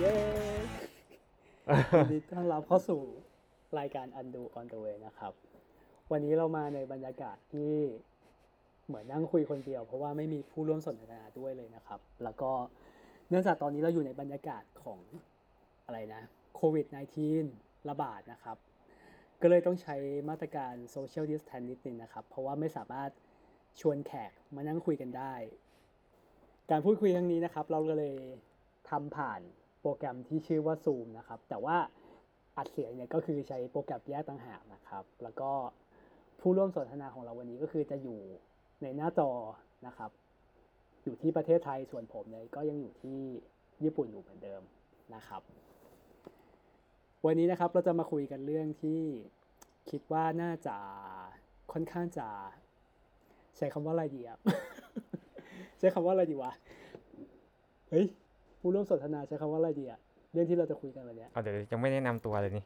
เย้ยินดีต้อนรับเข้าสู่รายการ Undo on the way นะครับ วันนี้เรามาในบรรยากาศที่เหมือนนั่งคุยคนเดียว เพราะว่าไม่มีผู้ร่วมสนทนาด้วยเลยนะครับ แล้วก็เนื่องจากตอนนี้เราอยู่ในบรรยากาศของอะไรนะโควิด -19 ระบาดนะครับ ก็เลยต้องใช้มาตรการ social distance นิดนึงนะครับ เพราะว่าไม่สามารถชวนแขกมานั่งคุยกันได้ การพูดคุยครั้งนี้นะครับ เราก็เลยทำผ่าน รแกรมที่ชื่อว่า Zoom นะครับ แต่ว่าอัดเสียงเนี่ยก็คือใช้โปรแกรมแยกต่างหากนะครับ แล้วก็ผู้ร่วมสนทนาของเราวันนี้ก็คือจะอยู่ในหน้าจอนะครับ อยู่ที่ประเทศไทยส่วนผมเนี่ยก็ยังอยู่ที่ญี่ปุ่นอยู่เหมือนเดิมนะครับ วันนี้นะครับเราจะมาคุยกันเรื่องที่คิดว่าน่าจะค่อนข้างจะใช้คำว่าอะไรดีอะใช้คำว่าอะไรดีวะเฮ้ย ผู้ร่วมสนทนาใช้คำว่าอะไรดีอะเรื่องที่เราจะคุยกันวันเนี้ยเอาเดี๋ยวยังไม่แนะนำตัวเลยนี่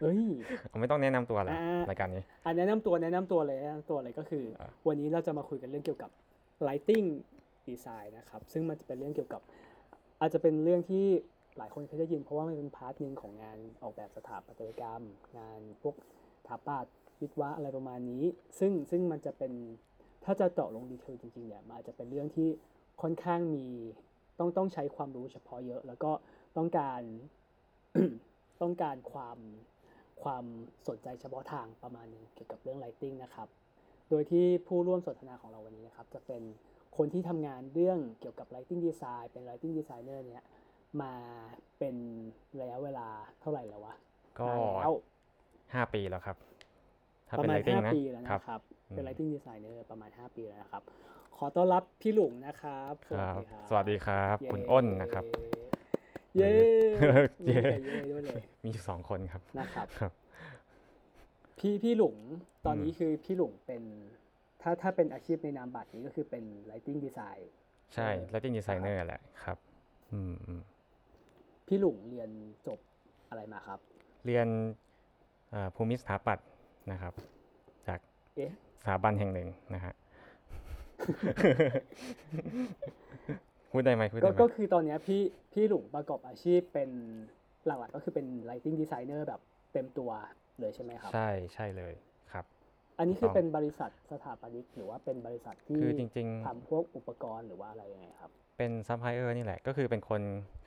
เฮ้ย เอาไม่ต้องแนะนำตัวแล้วอ่า รายการนี้ อันแนะนำตัวแนะนำตัวเลยแนะนำตัวเลยก็คือ อ่าวันนี้เราจะมาคุยกันเรื่องเกี่ยวกับ lighting design นะครับ ซึ่งมันจะเป็นเรื่องเกี่ยวกับ อาจจะเป็นเรื่องที่หลายคนเคยได้ยิน เพราะว่ามันเป็น part หนึ่งของงานออกแบบสถาปัตยกรรม งานพวกสถาปัตย์วิศวะอะไรประมาณนี้ ซึ่งซึ่งมันจะเป็นถ้าจะเจาะลงดีเทลจริงๆเนี่ยมันอาจจะเป็นเรื่องที่ค่อนข้างมี ต้องต้องใช้ความรู้เฉพาะเยอะ แล้วก็ต้องการต้องการความความสนใจเฉพาะทางประมาณหนึงเกี่ยวกับเรื่อง lighting นะครับ โดยที่ผู้ร่วมสนทนาของเราวันนี้นะครับ จะเป็นคนที่ทำงานเรื่องเกี่ยวกับ lighting design เป็น lighting designer เนี่ยมาเป็นระยะเวลาเท่าไหร่แล้ววะก็นานแล้วห้าปีแล้วครับถ้าประเป็นมาณไลติ้งนะ5ปีแล้วครับนะครับอืมเป็น lighting designer ประมาณ 5 ปีแล้วนะครับข อต้อนรับพี่หลุงนะครับครับครับสวัสดีครับเย้คุณอ้นนะครับ เย้เย้มีแต่เย้ด้วยเลยมีอยู่สองคนครับนะครับครับพี่พี่หลุงตอนนี้อืมคือพี่หลุงเป็น ถ้าถ้าเป็นอาชีพในนามบัตรนี้ก็คือเป็น lighting design ใช่เออ lighting designer แหละครับอืมอืมพี่หลุงเรียนจบอะไรมาครับ เรียนเอ่อภูมิสถาปัตย์นะครับ จากเอ๊ะสถาบันแห่งหนึ่งนะฮะ พูดได้ไหมพูดก็ได้ไหมก็คือตอนเนี้ยพี่พี่หลุงประกอบอาชีพเป็นหลักๆก็คือเป็น lighting designer แบบเต็มตัวเลยใช่ไหมครับ ใช่ใช่เลยครับ อันนี้คือถูกต้องเป็นบริษัทสถาปนิกหรือว่าเป็นบริษัทที่คือจริงทำพวกอุปกรณ์หรือว่าอะไรยังไงครับๆเป็นซัพพลายเออร์นี่แหละ ก็คือเป็นคน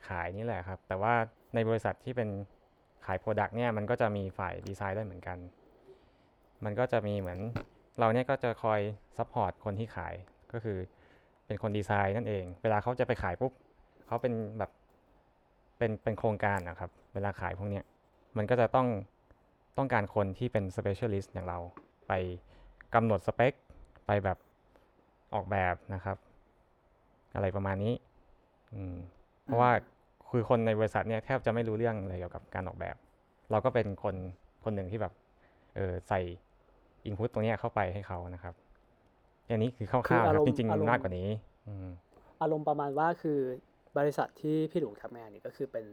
ขายนี่แหละครับ แต่ว่าในบริษัทที่เป็นขาย product เนี่ยมันก็จะมีฝ่ายดีไซน์ได้วยเหมือนกัน มันก็จะมีเหมือน เราเนี่ยก็จะคอย support คนที่ขายก็คือเป็นคนดีไซน์นั่นเอง เวลาเขาจะไปขายปุ๊บเขาเป็นแบบเป็นเป็นโครงการนะครับ เวลาขายพวกเนี้ยมันก็จะต้องต้องการคนที่เป็น specialist อย่างเราไปกำหนดสเปค ไปแบบออกแบบนะครับ อะไรประมาณนี้อืมเพราะว่าคือคนในบริษัทเนี่ยแทบจะไม่รู้เรื่องอะไรเกี่ยวกับการออกแบบ เราก็เป็นคนคนหนึ่งที่แบบเออใส่ อินพุตตรงเนี้ยเข้าไปให้เขานะครับอันนี้คือคคือร่าวๆอาครรับมณ์จริงอารมณ์ๆมากกว่านี้อืมอารมณ์ประมาณว่าคือบริษัทที่พี่หลุงทำงานเนี่ยก็คือเป็น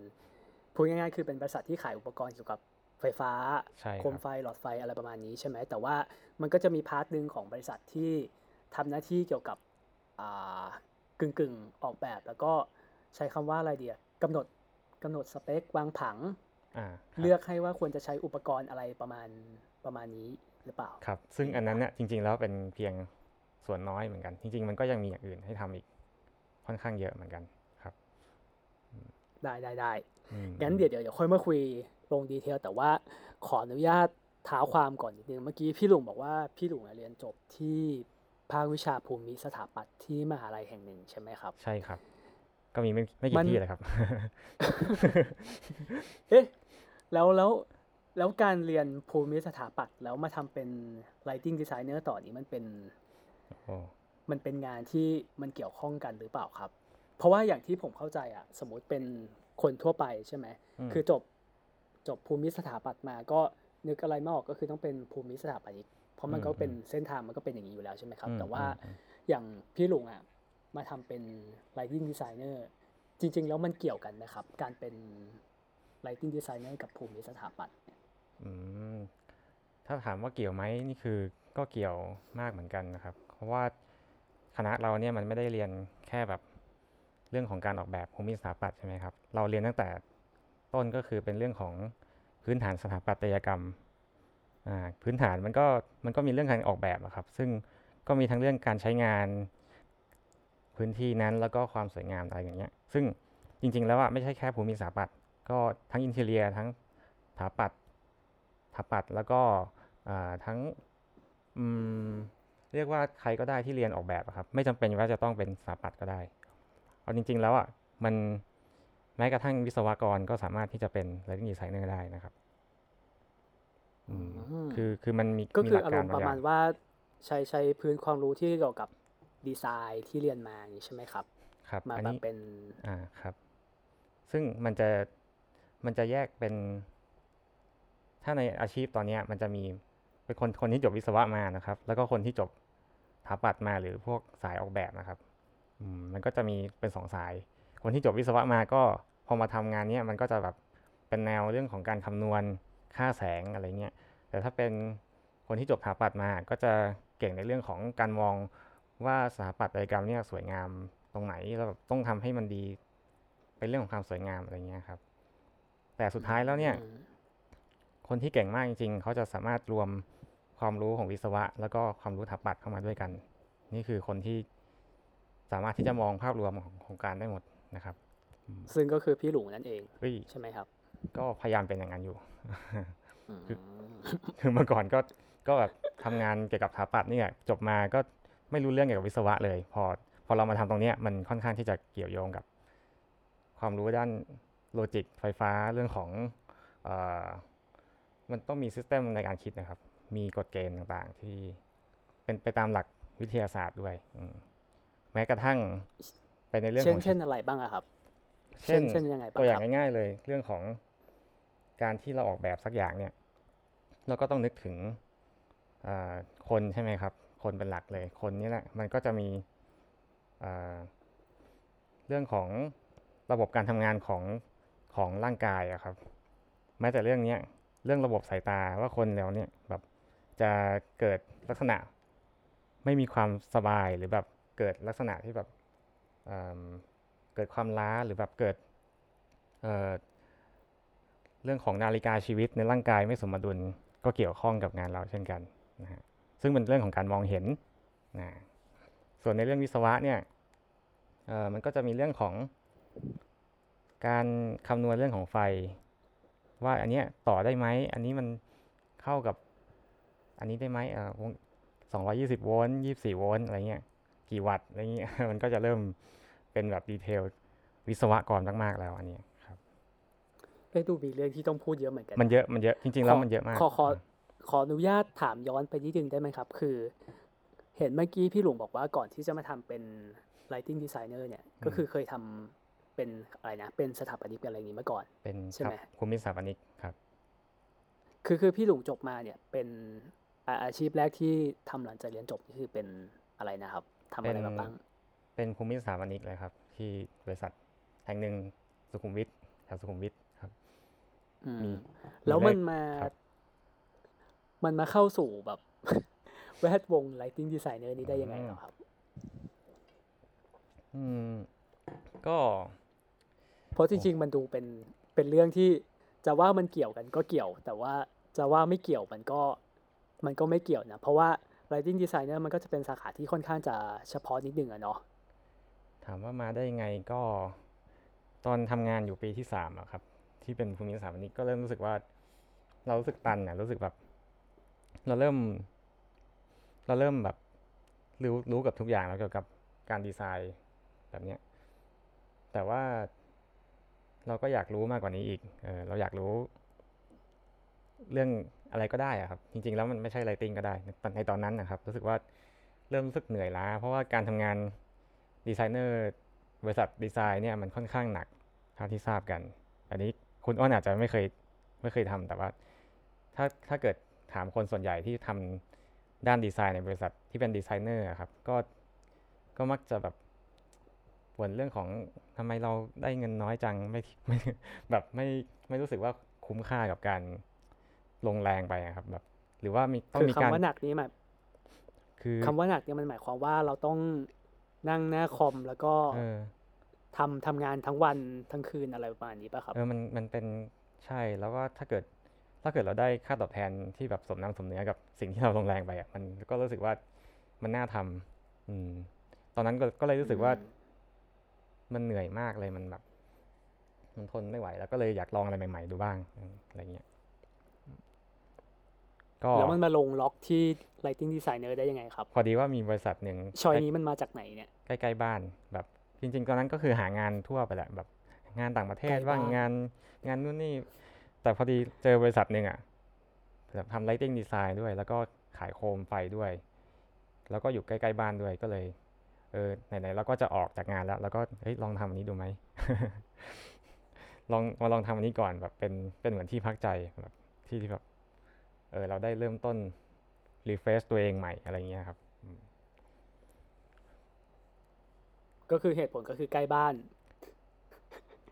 พูดง่ายๆคือเป็นบริษัทที่ขายอุปกรณ์เกี่ยวกับไฟฟ้าใช่ครับโคมไฟหลอดไฟอะไรประมาณนี้ใช่ไหมแต่ว่ามันก็จะมี part หนึ่งของบริษัทที่ทำหน้าที่เกี่ยวกับอ่ากึ่งกึ่งๆออกแบบ แล้วก็ใช้คำว่าอะไรดีอะกำหนดกำหนดสเปควางผังอ่าครับเลือกให้ว่าควรจะใช้อุปกรณ์อะไรประมาณประมาณนี้ หรือเปล่าครับ ซึ่งอันนั้นเนี่ยจริง ๆ แล้วเป็นเพียงส่วนน้อยเหมือนกัน จริง ๆ มันก็ยังมีอย่างอื่นให้ทำอีกค่อนข้างเยอะเหมือนกันครับ ได้ได้ได้อืมงั้นเดี๋ยวเดี๋ยวเดี๋ยวค่อยมาคุยลงดีเทล แต่ว่าขออนุญาตเท้าความก่อนนิดนึงเมื่อกี้พี่หลุงบอกว่าพี่หลุงอะเรียนจบที่ภาควิชาภูมิสถาปัตย์ที่มหาลัยแห่งหนึ่งใช่ไหมครับ ใช่ครับ ก็มีไม่ไม่มักี่นที่เลยครับ เอ๊ะแล้วแล้ว แล้วการเรียนภูมิสถาปัตย์แล้วมาทำเป็น lighting designer ต่อนี้มันเป็นโอ้มันเป็นงานที่มันเกี่ยวข้องกันหรือเปล่าครับ เพราะว่าอย่างที่ผมเข้าใจอะสมมติเป็นคนทั่วไปใช่ไหมอืมคือจบจบภูมิสถาปัตย์มาก็นึกอะไรไม่ออกก็คือต้องเป็นภูมิสถาปนิกเพราะมันก็เป็นเส้นทางมันก็เป็นอย่างนี้อยู่แล้วใช่ไหมครับอืมแต่ว่าอืมอย่างพี่ลุงอะมาทำเป็น lighting designer จริง ๆ แล้วมันเกี่ยวกันนะครับ การเป็น lighting designer กับภูมิสถาปัตย์อืม ถ้าถามว่าเกี่ยวไหมนี่คือก็เกี่ยวมากเหมือนกันนะครับ เพราะว่าคณะเราเนี่ยมันไม่ได้เรียนแค่แบบเรื่องของการออกแบบภูมิสถาปัตย์ใช่ไหมครับ เราเรียนตั้งแต่ต้นก็คือเป็นเรื่องของพื้นฐานสถาปัตยกรรมอ่าพื้นฐานมันก็มันก็มีเรื่องการออกแบบอะครับ ซึ่งก็มีทั้งเรื่องการใช้งานพื้นที่นั้นแล้วก็ความสวยงามอะไรอย่างเงี้ย ซึ่งจริงๆแล้วอะไม่ใช่แค่ภูมิสถาปัตย์ก็ทั้งอินเทเรียทั้งสถาปัตย์ ถาปัตย์แล้วก็อ่าทั้งอืมเรียกว่าใครก็ได้ที่เรียนออกแบบอะครับ ไม่จำเป็นว่าจะต้องเป็นสถาปัตย์ก็ได้เอาจริง ๆ แล้วอะมันแม้กระทั่งวิศวกรก็สามารถที่จะเป็น lighting designer ได้นะครับอืมอืมคือคือมันมีก็มีคืหอลักอารการมณ์บาปงระอย่ามาณงว่าใช้ใช้พื้นความรู้ที่เกี่ยวกับดีไซน์ที่เรียนมาอย่างนี้ใช่ไหมครับ ครับมาอันแบบนี้เป็นอ่าครับ ซึ่งมันจะมันจะแยกเป็น ถ้าในอาชีพตอนนี้มันจะมีเป็นคนคนที่จบวิศวะมานะครับ แล้วก็คนที่จบสถาปัตย์มาหรือพวกสายออกแบบนะครับมันก็จะมีเป็นสองสาย คนที่จบวิศวะมาก็พอมาทำงานเนี้ยมันก็จะแบบเป็นแนวเรื่องของการคำนวณค่าแสงอะไรเงี้ย แต่ถ้าเป็นคนที่จบสถาปัตย์มา ก็จะเก่งในเรื่องของการมองว่าสถาปัตยกรรมเนี่ยสวยงามตรงไหนแล้วแบบต้องทำให้มันดี เป็นเรื่องของความสวยงามอะไรเงี้ยครับ แต่สุดท้ายแล้วเนี่ย คนที่เก่งมากจริงๆ เขาจะสามารถรวมความรู้ของวิศวะ แล้วก็ความรู้สถาปัตย์เข้ามาด้วยกัน นี่คือคนที่สามารถที่จะมองภาพรวมของโครงการได้หมดนะครับ ซึ่งก็คือพี่หลุงนั่นเองเฮ้ยใช่ไหมครับ ก็พยายามเป็นอย่างนั้นอยู่อืมคือเมื่อก่อนก็ก็แบบทำงานเกี่ยวกับสถาปัตย์เนี่ยจบมาก็ไม่รู้เรื่องเกี่ยวกับวิศวะเลย พอพอเรามาทำตรงเนี้ยมันค่อนข้างที่จะเกี่ยวโยงกับ ความรู้ด้าน logic ไฟฟ้าเรื่องของเออ มันต้องมี system ในการคิดนะครับ มีกฎเกณฑ์ต่างๆ ที่เป็นไปตามหลักวิทยาศาสตร์ด้วยอืมแม้กระทั่งไปในเรื่องเช่ขนองเช่นอะไรบ้างอะครับ เช่นเช่นยังไงบ้างตัวอย่าคงรับง่ายๆเลย เรื่องของการที่เราออกแบบสักอย่างเนี่ย เราก็ต้องนึกถึงอ่าคนใช่ไหมครับ คนเป็นหลักเลย คนนี่แหละมันก็จะมีอ่าเรื่องของระบบการทำงานของของร่างกายอะครับ แม้แต่เรื่องเนี้ย เรื่องระบบสายตาว่าคนเราเนี่ยแบบจะเกิดลักษณะไม่มีความสบายหรือแบบเกิดลักษณะที่แบบเกิดความล้าหรือแบบเกิดเเรื่องของนาฬิกาชีวิตในร่างกายไม่สมดุลก็เกี่ยวข้องกับงานเราเช่นกันนะฮะซึ่งเป็นเรื่องของการมองเห็นนะส่วนในเรื่องวิศวะเนี่ยมันก็จะมีเรื่องของการคำนวณเรื่องของไฟ ว่าอันเนี้ยต่อได้ไหม อันนี้มันเข้ากับ อันนี้ได้ไหมเอ่อวง220โวลต์24โวลต์อะไรเงี้ย กี่วัตต์อะไรเงี้ย มันก็จะเริ่มเป็นแบบ detail วิศวกรมาก ๆ แล้วอันเนี้ยครับเอ้ยดูมีเรื่องที่ต้องพูดเยอะเหมือนกัน มันเยอะ มันเยอะ จริง ๆ แล้วมันเยอะมาก ขอ ขอ ขออนุญาตถามย้อนไปนิดนึงได้ไหมครับ คือ เห็นเมื่อกี้พี่หลุงบอกว่าก่อนที่จะมาทำเป็น lighting designer เนี่ย ก็คือเคยทำ เป็นอะไรนะเป็นสถาปนิกเป็นอะไรอย่างนี้มาก่อน เป็นใช่ครับไหมภูมิสถาปนิกครับ คือคือพี่หลวงจบมาเนี่ยเป็นอาอาชีพแรกที่ทำหลังจากเรียนจบนี่คือเป็นอะไรนะครับทำอะไรมาบ้างเป็นภูมิสถาปนิกเลยครับ ที่บริษัทแห่งหนึ่งสุขุมวิทแถวสุขุมวิทครับอืมมีแล้วมีมันเลขมาครับมันมาเข้าสู่แบบแวดวง lighting designer นี้ได้ยังไงเหรอครับ อืม ก็เพ ราะจริง ๆ มันดูเป็นเป็นเรื่องที่จะว่ามันเกี่ยวกันก็เกี่ยว แต่ว่าจะว่าไม่เกี่ยวมันก็มันก็ไม่เกี่ยวนะ เพราะว่า lighting designer มันก็จะเป็นสาขาที่ค่อนข้างจะเฉพาะนิดนึงอะเนาะถามว่ามาได้ยังไงก็ตอนทำงานอยู่ปีที่สามอะครับ ที่เป็นภูมิสถาปนิกก็เริ่มรู้สึกว่า เรารู้สึกตันอะรู้สึกแบบ เราเริ่ม เราเริ่มแบบรู้รู้กับทุกอย่างแล้วเกี่ยวกับการดีไซน์แบบเนี้ยแต่ว่า เราก็อยากรู้มากกว่านี้อีกเออเราอยากรู้ เรื่องอะไรก็ได้อะครับ จริง ๆ แล้วมันไม่ใช่ไลติงก็ได้ในตอนในตอนนั้นนะครับ รู้สึกว่าเริ่มรู้สึกเหนื่อยล้า เพราะว่าการทำงานดีไซเนอร์บริษัทดีไซน์เนี่ยมันค่อนข้างหนักเท่าที่ทราบกัน อันนี้คุณอ้อนอาจจะไม่เคยไม่เคยทำแต่ว่า ถ้าถ้าเกิดถามคนส่วนใหญ่ที่ทำด้านดีไซน์ในบริษัทที่เป็นดีไซเนอร์ครับก็ก็มักจะแบบ บ่นเรื่องของทำไมเราได้เงินน้อยจังไม่ไม่แบบไม่ไม่รู้สึกว่าคุ้มค่ากับการลงแรงไปอะครับแบบ หรือว่ามีต้องคือมีการคำว่าหนักนี้หมายคือคำว่าหนักเนี่ยมันหมายความว่าเราต้องนั่งหน้าคอมแล้วก็เออทำทำงานทั้งวันทั้งคืนอะไรประมาณนี้ป่ะครับเออมันมันเป็นใช่แล้วก็ถ้าเกิดถ้าเกิดเราได้ค่าตอบแทนที่แบบสมน้ำสมเนื้อกับสิ่งที่เราลงแรงไปอะมันก็รู้สึกว่ามันน่าทำอืมตอนนั้นก็ก็เลยรู้สึกว่าอื มมันเหนื่อยมากเลยมันแบบมันทนไม่ไหว แล้วก็เลยอยากลองอะไรใหม่ ๆ ดูบ้างอืมอะไรเงี้ยก็แล้วมันมาลงล็อกที่ Lighting Designer ได้ยังไงครับ พอดีว่ามีบริษัทหนึ่งชอยนี้มันมาจากไหนเนี่ย ใกล้ๆบ้านแบบจริง ๆ ตอนนั้นก็คือหางานทั่วไปแหละแบบ งานต่างประเทศใกล้บ้างบ้านงานงานนู่นนี่ แต่พอดีเจอบริษัทหนึ่งอะแบบทำ lighting design ด้วย แล้วก็ขายโคมไฟด้วย แล้วก็อยู่ใกล้ ๆ บ้านด้วยก็เลย เออไหนๆเราก็จะออกจากงานแล้วแล้วก็เฮ้ยลองทำอันนี้ดูไหมลองมาลองทำอันนี้ก่อนแบบเป็นเป็นเหมือนที่พักใจแบบที่ที่แบบเออเราได้เริ่มต้น refresh ตัวเองใหม่อะไรเงี้ยครับ ก็คือเหตุผลก็คือใกล้บ้าน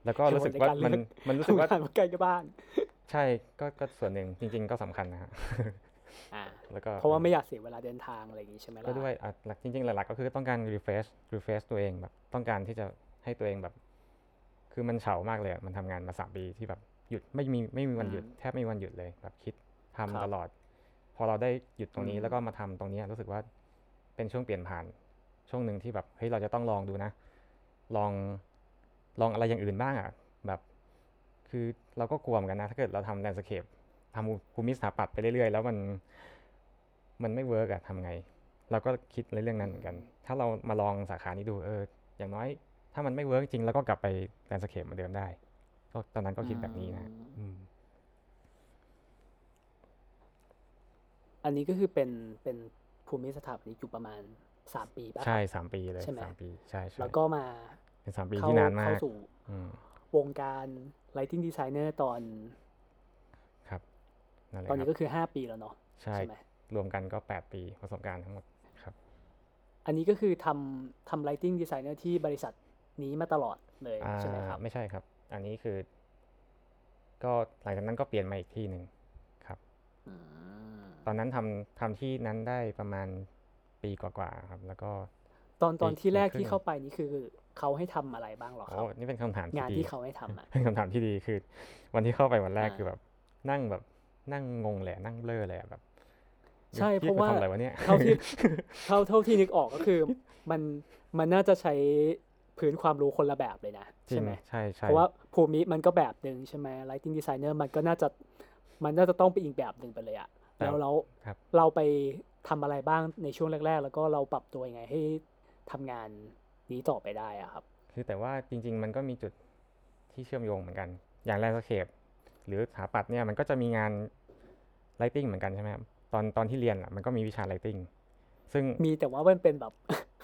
แล้วก็เหตุรู้ผลสึกในว่าการเลืมันอกมันรู้สึกว่าทำงานใกล้บ้าน ใช่ก็ก็ส่วนหนึ่งจริง ๆ ก็สำคัญนะฮะอ่า แล้วก็เพราะว่าไม่อยากเสียเวลาเดินทางอะไรอย่างนี้ใช่ไหมล่ะก็ด้วยอะหลักจริงๆหลักๆก็คือต้องการ refresh refresh ตัวเองแบบต้องการที่จะให้ตัวเองแบบ คือมันเฉามากเลยอะมันทำงานมาสามปีที่แบบหยุดไม่มีไม่มีวันหยุดแทบไม่มีวันหยุดเลยแบบคิดทำตลอด พอเราได้หยุดตรงนี้แล้วก็มาทำตรงเนี้ยรู้สึกว่าเป็นช่วงเปลี่ยนผ่านช่วงหนึ่งที่แบบเฮ้ยเราจะต้องลองดูนะ ลองลองอะไรอย่างอื่นบ้างอะแบบ คือเราก็กลัวเหมือนกันนะ ถ้าเกิดเราทำ landscape ทำภูมิสถาปัตย์ไปเรื่อยๆ แล้วมันมันไม่ work อะทำไง เราก็คิดในเรื่องนั้นเหมือนกัน ถ้าเรามาลองสาขานี้ดูเออ อย่างน้อย ถ้ามันไม่ work จริงเราก็กลับไป landscape เหมือนเดิมได้ก็ตอนนั้นก็คิดแบบนี้นะอืมอันนี้ก็คือเป็นเป็นภูมิสถาปนิกอยู่ประมาณสามปีป่ะครับใช่สามปีเลยใช่ไหมสามปีใช่ใช่แล้วก็มาเป็นสามปีเข้าที่นานมาเข้ากสู่อืมวงการ Lighting Designer ตอนครับ นั่นแหละตอนคนี้รับก็คือห้าปีแล้วเนาะใช่ใช่ไหมรวมกันก็แปดปีประสบการณ์ทั้งหมดครับ อันนี้ก็คือทำทำ Lighting Designer ที่บริษัทนี้มาตลอดเลยอ่าใช่ไหมครับ ไม่ใช่ครับ อันนี้คือ ก็หลังจากนั้นก็เปลี่ยนมาอีกที่หนึ่งครับอืมตอนนั้นทำทำที่นั้นได้ประมาณปีกว่าๆครับ แล้วก็ ตอนตอนปีที่แรกปีครึ่ที่งเข้าไปนี่คือเขาให้ทำอะไรบ้างเหรอคโอ้รับนี่เป็นคำถามที่งานดีที่เขาให้ทำอะเป็นคำถามที่ดีคือ วันที่เข้าไปวันแรกอ่าคือแบบ นั่งแบบ นั่งงงเลยอะนั่งเบลอเลยอะแบบ ใช่ยเพราะว่าทำอะไรวะเนี่ยเท่าที่เท่าเท่าที่นึกออกก็คือมันมันน่าจะใช้พื้นความรู้คนละแบบเลยนะจริใช่งไหมใช่ใช่เพราะว่าภูมิมันก็แบบหนึ่งใช่ไหม Lighting Designer มันก็น่าจะมันน่าจะต้องเป็นอีกแบบหนึ่งไปเลยอะแล้วเราครับเราไปทำอะไรบ้างในช่วงแรก ๆ แล้วก็เราปรับตัวยังไงให้ทำงานนี้ต่อไปได้อะครับ คือแต่ว่าจริง ๆ มันก็มีจุดที่เชื่อมโยงเหมือนกัน อย่างแลนด์สเคป หรือสถาปัตย์เนี่ยมันก็จะมีงาน lighting เหมือนกันใช่ไหมครับตอนตอนที่เรียนอะมันก็มีวิชา lighting ซึ่งมีแต่ว่ามันเป็นแบบ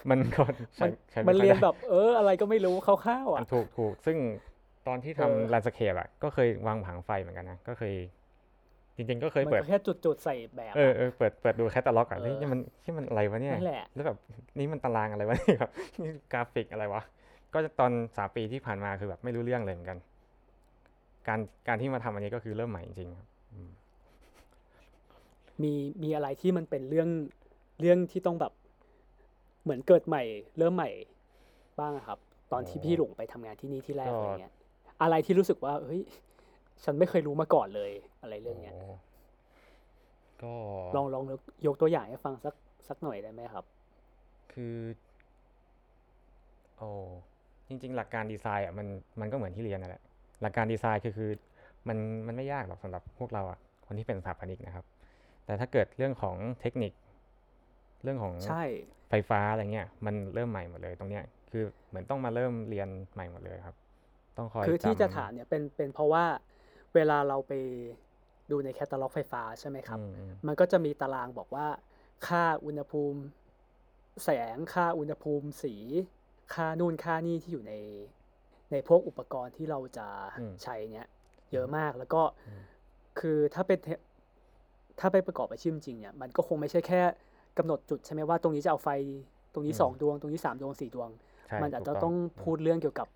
มันก็มัใช้นใช้มันไค่อเรียนได้แบบ เออ อะไรก็ไม่รู้คร่าวๆอะถูกถูกซึ่งตอนที่เออทำแลนด์สเคปอะก็เคยวางผังไฟเหมือนกันนะก็เคย จริง ๆ ก็เคยมันเปิดก็แค่จุดๆใส่แบบเอออะเออเปิดเปิดดูแคตตาล็อกอะเออเฮ้ยนี่มันที่มันอะไรวะเนี่ยนั่นแหละแล้วแบบนี่มันตารางอะไรวะเนี่ยครับนี่กราฟิกอะไรวะก็ตอนสามปีที่ผ่านมาคือแบบไม่รู้เรื่องเลยเหมือนกัน การการที่มาทำอันนี้ก็คือเริ่มใหม่จริงๆครับอืมมีมีอะไรที่มันเป็นเรื่องเรื่องที่ต้องแบบ เหมือนเกิดใหม่ เริ่มใหม่บ้างอะครับ ตอนที่พี่หลงไปทำงานที่นี่ที่แรกอะไรเงี้ย อะไรที่รู้สึกว่าเฮ้ยฉันไม่เคยรู้มาก่อนเลยอะไรเรื่องเนี้ยโอ้ก็ลองลองยกยกตัวอย่างให้ฟังสักสักหน่อยได้ไหมครับ คือโอ้จริง ๆ หลักการดีไซน์อะมันมันก็เหมือนที่เรียนนั่นแหละ หลักการดีไซน์คือคือมันมันไม่ยากหรอกสำหรับพวกเราอะคนที่เป็นสถาปนิกนะครับ แต่ถ้าเกิดเรื่องของเทคนิค เรื่องของใช่ไฟฟ้าอะไรเงี้ยมันเริ่มใหม่หมดเลยตรงเนี้ยคือเหมือนต้องมาเริ่มเรียนใหม่หมดเลยครับ ต้องคอยคือที่จำจะถามเนี่ยเป็นเป็นเพราะว่าเวลาเราไปดูในแคตตาล็อกไฟฟ้าใช่ไหมครับอืมอืมมันก็จะมีตารางบอกว่าค่าอุณหภูมิแสงค่าอุณหภูมิสี ค่านู่นค่านี่ที่อยู่ใน ในพวกอุปกรณ์ที่เราจะใช้เนี่ยเยอะมากแล้วก็คือถ้าเป็นเทถ้าไปประกอบอาชีพจริงเนี่ยมันก็คงไม่ใช่แค่กำหนดจุดใช่ไหมว่าตรงนี้จะเอาไฟตรงนี้สองดวง ตรงนี้สามดวงสี่ดวงใช่มันอาจถูจะกต้องพูดเรื่องเกี่ยวกับ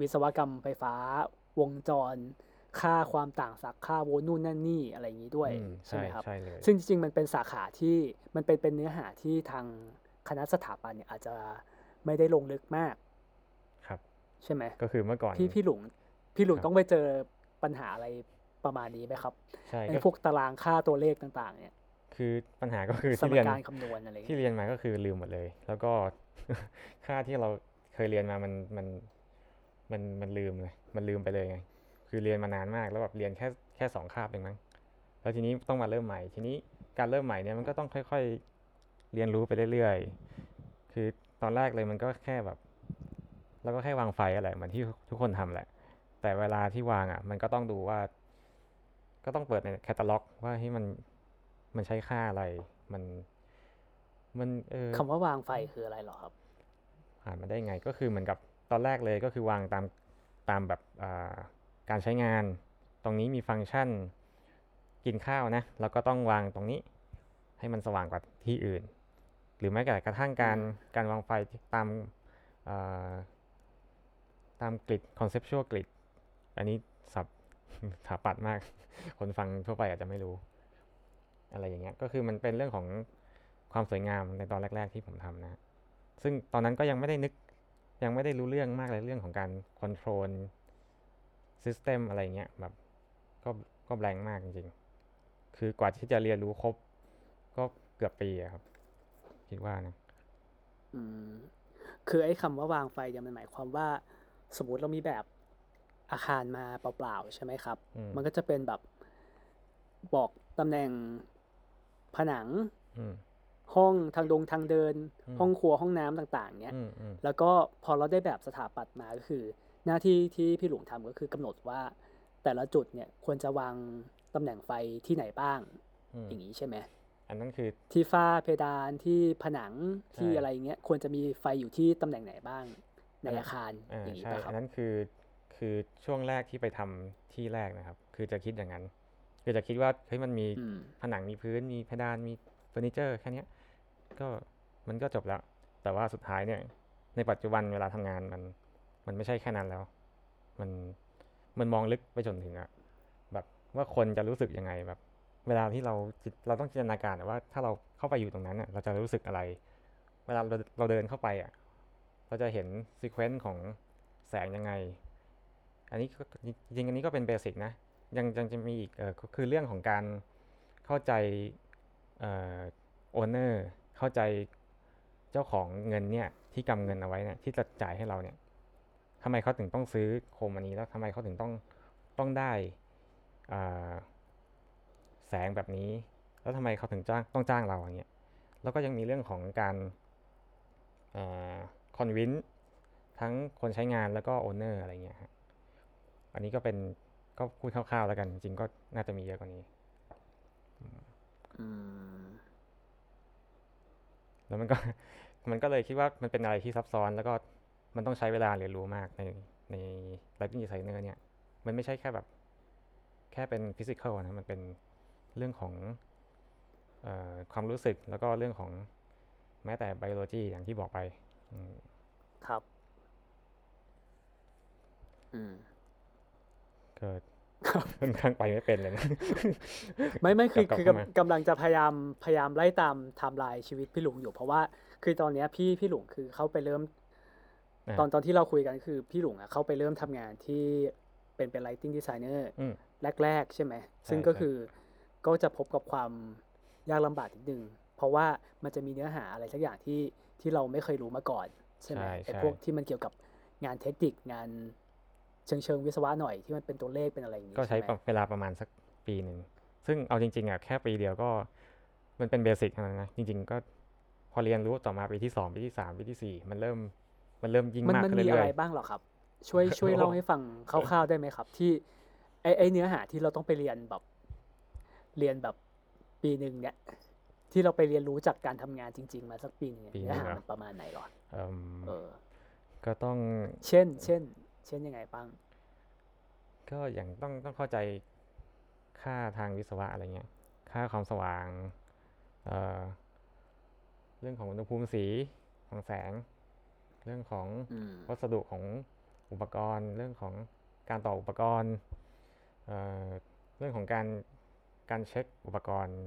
วิศวกรรมไฟฟ้า วงจร ค่าความต่างศักย์ค่าโวลต์นู่นนั่นนี่อะไรอย่างนี้ด้วยอืมใช่ไหมครับใช่เลยซึ่งจริงๆมันเป็นสาขาที่มันเป็นเป็นเนื้อหาที่ทางคณะสถาปัตย์เนี่ยอาจจะไม่ได้ลงลึกมากครับ ใช่ไหมก็คือเมื่อก่อนพี่พี่หลุงพี่หลุงครับต้องไปเจอปัญหาอะไรประมาณนี้ไหมครับใช่ในก็พวกตารางค่าตัวเลขต่างๆ เนี่ยคือปัญหาก็คือสที่มเรียนการคำนวณอะไรอย่างที่เงี้ยเรียนมาก็คือลืมหมดเลย แล้วก็ค่าที่เราเคยเรียนมามันมันมันมันลืมเลยมันลืมไปเลยไงคือเรียนมานานมากแล้วแบบเรียนแค่แค่สองคาบเองมั้งแล้วทีนี้ต้องมาเริ่มใหม่ ทีนี้การเริ่มใหม่เนี่ยมันก็ต้องค่อย ๆ เรียนรู้ไปเรื่อยๆ คือตอนแรกเลยมันก็แค่แบบ เราก็แค่วางไฟอะไรเหมือนที่ทุกคนทำแหละ แต่เวลาที่วางอะ มันก็ต้องดูว่า ก็ต้องเปิดในแคตตาล็อก ว่าให้มันมันใช้ค่าอะไร มัน มันเออคำว่าวางไฟคืออะไรเหรอครับผ่านมาได้ไงก็คือเหมือนกับตอนแรกเลยก็คือวางตามตามแบบอ่าการใช้งาน ตรงนี้มีฟังก์ชันกินข้าวนะเราก็ต้องวางตรงนี้ ให้มันสว่างกว่าที่อื่น หรือแม้แต่กระทั่งการอืมการวางไฟตามอ่า ตามกริด conceptual grid อันนี้สับถาปัดมาก คนฟังทั่วไปอาจจะไม่รู้ อะไรอย่างเงี้ย ก็คือมันเป็นเรื่องของความสวยงามในตอนแรก ๆ ที่ผมทำนะ ซึ่งตอนนั้นก็ยังไม่ได้นึก ยังไม่ได้รู้เรื่องมากเลยเรื่องของการ control system อะไรเงี้ยแบบก็ก็แบลงก์มากจริงๆ คือกว่าที่จะเรียนรู้ครบ ก็เกือบปีอะครับ คิดว่านะ อืม คือไอ้คำว่าวางไฟเนี่ยมันหมายความว่า สมมุติเรามีแบบอาคารมาเปล่าๆใช่ไหมครับอืมมันก็จะเป็นแบบบอกตำแหน่งผนังอืมห้องทางดงทางเดินอืมห้องครัวห้องน้ำต่าง ๆเนี้ยอืมอืมแล้วก็พอเราได้แบบสถาปัตย์มาก็คือ หน้าที่ที่พี่หลวงทำก็คือกำหนดว่า แต่ละจุดเนี่ยควรจะวางตำแหน่งไฟที่ไหนบ้างอืมอย่างนี้ใช่ไหมอันนั้นคือที่ฝ้าเพดานที่ผนังที่ใช่อะไรเงี้ยควรจะมีไฟอยู่ที่ตำแหน่งไหนบ้าง ในอันนั้นอาคารอ่าอย่างนี้ใช่ป่ะครัอับนนั้นคือคือช่วงแรกที่ไปทำที่แรกนะครับ คือจะคิดอย่างนั้น คือจะคิดว่าเฮ้ยมันมีอืมผนังมีพื้นมีเพดานมีเฟอร์นิเจอร์แค่เนี้ยก็มันก็จบแล้ว แต่ว่าสุดท้ายเนี่ย ในปัจจุบันเวลาทำงานมันมันไม่ใช่แค่นั้นแล้ว มันมันมองลึกไปจนถึงอะแบบว่าคนจะรู้สึกยังไงแบบ เวลาที่เราจิตเราต้องจินตนาการอะว่าถ้าเราเข้าไปอยู่ตรงนั้นอะเราจะรู้สึกอะไร เวลาเราเราเดินเข้าไปอะ เราจะเห็น sequence ของแสงยังไง อันนี้ก็จริงอันนี้ก็เป็นเบสิกนะ ยังยังจะมีอีกเออคือเรื่องของการเข้าใจเอ่อโอนเนอร์เข้าใจเจ้าของเงินเนี่ยที่กำเงินเอาไว้เนี่ยที่จะจ่ายให้เราเนี่ยทำไมเขาถึงต้องซื้อโคมอันนี้แล้วทำไมเขาถึงต้องต้องได้อ่าแสงแบบนี้ แล้วทำไมเขาถึงจ้างต้องจ้างเราอย่างเงี้ยแล้วก็ยังมีเรื่องของการ อนวินทั้งคนใช้งานแล้วก็โอนเนอร์อะไรเงี้ยฮะอันนี้ก็เป็นก็พูดคร่าวๆแล้วกัน จริงๆก็น่าจะมีเยอะกว่านี้อืมแล้วมันก็มันก็เลยคิดว่ามันเป็นอะไรที่ซับซ้อน แล้วก็มันต้องใช้เวลาเรียนรู้มากในใน lighting designer เนี่ย มันไม่ใช่แค่แบบแค่เป็น physical นะ มันเป็นเรื่องของเออความรู้สึกแล้วก็เรื่องของแม้แต่ biology อย่างที่บอกไปอืม ครับ อืมก็ค่อนข้างไปไม่เป็นเลยนะ ไม่ไม่คือกลับคือเข้ามากำกำลังจะพยายามพยายามไล่ตามไทม์ไลน์ชีวิตพี่หลุงอยู่เพราะว่า คือตอนเนี้ยพี่พี่หลุงคือเขาไปเริ่มอ่าตอนตอนที่เราคุยกันคือพี่หลุงอะเขาไปเริ่มทำงานที่เป็นเป็น lighting designer อืมแรก ๆ ใช่ไหม ซึ่งใช่ก็ใช่คือก็จะพบกับความยากลำบากนิดนึง เพราะว่ามันจะมีเนื้อหาอะไรสักอย่างที่ที่เราไม่เคยรู้มาก่อน ใช่ไหมใช่ไอ้ใช่พวกที่มันเกี่ยวกับงานเทคนิคงานเชิงเชิงวิศวะหน่อยที่มันเป็นตัวเลขเป็นอะไรอย่างนี้ก็ใช้ไหมเวลาประมาณสักปีหนึ่ง ซึ่งเอาจริงๆอะแค่ปีเดียวก็มันเป็นเบสิกเท่านั้นนะจริง ๆ ก็พอเรียนรู้ต่อมาปีที่สองปีที่สามปีที่สี่มันเริ่มมันเริ่มยิ่งมันมากมันขึ้นมีเรื่อะไรอยบ้างเหรอครับ ช่วยช่วยโอ้เล่าให้ฟังคร่าวๆได้ไหมครับ ที่ไอไอเนื้อหาที่เราต้องไปเรียนแบบ เรียนแบบปีหนึ่งเนี่ย ที่เราไปเรียนรู้จากการทำงานจริง ๆ มาสักปีหนึงเนี่ยเนื้อหามันประมาณไหนหรอๆเอิ่มเออ ก็ต้อง เช่น เช่น เช่นยังไงบ้าง ก็อย่างต้องต้องเข้าใจค่าทางวิศวะอะไรเงี้ย ค่าความสว่าง เอ่อ เรื่องของอุณหภูมิสีของแสง เรื่องของอืมวัสดุของอุปกรณ์ เรื่องของการต่ออุปกรณ์เอ่อเรื่องของการการเช็คอุปกรณ์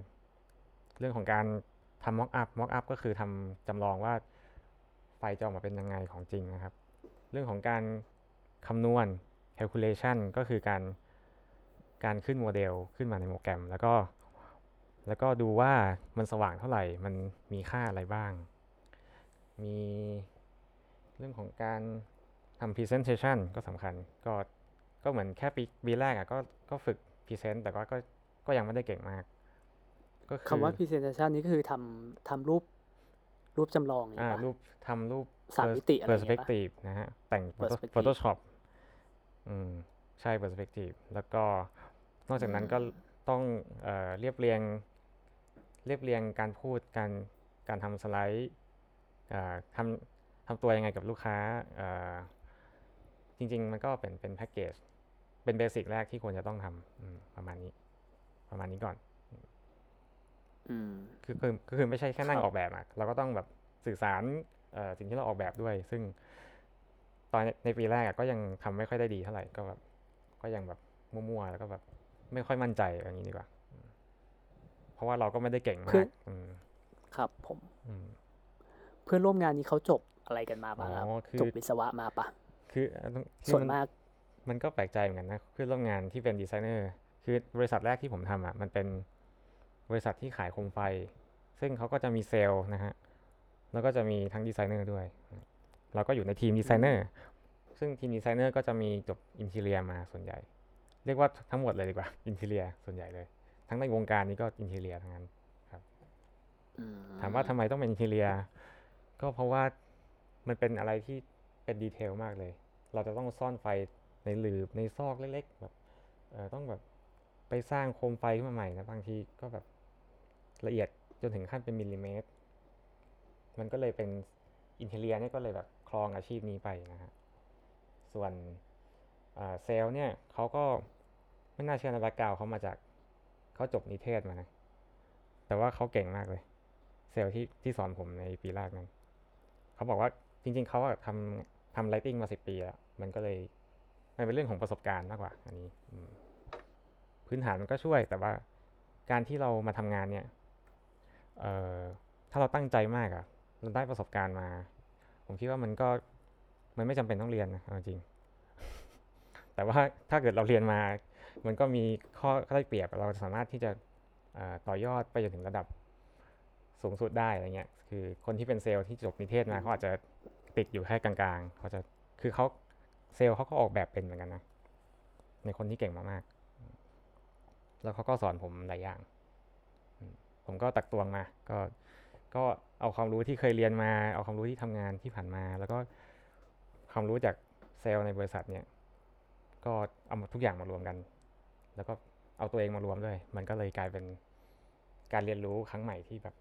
เรื่องของการทำ mock up mock up ก็คือทำจำลองว่าไฟจะออกมาเป็นยังไงของจริงนะครับ เรื่องของการคำนวณ calculation ก็คือการการขึ้นโมเดลขึ้นมาในโปรแกรม แล้วก็ แล้วก็ดูว่ามันสว่างเท่าไหร่ มันมีค่าอะไรบ้าง มีเรื่องของการทำ presentation ก็สำคัญ ก็ก็เหมือนแค่ปีปีแรกอะก็ก็ฝึก present แต่ว่าก็ก็ยังไม่ได้เก่งมาก ก็คือคำว่า presentation นี่ก็คือทำทำรูปรูปจำลองอย่างอ่านี้ปะรูปทำรูปสามมิติอะไรอย่างเงี้ยปะ perspective นะฮะ แต่ง Photo- perspective Photoshop อืมใช่ perspective แล้วก็นอกจากนั้นก็ต้องเอ่อเรียบเรียง เรียบเรียงการพูดการการทำสไลด์อ่าทำทำตัวยังไงกับลูกค้าอ่าจริง ๆ มันก็เป็นเป็นแพ็กเกจเป็นเบสิกแรกที่ควรจะต้องทำอืมประมาณนี้ ประมาณนี้ก่อนอืม คือคือก็คือไม่ใช่แค่นั่งครับออกแบบอะเราก็ต้องแบบสื่อสารเอ่อสิ่งที่เราออกแบบด้วย ซึ่งตอนในปีแรกอะก็ยังทำไม่ค่อยได้ดีเท่าไหร่ก็แบบก็ยังแบบมั่วๆแล้วก็แบบไม่ค่อยมั่นใจอย่างนี้ดีกว่าอืมเพราะว่าเราก็ไม่ได้เก่งคืมาอกอืมครับผมอืมเพื่อนร่วมงานนี้เขาจบอะไรกันมาอ๋ปะครับอคือจบวิศวะมาปะคืออะต้องคือส่วนมันมากมันก็แปลกใจเหมือนกันนะคือร่วมงานที่เป็นดีไซเนอร์คือบริษัทแรกที่ผมทำอะมันเป็น บริษัทที่ขายโคมไฟ ซึ่งเขาก็จะมีเซลล์นะฮะแล้วก็จะมีทั้งดีไซเนอร์ด้วยเราก็อยู่ในทีมดีไซเนอร์ซึ่งทีมดีไซเนอร์ก็จะมีจบ interior มาส่วนใหญ่ เรียกว่าทั้งหมดเลยดีกว่า interior ส่วนใหญ่เลย ทั้งในวงการนี้ก็ interior ทั้งนั้นอืมถามว่าทำไมต้องเป็น interior ก็เพราะว่ามันเป็นอะไรที่เป็น detail มากเลย เราจะต้องซ่อนไฟในหลืบในซอกเล็กๆแบบเออต้องแบบไปสร้างโคมไฟขึ้นมาใหม่นะบางทีก็แบบ ละเอียดจนถึงขั้นเป็นมิลลิเมตร มันก็เลยเป็น interior เนี่ยก็เลยแบบครองอาชีพนี้ไปนะฮะ ส่วนเซลล์เนี่ยเขาก็ไม่น่าเชื่อนะ background เขามาจากเขาจบนิเทศมานะ แต่ว่าเขาเก่งมากเลย เซลล์ที่ที่สอนผมในปีแรกนั้น เขาบอกว่าจริง ๆเขาทำทำ lighting มาสิบปีแล้ว มันก็เลยมันเป็นเรื่องของประสบการณ์มากกว่า อันนี้พื้นฐานมันก็ช่วยแต่ว่าการที่เรามาทำงานเนี่ย ถ้าเราตั้งใจมากอะเราได้ประสบการณ์มา ผมคิดว่ามันก็มันไม่จำเป็นต้องเรียนนะเอาจริง แต่ว่าถ้าเกิดเราเรียนมา มันก็มีข้อข้อได้เปรียบเราสามารถที่จะต่อยอดไปจนถึงระดับสูงสุดได้อะไรเงี้ย คือคนที่เป็นเซลล์ที่จบนิเทศมาเขาอาจจะติดอยู่แค่กลางๆเขาจะคือเขาเซลล์เขาก็ออกแบบเป็นเหมือนกันนะในคนที่เก่งมากๆแล้วเขาก็สอนผมหลายอย่าง ผมก็ตักตวงมา ก็ก็เอาความรู้ที่เคยเรียนมา เอาความรู้ที่ทำงานที่ผ่านมา แล้วก็ความรู้จากเซลล์ในบริษัทเนี่ย ก็เอามาทุกอย่างมารวมกัน แล้วก็เอาตัวเองมารวมด้วย มันก็เลยกลายเป็นการเรียนรู้ครั้งใหม่ที่แบบ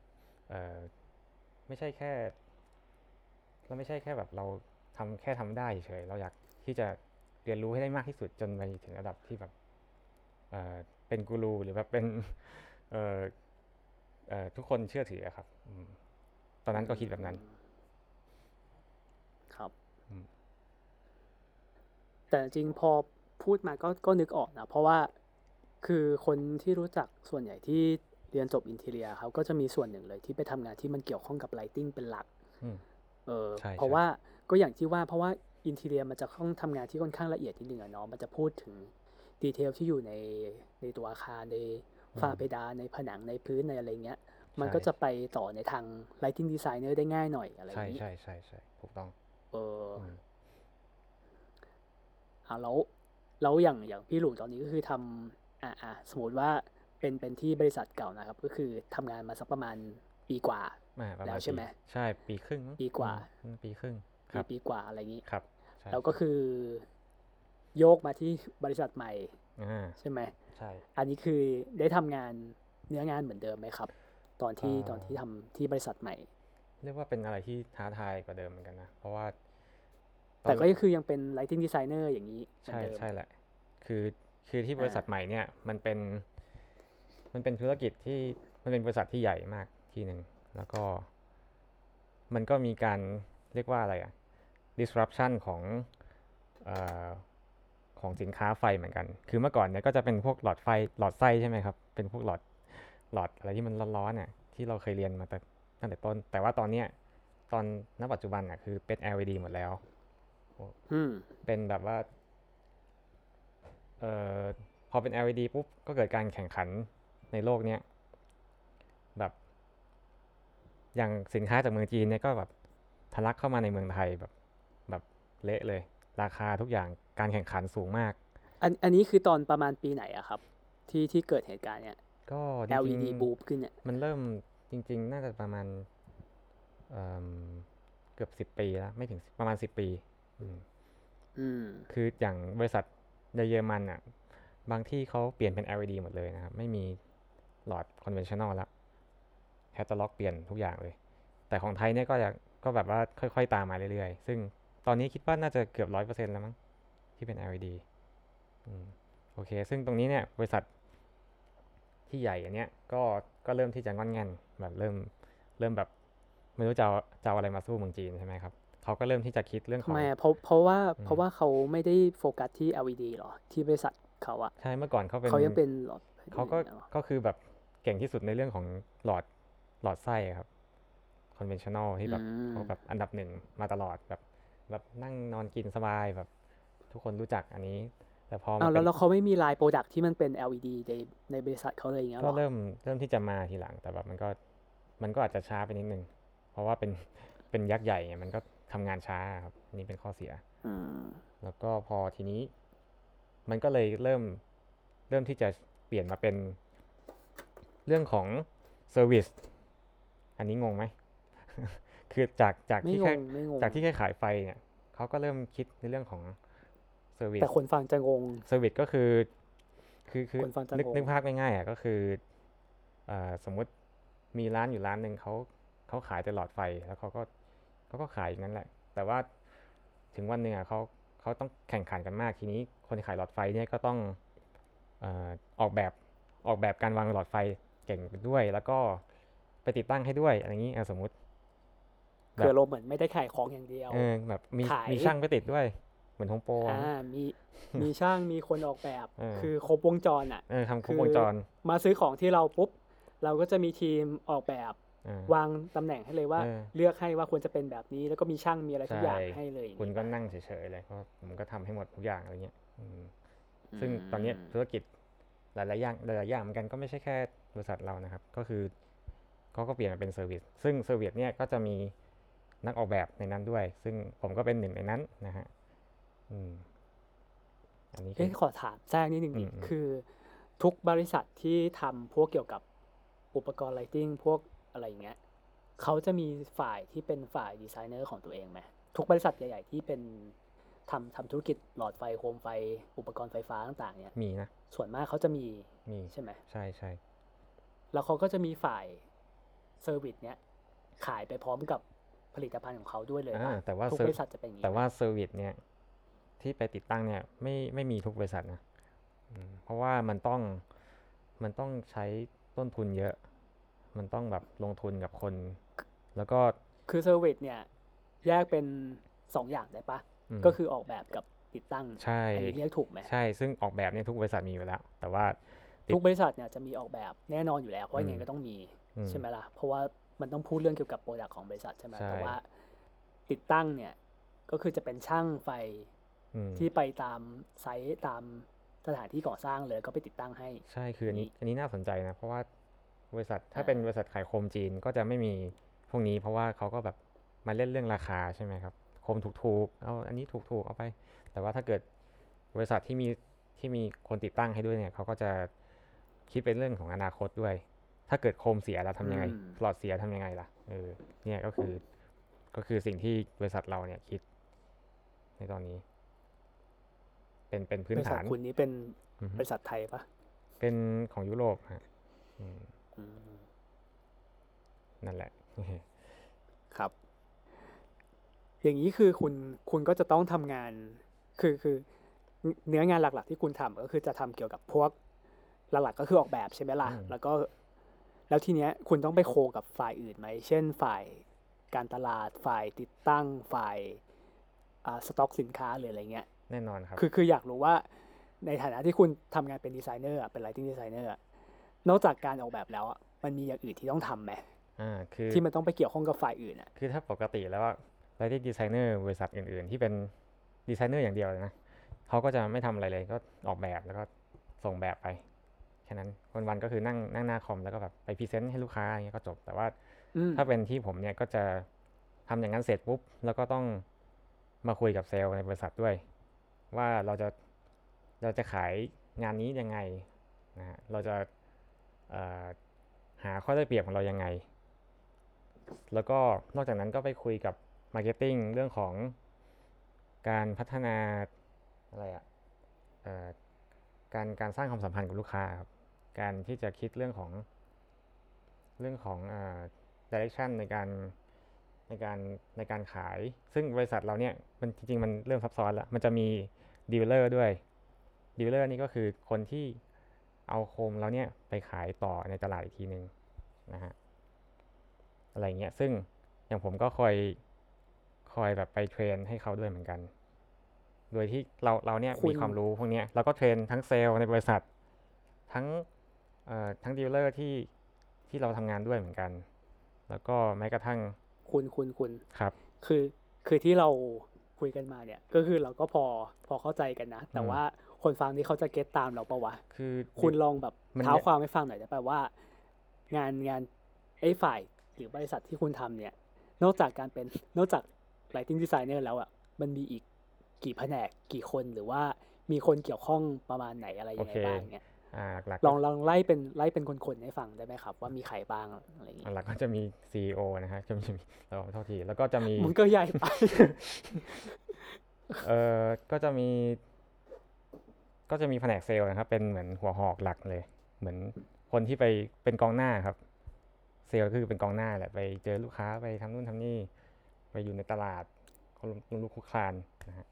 เออไม่ใช่แค่เราไม่ใช่แค่แบบเราทำแค่ทำได้เฉยเราอยากที่จะเรียนรู้ให้ได้มากที่สุดจนไปถึงระดับที่แบบเออเป็นกูรูหรือแบบเป็นเออ ทุกคนเชื่อถืออะครับอืมตอนนั้นก็คิดแบบนั้น ครับอืมแต่จริงๆพอพูดมาก็ก็นึกออกนะ เพราะว่าคือคนที่รู้จักส่วนใหญ่ที่เรียนจบอินเทเรียเขาก็จะมีส่วนหนึ่งเลยที่ไปทำงานที่มันเกี่ยวข้องกับไลติ n งเป็นหลักอืมเออใช่เพราะใช่ว่าก็อย่างที่ว่าเพราะว่าอินเทเรียมันจะต้องทำงานที่ค่อนข้างละเอียดนิดนึงอะเนาะมันจะพูดถึงดีเทลที่อยู่ในในตัวอาคารใน ฝ้าเพดานในผนังในพื้นในอะไรเงี้ย มันก็จะไปต่อในทาง lighting designer ได้ง่ายหน่อยอะไรอใช่ย่างนี้ใช่ใช่ใช่ถูกต้อง เออออืมอ่าแล้วแล้วอย่างอย่างพี่หลุยตอนนี้ก็คือทำอ่าอ่าสมมติว่าเป็นเป็นที่บริษัทเก่านะครับ ก็คือทำงานมาสักประมาณปีกว่ามาประแล้มาณวใช่ไหมปีใช่ปีครึ่งมั้งปีกว่าอืมปีครึ่งคปีรับปีกว่าอะไรอย่างนี้ครับใช่แล้วก็คือ โยกมาที่บริษัทใหม่อ่า ใช่ไหมใช่ อันนี้คือได้ทำงานเนื้องานเหมือนเดิมไหมครับ ตอนที่เอ่อตอนที่ทำที่บริษัทใหม่ เรียกว่าเป็นอะไรที่ท้าทายกว่าเดิมเหมือนกันนะ เพราะว่าตอนแต่ก็คือยังเป็น lighting designer อย่างนี้เหมือนใช่เดิมใช่แหละ คือคือที่บริษัทอ่าใหม่เนี่ยมันเป็น มันเป็นธุรกิจที่มันเป็นบริษัทที่ใหญ่มากที่หนึ่งแล้วก็ มันก็มีการเรียกว่าอะไรอะ disruption ของเอ่อ ของสินค้าไฟเหมือนกัน คือเมื่อก่อนเนี่ยก็จะเป็นพวกหลอดไฟหลอดไส้ใช่ไหมครับ เป็นพวกหลอดหลอดอะไรที่มันร้อนๆน่ะที่เราเคยเรียนมาแต่ตั้งแต่ต้น แต่ว่าตอนเนี้ยตอนณปัจจุบันอะคือเป็น LED หมดแล้วอืมเป็นแบบว่าเอ่อพอเป็น LED ปุ๊บก็เกิดการแข่งขันในโลกเนี้ยแบบ อย่างสินค้าจากเมืองจีนเนี่ยก็แบบทะลักเข้ามาในเมืองไทยแบบ แบบเละเลย ราคาทุกอย่าง การแข่งขันสูงมาก อันอันนี้คือตอนประมาณปีไหนอะครับ ที่ที่เกิดเหตุการณ์เนี้ยก็จริง LED บูมขึ้นเนี่ยๆมันเริ่มจริง ๆ น่าจะประมาณเอิ่มเกือบสิบปีแล้ว ไม่ถึง10ประมาณสิบปีอืมอืมคืออย่างบริษัทในเยอรมันอะบางที่เขาเปลี่ยนเป็น LED หมดเลยนะครับ ไม่มีหลอด conventional แล้วแคตตาล็อกเปลี่ยนทุกอย่างเลย แต่ของไทยเนี่ยก็อยากก็แบบว่าค่อย ๆ ตามมาเรื่อยๆ ซึ่งตอนนี้คิดว่าน่าจะเกือบร้อยเปอร์เซ็นต์แล้วมั้ง ที่เป็น LED อืมโอเค ซึ่งตรงนี้เนี่ยบริษัทที่ใหญ่อันเนี้ยก็ก็เริ่มที่จะงอนแงนแบบเริ่มเริ่มแบบไม่รู้จะเอาจะเอาอะไรมาสู้เมืองจีนใช่ไหมครับเขาก็เริ่มที่จะคิดเรื่องขทำองไมอะเพราะเพราะว่าอืมเพราะว่าเขาไม่ได้โฟกัสที่ LED หรอที่บริษัทเขาอะใช่เมื่อก่อนเขาเป็นเขายังเป็นหลอดเขาก็หรอก็คือแบบเก่งที่สุดในเรื่องของหลอดหลอดไส้อะครับ conventional ที่แบบอืมเขาแบบอันดับหนึ่งมาตลอดแบบแบบนั่งนอนกินสบายแบบ ทุกคนรู้จักอันนี้ แต่พอมาอ้าวเป็แล้วนแล้วเขาไม่มีลายโปรดักที่มันเป็น LED ในในบริษัทเขาเลยอย่างเงี้ยหก็รอเริ่มเริ่มที่จะมาทีหลังแต่แบบมันก็มันก็อาจจะช้าไปนิดนึง เพราะว่าเป็นเป็นยักษ์ใหญ่ไงมันก็ทำงานช้าครับอันนี่เป็นข้อเสียอืมแล้วก็พอทีนี้ มันก็เลยเริ่มเริ่มที่จะเปลี่ยนมาเป็นเรื่องของ service อันนี้งงไหม คือจากจากไม่ที่งแค่งไม่งงจากที่แค่ขายไฟเนี่ยเขาก็เริ่มคิดในเรื่องของ service แต่คนฟังจะงง service ก็คือ คือคือคนฟังจะนึกงงนึกภาพง่ายๆอะก็คืออ่าสมมุติมีร้านอยู่ร้านหนึ่งเขาเขาขายแต่หลอดไฟแล้วเขาก็เขาก็ขายอย่างนั้นแหละ แต่ว่าถึงวันหนึ่งอะเขาเขาต้องแข่งขันกันมากทีนี้ คนขายหลอดไฟเนี่ยก็ต้องเอ่อออกแบบออกแบบการวางหลอดไฟเก่งไปด้วย แล้วก็ไปติดตั้งให้ด้วยอะไรอย่างนี้อะสมมุติแบบคือเราเหมือนไม่ได้ขายของอย่างเดียวเออแบบมีขายมีช่างไปติดด้วย เหมือนโฮมโปรอะอ่ามีมีช่างมีคนออกแบบเออคือครบวงจรอะเออทำครคืบอวงจร มาซื้อของที่เราปุ๊บ เราก็จะมีทีมออกแบบเออวางตำแหน่งให้เลยว่าเออเลือกให้ว่าควรจะเป็นแบบนี้ แล้วก็มีช่างมีอะไรทุกอย่างใช่ให้เลย คุณก็นั่งเฉยๆเลยเพราะผมก็ทำให้หมดทุกอย่างอะไรเงี้ยอืมซึ่งตอนเนี้ยธุรกิจหลายๆอย่างหลายๆอย่างเหมือนกันก็ไม่ใช่แค่บริษัทเรานะครับ ก็คือเขาก็เปลี่ยนมาเป็น service ซึ่ง service เนี่ยก็จะมีนักออกแบบในนั้นด้วย ซึ่งผมก็เป็นหนึ่งในนั้นนะฮะ อืมอันนี้คืเอ้ยอขอถามแทรกนิดนึงดิอืมอืมคือทุกบริษัทที่ทำพวกเกี่ยวกับอุปกรณ์ lighting พวกอะไรอย่างเงี้ยเขาจะมีฝ่ายที่เป็นฝ่ายดีไซเนอร์ของตัวเองไหมทุกบริษัทใหญ่ ๆ ที่เป็นทำทำธุรกิจหลอดไฟโคมไฟ อุปกรณ์ไฟฟ้าต่างๆ เนี่ยมีนะส่วนมากเขาจะมีมีใช่ไหมใช่ใช่แล้วเขาก็จะมีฝ่าย service เนี้ยขายไปพร้อมกับผลิตภัณฑ์ของเขาด้วยเลยอ่าป่ะแต่ว่าทุกเซอร์บริษัทจะเป็นอย่างนี้แต่ไหมว่า service เนี่ย ที่ไปติดตั้งเนี่ยไม่ไม่มีทุกบริษัทนะอืมเพราะว่ามันต้องมันต้องใช้ต้นทุนเยอะ มันต้องแบบลงทุนกับคน แล้วก็คือ service เนี่ย แยกเป็นสองอย่างได้ปะอืมก็คือออกแบบกับติดตั้งใช่อันนี้เรียกถูกไหมใช่ซึ่งออกแบบเนี่ยทุกบริษัทมีอยู่แล้ว แต่ว่าติดทุกบริษัทเนี่ยจะมีออกแบบแน่นอนอยู่แล้วเพราะยังไงอืมก็ต้องมีอืมใช่ไหมล่ะเพราะว่ามันต้องพูดเรื่องเกี่ยวกับ product ของบริษัทใช่ไหมใช่แต่ว่าติดตั้งเนี่ยก็คือจะเป็นช่างไฟอืม ที่ไปตาม site ตามสถานที่ก่อสร้างเลยก็ไปติดตั้งให้ ใช่คืออันนี้นี่อันนี้น่าสนใจนะ เพราะว่าบริษัทถ้าอ่าเป็นบริษัทขายโคมจีนก็จะไม่มีพวกนี้ เพราะว่าเขาก็แบบมาเล่นเรื่องราคาใช่ไหมครับโคมถูกๆเอาอันนี้ถูกๆเอาไป แต่ว่าถ้าเกิดบริษัทที่มีที่มีคนติดตั้งให้ด้วยเนี่ยเขาก็จะคิดเป็นเรื่องของอนาคตด้วย ถ้าเกิดโคมเสียเราทำยังไงอืมหลอดเสียทำยังไงล่ะเออเนี่ยก็คือก็คือสิ่งที่บริษัทเราเนี่ยคิดในตอนนี้ เป็นเป็นพื้บนริษัทฐานคุณนี้เป็นอือฮึบริษัทไทยปะเป็นของยุโรปฮะอืมอืมนั่นแหละ ครับ อย่างนี้คือคุณคุณก็จะต้องทำงาน คือคือ เนื้องานหลัก ๆ ที่คุณทำก็คือจะทำเกี่ยวกับพวกหลักๆก็คือออกแบบใช่ไหมล่ะอืมแล้วก็ แล้วทีเนี้ย คุณต้องไปโคกับฝ่ายอื่นไหม เช่นฝ่ายการตลาด ฝ่ายติดตั้ง ฝ่ายอ่าสต็อกสินค้าหรืออะไรเงี้ย แน่นอนครับ คือคืออยากรู้ว่าในฐานะที่คุณทำงานเป็นดีไซเนอร์อะเป็น lighting designer นอกจากการออกแบบแล้วอะมันมีอย่างอื่นที่ต้องทำไหมอ่าคือที่มันต้องไปเกี่ยวข้องกับฝ่ายอื่นอะคือถ้าปกติแล้ว light designer บริษัทอื่น ๆ ที่เป็นดีไซเนอร์อย่างเดียวเลยนะเขเขาก็จะไม่ทำอะไรเลยก็ออกแบบแล้วก็ส่งแบบไปแค่นั้นวันวันๆก็คือนั่งนั่งหน้าคอมแล้วก็แบบไป present ให้ลูกค้าอย่างเงี้ยก็จบแต่ว่าอืมถ้าเป็นที่ผมเนี่ยก็จะทำอย่างนั้นเสร็จปุ๊บแล้วก็ต้องมาคุยกับเซลล์ในบริษัทด้วย ว่าเราจะเราจะขายงานนี้ยังไงนะฮะเราจะหาข้อได้เปรียบของเรายังไง แล้วก็นอกจากนั้นก็ไปคุยกับ marketing เรื่องของการพัฒนาอะไรอะเอ่อการการสร้างความสัมพันธ์กับลูกค้าครับการที่จะคิดเรื่องของเรื่องของเอ่อ direction ในการในการในการขาย ซึ่งบริษัทเราเนี่ยมันจริงๆ มันเริ่มซับซ้อนแล้วมันจะมี dealer ด้วย dealer นี่ก็คือคนที่เอาโคมเราเนี่ยไปขายต่อในตลาดอีกทีหนึ่งนะฮะอะไรเงี้ยซึ่งอย่างผมก็คอยคอยแบบไป train ให้เขาด้วยเหมือนกัน โดยที่เราเราเนี่ยคุณมีความรู้พวกเนี้ยเราก็ train ทั้งเซลล์ในบริษัท ทั้งเอ่อทั้ง dealer ที่ที่เราทำงานด้วยเหมือนกัน แล้วก็แม้กระทั่งคุณคุณคุณครับ คือคือที่เรา คุยกันมาเนี่ย ก็คือเราก็พอพอเข้าใจกันนะ แต่อืมว่าคนฟังนี่เขาจะ get ตามเราปะวะคือคุณลองแบบมันเท้าความให้ฟังหน่อยได้ป่ะว่า งานงานไอ้ฝ่ายหรือบริษัทที่คุณทำเนี่ย นอกจากการเป็นนอกจาก lighting designer แล้วอะมันมีอีกกี่แผนกกี่คนหรือว่ามีคนเกี่ยวข้องประมาณไหนอะไรยังไงโอเคบ้างเนี่ยอ่า หลักลองลองไล่เป็นไล่เป็นคนๆให้ฟังได้ไหมครับ ว่ามีใครบ้างอะไรอย่างเงี้ยหลักก็จะมี CEO นะฮะจะมีเราเท่าทีแล้วก็จะมีมันก็ใหญ่ไปเอ่อก็จะมี ก็จะมีแผนกเซลล์นะครับ เป็นเหมือนหัวหอกหลักเลย เหมือนคนที่ไปเป็นกองหน้าครับ เซลล์คือเป็นกองหน้าแหละไปเจอลูกค้าไปทำนู่นทำนี่ ไปอยู่ในตลาดคนลุลุกคลุกคลานนะฮะ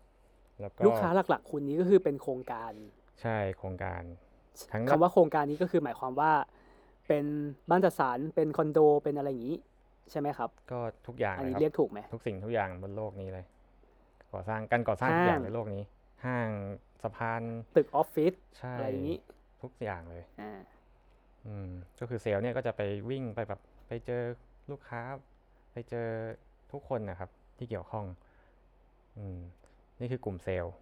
แล้วก็ลูกค้าหลัก ๆ คุณนี้ก็คือเป็นโครงการ ใช่โครงการทั้ง คำว่าโครงการนี้ก็คือหมายความว่า เป็นบ้านจัดสรรเป็นคอนโดเป็นอะไรอย่างนี้ ใช่ไหมครับ ก็ทุกอย่างอันเลยนี้ครับเรียกถูกไหมทุกสิ่งทุกอย่างบนโลกนี้เลย ก่อสร้างการก่อสร้างทุกอย่างห้างในโลกนี้ ห้างสะพานตึกออฟฟิศใช่อะไรอย่างนี้ ทุกอย่างเลยอ่าอืมก็คือเซลล์เนี่ยก็จะไปวิ่งไปแบบไปเจอลูกค้า ไปเจอทุกคนนะครับ ที่เกี่ยวข้อง อืมนี่คือกลุ่มเซลล์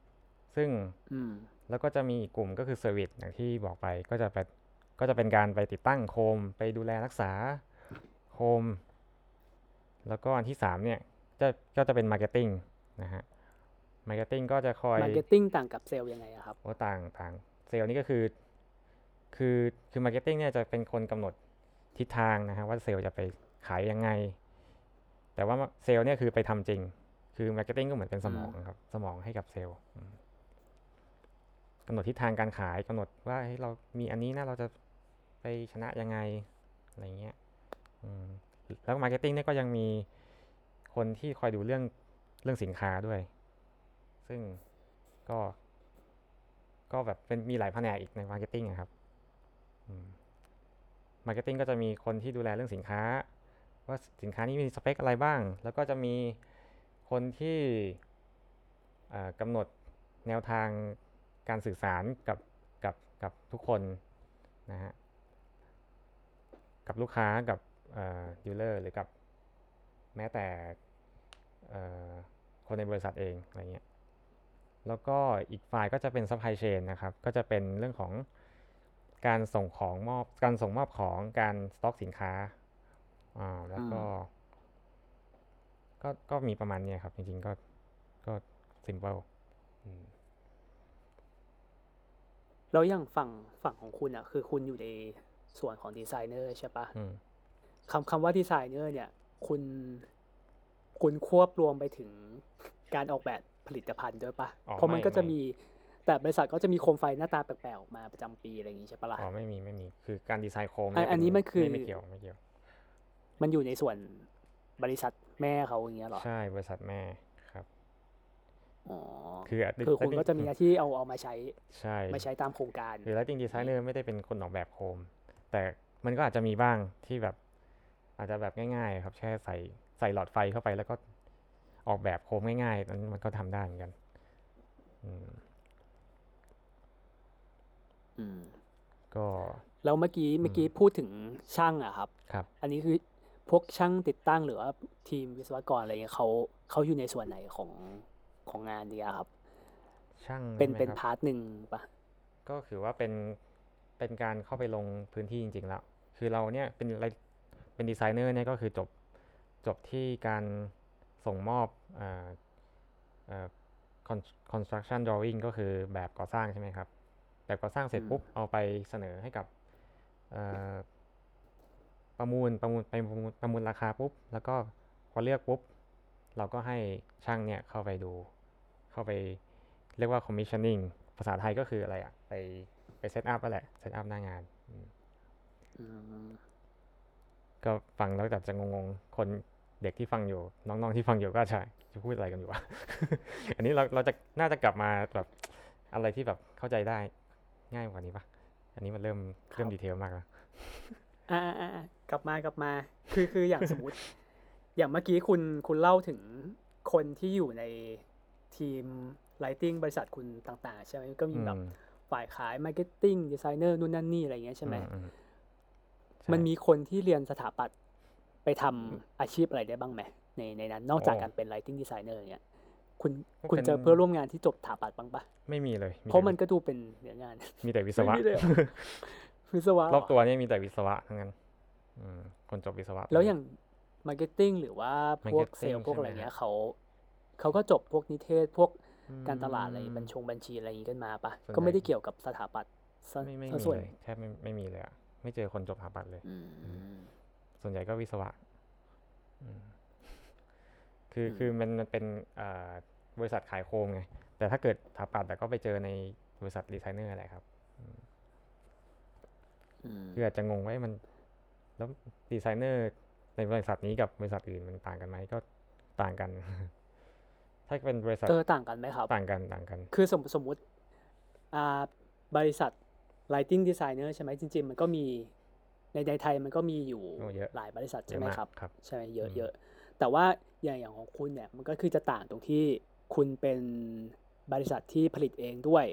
ซึ่งอืม แล้วก็จะมีอีกกลุ่มก็คือ service อย่างที่บอกไปก็จะไปก็จะเป็นการไปติดตั้งโคม ไปดูแลรักษาโคม แล้วก็อันที่สามเนี่ยจะก็จะเป็น marketing นะฮะ marketing ก็จะคอย marketing ต่างกับเซลล์ยังไงอะครับว่าต่างต่างเซลล์นี่ก็คือคือคือ marketing เนี่ยจะเป็นคนกำหนดทิศทางนะฮะว่าเซลล์จะไปขายยังไง แต่ว่าเซลล์เนี่ยคือไปทำจริง คือ marketing ก็เหมือนเป็นสมองครับ สมองให้กับเซลล์อืม กำหนดทิศทางการขายกำหนดว่าเฮ้เรามีอันนี้นะเราจะไปชนะยังไงอะไรเงี้ยแล้ว marketing เนี่ยก็ยังมีคนที่คอยดูเรื่องเรื่องสินค้าด้วย ซึ่งก็ ก็แบบเป็นมีหลายแผนกอีกใน marketing ครับ marketing ก็จะมีคนที่ดูแลเรื่องสินค้า ว่าสินค้านี้มีสเปคอะไรบ้าง แล้วก็จะมีคนที่กำหนดแนวทาง การสื่อสารกับกับกับทุกคนนะฮะกับลูกค้ากับ dealer หรือกับแม้แต่เอ่อคนในบริษัทเองอะไรเงี้ยแล้วก็อีกฝ่ายก็จะเป็น supply chain นะครับ ก็จะเป็นเรื่องของการส่งของมอบการส่งมอบของการสต็อกสินค้าอ่าแล้วก็ ก็ก็มีประมาณเนี้ยครับ จริงๆก็ก็ simple อืม แล้วอย่างฝั่งฝั่งของคุณอะคือคุณอยู่ในส่วนของดีไซเนอร์ใช่ปะอืมคำคำว่าดีไซเนอร์เนี่ย คุณ คุณควบรวมไปถึงการออกแบบผลิตภัณฑ์ด้วยปะอ๋อเพราะมันไม่ก็จะไม่มีแต่บริษัทก็จะมีโคมไฟหน้าตาแปลกๆออกมาประจำปีอะไรอย่างงี้ใช่ปะล่ะอ๋อไม่มีไม่มีคือการดีไซน์โคมอันเยอันนี้เป็มันคือไม่ไม่เกี่ยวไม่เกี่ยว มันอยู่ในส่วนบริษัทแม่เขาอย่างเงี้ยเหรอใช่บริษัทแม่ ครับอ๋อคือคือคุณก็จะมีหน้าที่เอาเอามาใช้ใช่มาใช้ตามโครงการคือ lighting designer ไม่ได้เป็นคนออกแบบโคม แต่มันก็อาจจะมีบ้างที่แบบอาจจะแบบง่ายๆ ครับแค่ใส่ใส่หลอดไฟเข้าไปแล้วก็ออกแบบโคมง่ายๆนั้นมันก็ทำได้เหมือนกันอืมอืมก็แล้วเมื่อกี้เมื่อกี้พูดถึงช่างอะครับครับ อันนี้คือพวกช่างติดตั้งหรือว่าทีมวิศวกรอะไรเงี้ยเขาเขาอยู่ในส่วนไหนของ ของงานเนี่ยครับ ช่างเป็นใช่ไหมเป็นครับ part หนึ่งปะก็คือว่าเป็นเป็นการเข้าไปลงพื้นที่จริง ๆ แล้ว คือเราเนี่ยเป็นอะไรเป็นดีไซเนอร์เนี่ยก็คือจบจบที่การส่งมอบอ่าอ่า con- construction drawing ก็คือแบบก่อสร้างใช่ไหมครับ แบบก่อสร้างเสร็จปุ๊บ เอาไปเสนอให้กับเอ่อประมูลประมูลไปประมูลประมูลราคาปุ๊บ แล้วก็พอเลือกปุ๊บ เราก็ให้ช่างเนี่ยเข้าไปดู เข้าไปเรียกว่า commissioning ภาษาไทยก็คืออะไรอะไปไป set up นั่นแหละ set up หน้างานอืมอืมก็ฟังแล้วแบบจะงงๆ คนเด็กที่ฟังอยู่ น้องๆที่ฟังอยู่ก็จะจะพูดอะไรกันอยู่วะอันนี้เราเราจะน่าจะกลับมาแบบอะไรที่แบบเข้าใจได้ง่ายกว่านี้ปะอันนี้มันเริ่มเริ่มดีเทลมากแล้วอ่าอ่าอ่ากลับมากลับมา คือคืออย่างสมมติ อย่างเมื่อกี้คุณคุณเล่าถึงคนที่อยู่ใน ทีม Lighting บริษัทคุณต่างๆ ใช่ไหมก็มีแบบอืมฝ่ายขาย Marketing Designer นู่นนั่นนี่อะไรเงี้ยใช่ไหมอือืใช่มันมีคนที่เรียนสถาปัตย์ไปทำอาชีพอะไรได้บ้างไหมในในนั้น นอกจากโอ้การเป็น Lighting Designer อย่างเงี้ยคุณก็คุณเป็นเจอเพื่อนร่วมงานที่จบสถาปัตย์บ้างปะไม่มีเลย เพราะแต่มันก็ดูเป็นเนื้องาน มีแต่วิศวะไม่มีเลยเหรอวิศวะเหรอบตัวนี่มีแต่วิศวะทั้งนั้นอืมคนจบวิศวะ แล้วอย่าง Marketing หรือว่าพวก Marketing เซลล์พวกอะไรใช่ไหมเงี้ยเขา เขาก็จบพวกนิเทศพวกอืมการตลาดอะไรบัญชงบัญชีอะไรอย่างงี้กันมาปะส่วนก็ไม่ใหญ่ได้เกี่ยวกับสถาปัตย์ซะไม่ไม่ซะมีส่วนเลยแทบไม่ไม่มีเลยอะไม่เจอคนจบสถาปัตย์เลยอืมส่วนใหญ่ก็วิศวะอืมคืออืมคือมันมันเป็นอ่าบริษัทขายโครงไง แต่ถ้าเกิดสถาปัตย์แต่ก็ไปเจอในบริษัทดีไซเนอร์อะไรครับอืมคืออาจจะงงว่าเอ๊ะมัน แล้วดีไซเนอร์ในบริษัทนี้กับบริษัทอื่นมันต่างกันไหมก็ต่างกัน ถ้าเป็นบริษัทเออต่างกันไหมครับ ต่างกันต่างกัน คือสมสมมุติอ่าบริษัท lighting designer ใช่ไหมจริง ๆ มันก็มีในในไทยมันก็มีอยู่โอ้เยอะหลายบริษัทเยใช่อะไหมมากครับครับใช่ไหมเยอะอืมเยอะแต่ว่าอย่างอย่างของคุณเนี่ยมันก็คือจะต่างตรงที่คุณเป็นบริษัทที่ผลิตเองด้วย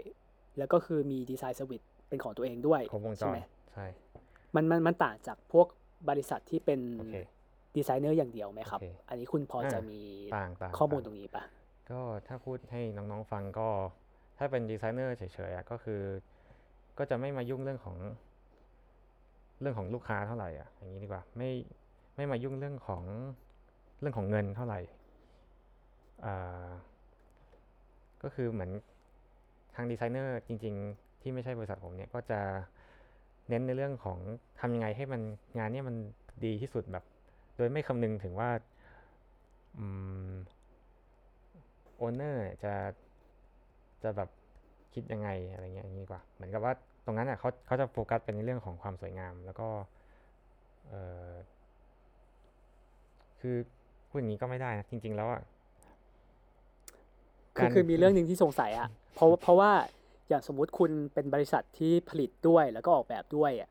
แล้วก็คือมีดีไซน์สวิตเป็นของตัวเองด้วยครบวงจใช่รไหมใช่มันมันมันต่างจากพวกบริษัทที่เป็นโอเคดีไซเนอร์อย่างเดียวไหมครับโอเคอันนี้คุณพอจะอ่ามีมีต่างต่างข้อมูลต่างตรงนี้ปะ ก็ถ้าพูดให้น้องๆฟังก็ ถ้าเป็นดีไซเนอร์เฉยๆอะก็คือ ก็จะไม่มายุ่งเรื่องของ เรื่องของลูกค้าเท่าไหร่อะอย่างนี้ดีกว่าไม่ไม่มายุ่งเรื่องของเรื่องของเงินเท่าไหร่อ่าก็คือเหมือนทางดีไซเนอร์จริง ๆ ที่ไม่ใช่บริษัทผมเนี่ยก็จะเน้นในเรื่องของทำยังไงให้มันงานเนี้มันดีที่สุดแบบ โดยไม่คำนึงถึงว่าอืม โอเนอร์จะจะแบบคิดยังไงอะไรเงี้ยอย่างนี้ดีกว่า เหมือนกับว่าตรงนั้นอะเขาเขาจะโฟกัสเป็นในเรื่องของความสวยงาม แล้วก็เออคือพูดอย่างนี้ก็ไม่ได้นะจริง ๆ แล้วอะคือการคือมีเรื่องหนึ่งที่สงสัยอะเพราะเพราะว่าอย่างสมมุติคุณเป็นบริษัทที่ผลิตด้วยแล้วก็ออกแบบด้วยอะ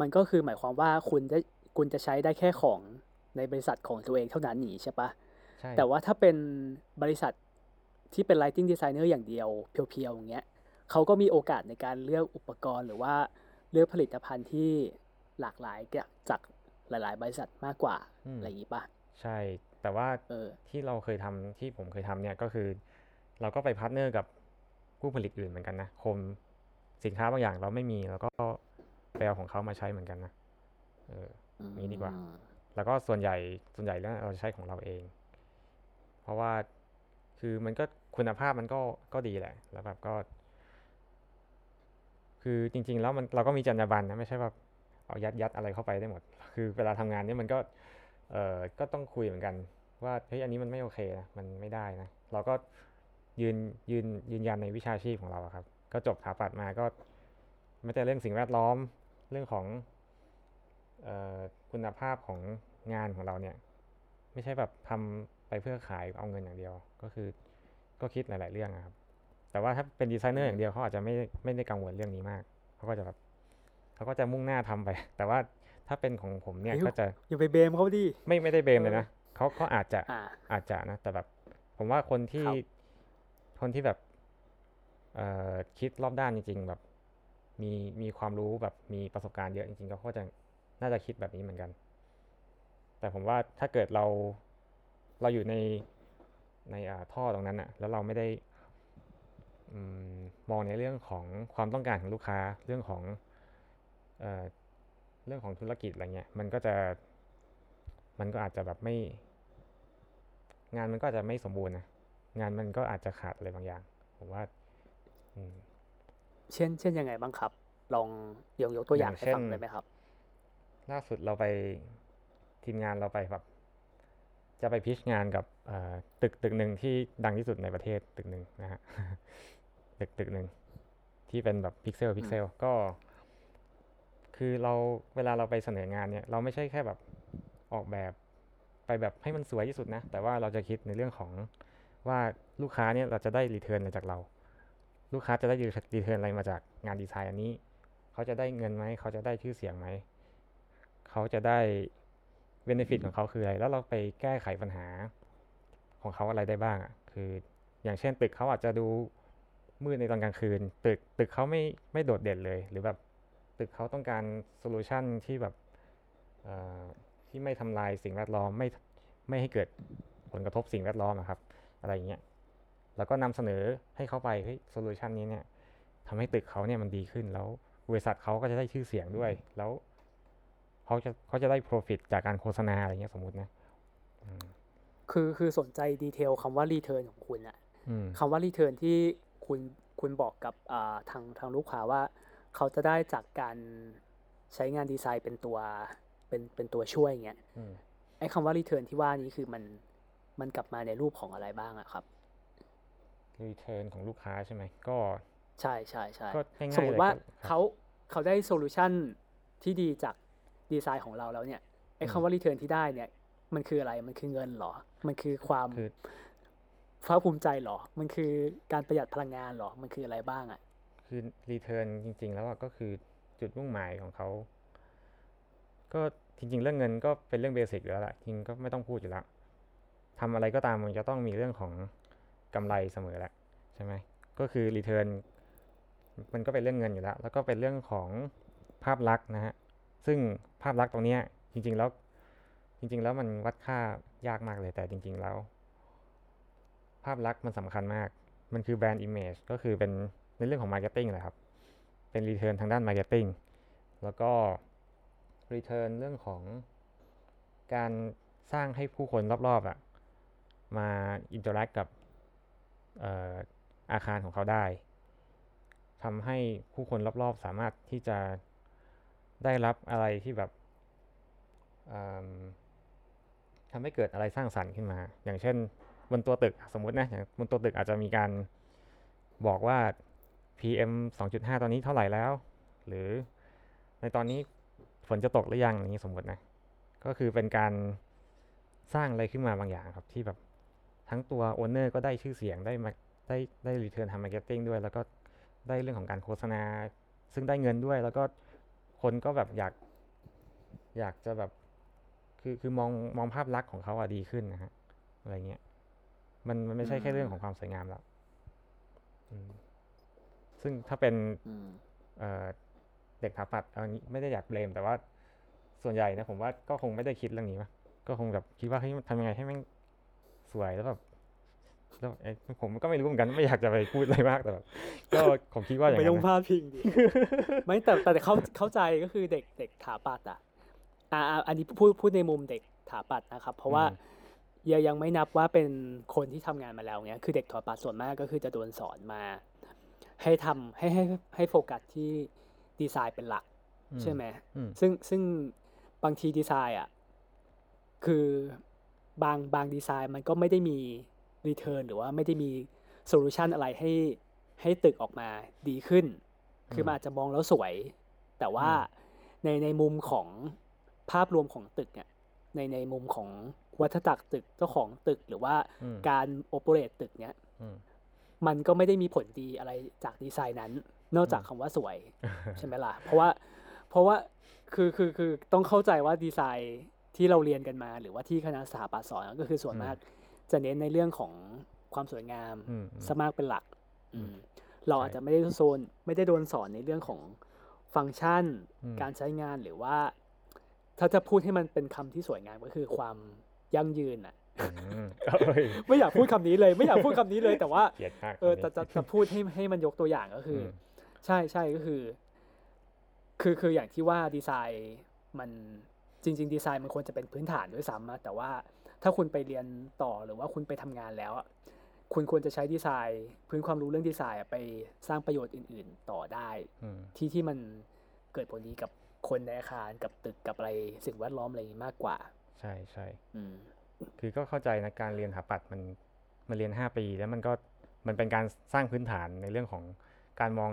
มันก็คือหมายความว่าคุณจะคุณจะใช้ได้แค่ของในบริษัทของตัวเองเท่านั้นหนีใช่ปะใช่แต่ว่าถ้าเป็นบริษัท ที่เป็น lighting designer อย่างเดียว pure ๆอย่างเงี้ยเขาก็มีโอกาสในการเลือกอุปกรณ์หรือว่าเลือกผลิตภัณฑ์ที่หลากหลายจากหลาย ๆ บริษัทมากกว่าอืมอะไรอย่างงี้ปะใช่ แต่ว่าเออที่เราเคยทำที่ผมเคยทำเนี่ยก็คือ เราก็ไป partner กับผู้ผลิตอื่นเหมือนกันนะโคมสินค้าบางอย่างเราไม่มีเราก็ไปเอาของเขามาใช้เหมือนกันนะเอองี้ดีกว่าอืมแล้วก็ส่วนใหญ่ส่วนใหญ่แล้วเราจะใช้ของเราเอง เพราะว่า คือมันก็คุณภาพมันก็ก็ดีแหละ แล้วแบบก็ คือจริง ๆ แล้วมันเราก็มีจรรยาบรรณนะไม่ใช่ว่าเอายัดยัดอะไรเข้าไปได้หมด คือเวลาทำงานเนี่ยมันก็เออก็ต้องคุยเหมือนกัน ว่าเฮ้ยอันนี้มันไม่โอเคนะมันไม่ได้นะเราก็ยืนยืนยืนยันในวิชาชีพของเราครับ ก็จบสถาปัตย์มาก็ไม่แต่เรื่องสิ่งแวดล้อมเรื่องของเอ่อคุณภาพของงานของเราเนี่ย ไม่ใช่แบบทำ ไปเพื่อขายเอาเงินอย่างเดียว ก็คือก็คิดหลาย ๆ เรื่องอะครับ แต่ว่าถ้าเป็นดีไซเนอร์อย่างเดียวเขาอาจจะไม่ไม่ได้กังวลเรื่องนี้มากเขาก็จะแบบเขาก็จะมุ่งหน้าทำไป แต่ว่าถ้าเป็นของผมเนี่ยเฮ้ยก็จะอย่าไปเบมเขาดิไม่ไม่ได้เบมเลยเออนะเขาเขาอาจจะอ่าอาจจะนะ แต่แบบผมว่าคนที่ครับคนที่แบบเอ่อคิดรอบด้านจริง ๆ แบบมีมีความรู้แบบมีประสบการณ์เยอะจริงๆเขาก็จะน่าจะคิดแบบนี้เหมือนกัน แต่ผมว่าถ้าเกิดเรา เราอยู่ในในอ่าท่อตรงนั้นอะแล้วเราไม่ได้อืมมองในเรื่องของความต้องการของลูกค้าเรื่องของเอ่อเรื่องของธุรกิจอะไรเงี้ยมันก็จะมันก็อาจจะแบบไม่ งานมันก็อาจจะไม่สมบูรณ์นะงานมันก็อาจจะขาดอะไรบางอย่าง ผมว่าอืมเช่น เช่นยังไงบ้างครับ ลองยกยกตัวอย่างอย่างให้เช่นฟังได้ไหมครับ ล่าสุดเราไปทีมงานเราไปแบบ จะไป pitch งานกับเอ่อตึกตึกหนึ่งที่ดังที่สุดในประเทศตึกหนึ่งนะฮะตึกตึกหนึ่งที่เป็นแบบ pixel pixel ก็ คือเราเวลาเราไปเสนองานเนี่ย เราไม่ใช่แค่แบบออกแบบไปแบบให้มันสวยที่สุดนะ แต่ว่าเราจะคิดในเรื่องของว่าลูกค้าเนี่ยเราจะได้ return อะไรจากเรา ลูกค้าจะได้ return อะไรมาจากงานดีไซน์อันนี้ เขาจะได้เงินไหม เขาจะได้ชื่อเสียงไหม เขาจะได้ benefit ของเขาคืออะไร แล้วเราไปแก้ไขปัญหาของเขาอะไรได้บ้างอะคืออย่างเช่นตึกเขาอาจจะดูมืดในตอนกลางคืน ตึกตึกเขาไม่ไม่โดดเด่นเลย หรือแบบตึกเขาต้องการ solution ที่แบบที่ไม่ทำลายสิ่งแวดล้อมไม่ไม่ให้เกิดผลกระทบสิ่งแวดล้อมอะครับ อะไรอย่างเงี้ยแล้วก็นำเสนอให้เขาไปเฮ้ย solution นี้เนี่ยทำให้ตึกเขาเนี่ยมันดีขึ้นแล้วบริษัทเขาก็จะได้ชื่อเสียงด้วยแล้ว เขาจะเขาจะได้ profit จากการโฆษณาอะไรเงี้ยสมมตินะคือคือสนใจ detail คำว่า return ของคุณอะอืมคำว่า return ที่คุณคุณบอกกับอ่าทางทางลูกค้าว่า เขาจะได้จากการใช้งานดีไซน์เป็นตัวเป็นเป็นตัวช่วยเงี้ยอืมไอ้คำว่า return ที่ว่านี้คือมันมันกลับมาในรูปของอะไรบ้างอะครับ return ของลูกค้าใช่ไหมก็ใช่ใช่ใช่ก็ง่ายๆสมมติว่าเลยก็ครับเขาเขาได้ solution ที่ดีจาก ดีไซน์ของเราแล้วเนี่ยไอ้อืมคำว่า return ที่ได้เนี่ย มันคืออะไรมันคือเงินเหรอ มันคือความคือภาคภูมิใจเหรอ มันคือการประหยัดพลังงานเหรอ มันคืออะไรบ้างอะคือ return จริง ๆ แล้วอะก็คือจุดมุ่งหมายของเขาก็จริง ๆ เรื่องเงินก็เป็นเรื่อง basic อยู่แล้วแหละจริงก็ไม่ต้องพูดอยู่แล้วทำอะไรก็ตามมันจะต้องมีเรื่องของกำไรเสมอแหละใช่ไหมก็คือ return มันก็เป็นเรื่องเงินอยู่แล้ว แล้วก็เป็นเรื่องของภาพลักษณ์นะฮะ ซึ่งภาพลักษณ์ตรงนี้จริง ๆ แล้วจริง ๆ แล้วมันวัดค่ายากมากเลยแต่จริง ๆ แล้ว ภาพลักษณ์มันสำคัญมาก มันคือ brand image ก็คือเป็นในเรื่องของ marketing แหละครับ เป็น return ทางด้าน marketing แล้วก็ return เรื่องของการสร้างให้ผู้คนรอบๆอะมา interact กับอาคารของเขาได้ทำให้ผู้คนรอบๆ สามารถที่จะ ได้รับอะไรที่แบบอืมทำให้เกิดอะไรสร้างสรรค์ขึ้นมา อย่างเช่นบนตัวตึกสมมตินะอย่างบนตัวตึกอาจจะมีการบอกว่า PM 2.5 ตอนนี้เท่าไหร่แล้ว หรือในตอนนี้ฝนจะตกหรือยังอย่างนี้สมมตินะ ก็คือเป็นการสร้างอะไรขึ้นมาบางอย่างครับที่แบบทั้งตัว owner ก็ได้ชื่อเสียงได้มาได้ได้ return ทาง marketing ด้วย แล้วก็ได้เรื่องของการโฆษณา ซึ่งได้เงินด้วยแล้วก็ คนก็แบบอยากอยากจะแบบคือคือมองมองภาพลักษณ์ของเขาอะดีขึ้นนะฮะอะไรเงี้ยมันมันไม่ใช่แค่เรื่องของความสวยงามแล้วอืมซึ่งถ้าเป็นอืมเอ่อเด็กถาปัดเอางี้ไม่ได้อยาก blame แต่ว่าส่วนใหญ่นะผมว่าก็คงไม่ได้คิดเรื่องนี้มั้งก็คงแบบคิดว่าเฮ้ยทำยังไงให้แม่งสวยแล้วแบบ แล้วเอ้ยผมก็ไม่รู้เหมือนกันไม่อยากจะไปพูดอะไรมากแต่แบบก็ผมคิดว่าอย่างไม่นั้ต้อนงนะพลาดพิงดิไม่แต่แต่เข้าเข้าใจก็คือเด็กเด็กถาปัดอะอ่าอ่าอันนี้พูดพูดในมุมเด็กถาปัดนะครับ เพราะว่าอืมยังยังไม่นับว่าเป็นคนที่ทำงานมาแล้วเนี้ยคือเด็กถาปัดส่วนมากก็คือจะโดนสอนมา ให้ทำให้ให้ให้โฟกัสที่ดีไซน์เป็นหลักอืใช่ไหมอืมซึ่งซึ่งบางทีดีไซน์อะคือบางบางดีไซน์มันก็ไม่ได้มี return หรือว่าไม่ได้มี solution อะไรให้ให้ตึกออกมาดีขึ้น คือมันอาจจะมองแล้วสวย แต่ว่าในในมุมของภาพรวมของตึกเนี่ยในในมุมของวัฏจักรตึกเจ้าของตึกหรือว่าอืมการ operate ตึกเนี่ยอืมมันก็ไม่ได้มีผลดีอะไรจากดีไซน์นั้น นอกจากคำว่าสวยใช่ไหมล่ะ เพราะว่าเพราะว่าคือคือคือต้องเข้าใจว่าดีไซน์ที่เราเรียนกันมา หรือว่าที่คณะสถาปัตย์สอนก็คือส่วนอืมมาก จะเน้นในเรื่องของความสวยงามอืมซะมากเป็นหลักอืมเราใช่อาจจะไม่ได้โซนไม่ได้โดนสอนในเรื่องของฟังก์ชันอืมการใช้งานหรือว่า ถ้าจะพูดให้มันเป็นคำที่สวยงามก็คือความยั่งยืนอะอืมเอ้ยไม่อยากพูดคำนี้เลย ไม่อยากพูดคำนี้เลยแต่ว่าเกลียดมากเออคำนี้จะจะจะพูดให้ให้มันยกตัวอย่างก็คืออมใช่ใช่ก็คือ คือคืออย่างที่ว่าดีไซน์มันจริง ๆ ดีไซน์มันควรจะเป็นพื้นฐานด้วยซ้ำอะแต่ว่า ถ้าคุณไปเรียนต่อหรือว่าคุณไปทำงานแล้วอะคุณควรจะใช้ดีไซน์ พื้นความรู้เรื่องดีไซน์อะไปสร้างประโยชน์อื่น ๆ ต่อได้อืมที่ที่มันเกิดผลดีกับคนในอาคารกับตึกกับอะไรสิ่งแวดล้อมอะไรอย่างนี้มากกว่า ใช่ใช่อืมคือก็เข้าใจนะการเรียนสถาปัตย์มันมันเรียนห้าปี แล้วมันก็มันเป็นการสร้างพื้นฐานในเรื่องของการมอง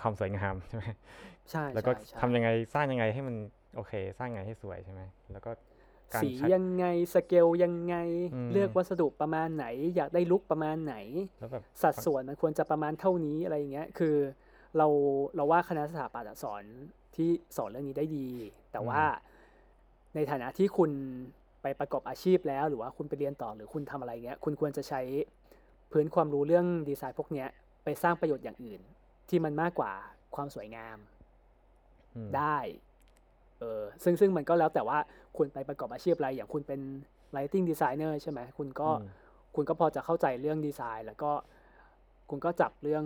ความสวยงามใช่ไหมใช่แล้วก็ใช่ใช่ทำยังไงสร้างยังไงให้มันโอเค สร้างยังไงให้สวยใช่ไหมแล้วก็การ สีใช้ยังไงสเกลยังไงอืมเลือกวัสดุประมาณไหน อยากได้ลุกประมาณไหนแล้วแบบสัดส่วนมันควรจะประมาณเท่านี้อะไรอย่างเงี้ย คือ เราเราว่าคณะสถาปัตย์อะสอนที่สอนเรื่องนี้ได้ดี แต่ว่าในฐานะที่คุณไปประกอบอาชีพแล้ว หรือว่าคุณไปเรียนต่อหรือคุณทำอะไรเงี้ย คุณควรจะใช้พื้นความรู้เรื่องดีไซน์พวกเนี้ยไปสร้างประโยชน์อย่างอื่น ที่มันมากกว่าความสวยงามอืมได้เออซึ่งซึ่งมันก็แล้วแต่ว่าคุณไปประกอบอาชีพอะไร อย่างคุณเป็น lighting designer ใช่ไหมคุณก็อืมคุณก็พอจะเข้าใจเรื่องดีไซน์ แล้วก็คุณก็จับเรื่อง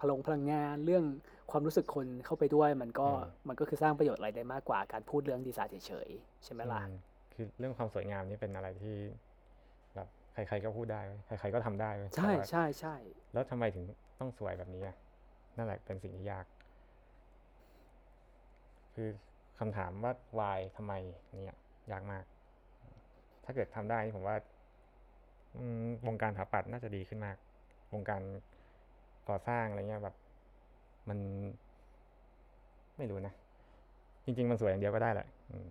พลังพลังงานเรื่องความรู้สึกคนเข้าไปด้วย มันก็อืมมันก็คือสร้างประโยชน์อะไรได้มากกว่าการพูดเรื่องดีไซน์เฉยๆใช่ไหมล่ะอืมคือเรื่องความสวยงามนี่เป็นอะไรที่แบบใครๆก็พูดได้เว้ยใครๆก็ทำได้เว้ยใช่แต่ว่าใช่ใช่แล้วทำไมถึงต้องสวยแบบนี้อะนั่นแหละเป็นสิ่งที่ยาก คือ คำถามว่า why ทำไมเนี่ยยากมาก ถ้าเกิดทำได้นี่ผมว่าอืมวงการสถาปัตย์น่าจะดีขึ้นมาก วงการก่อสร้างอะไรเงี้ยแบบ มันไม่รู้นะ จริง ๆ มันสวยอย่างเดียวก็ได้แหละอืม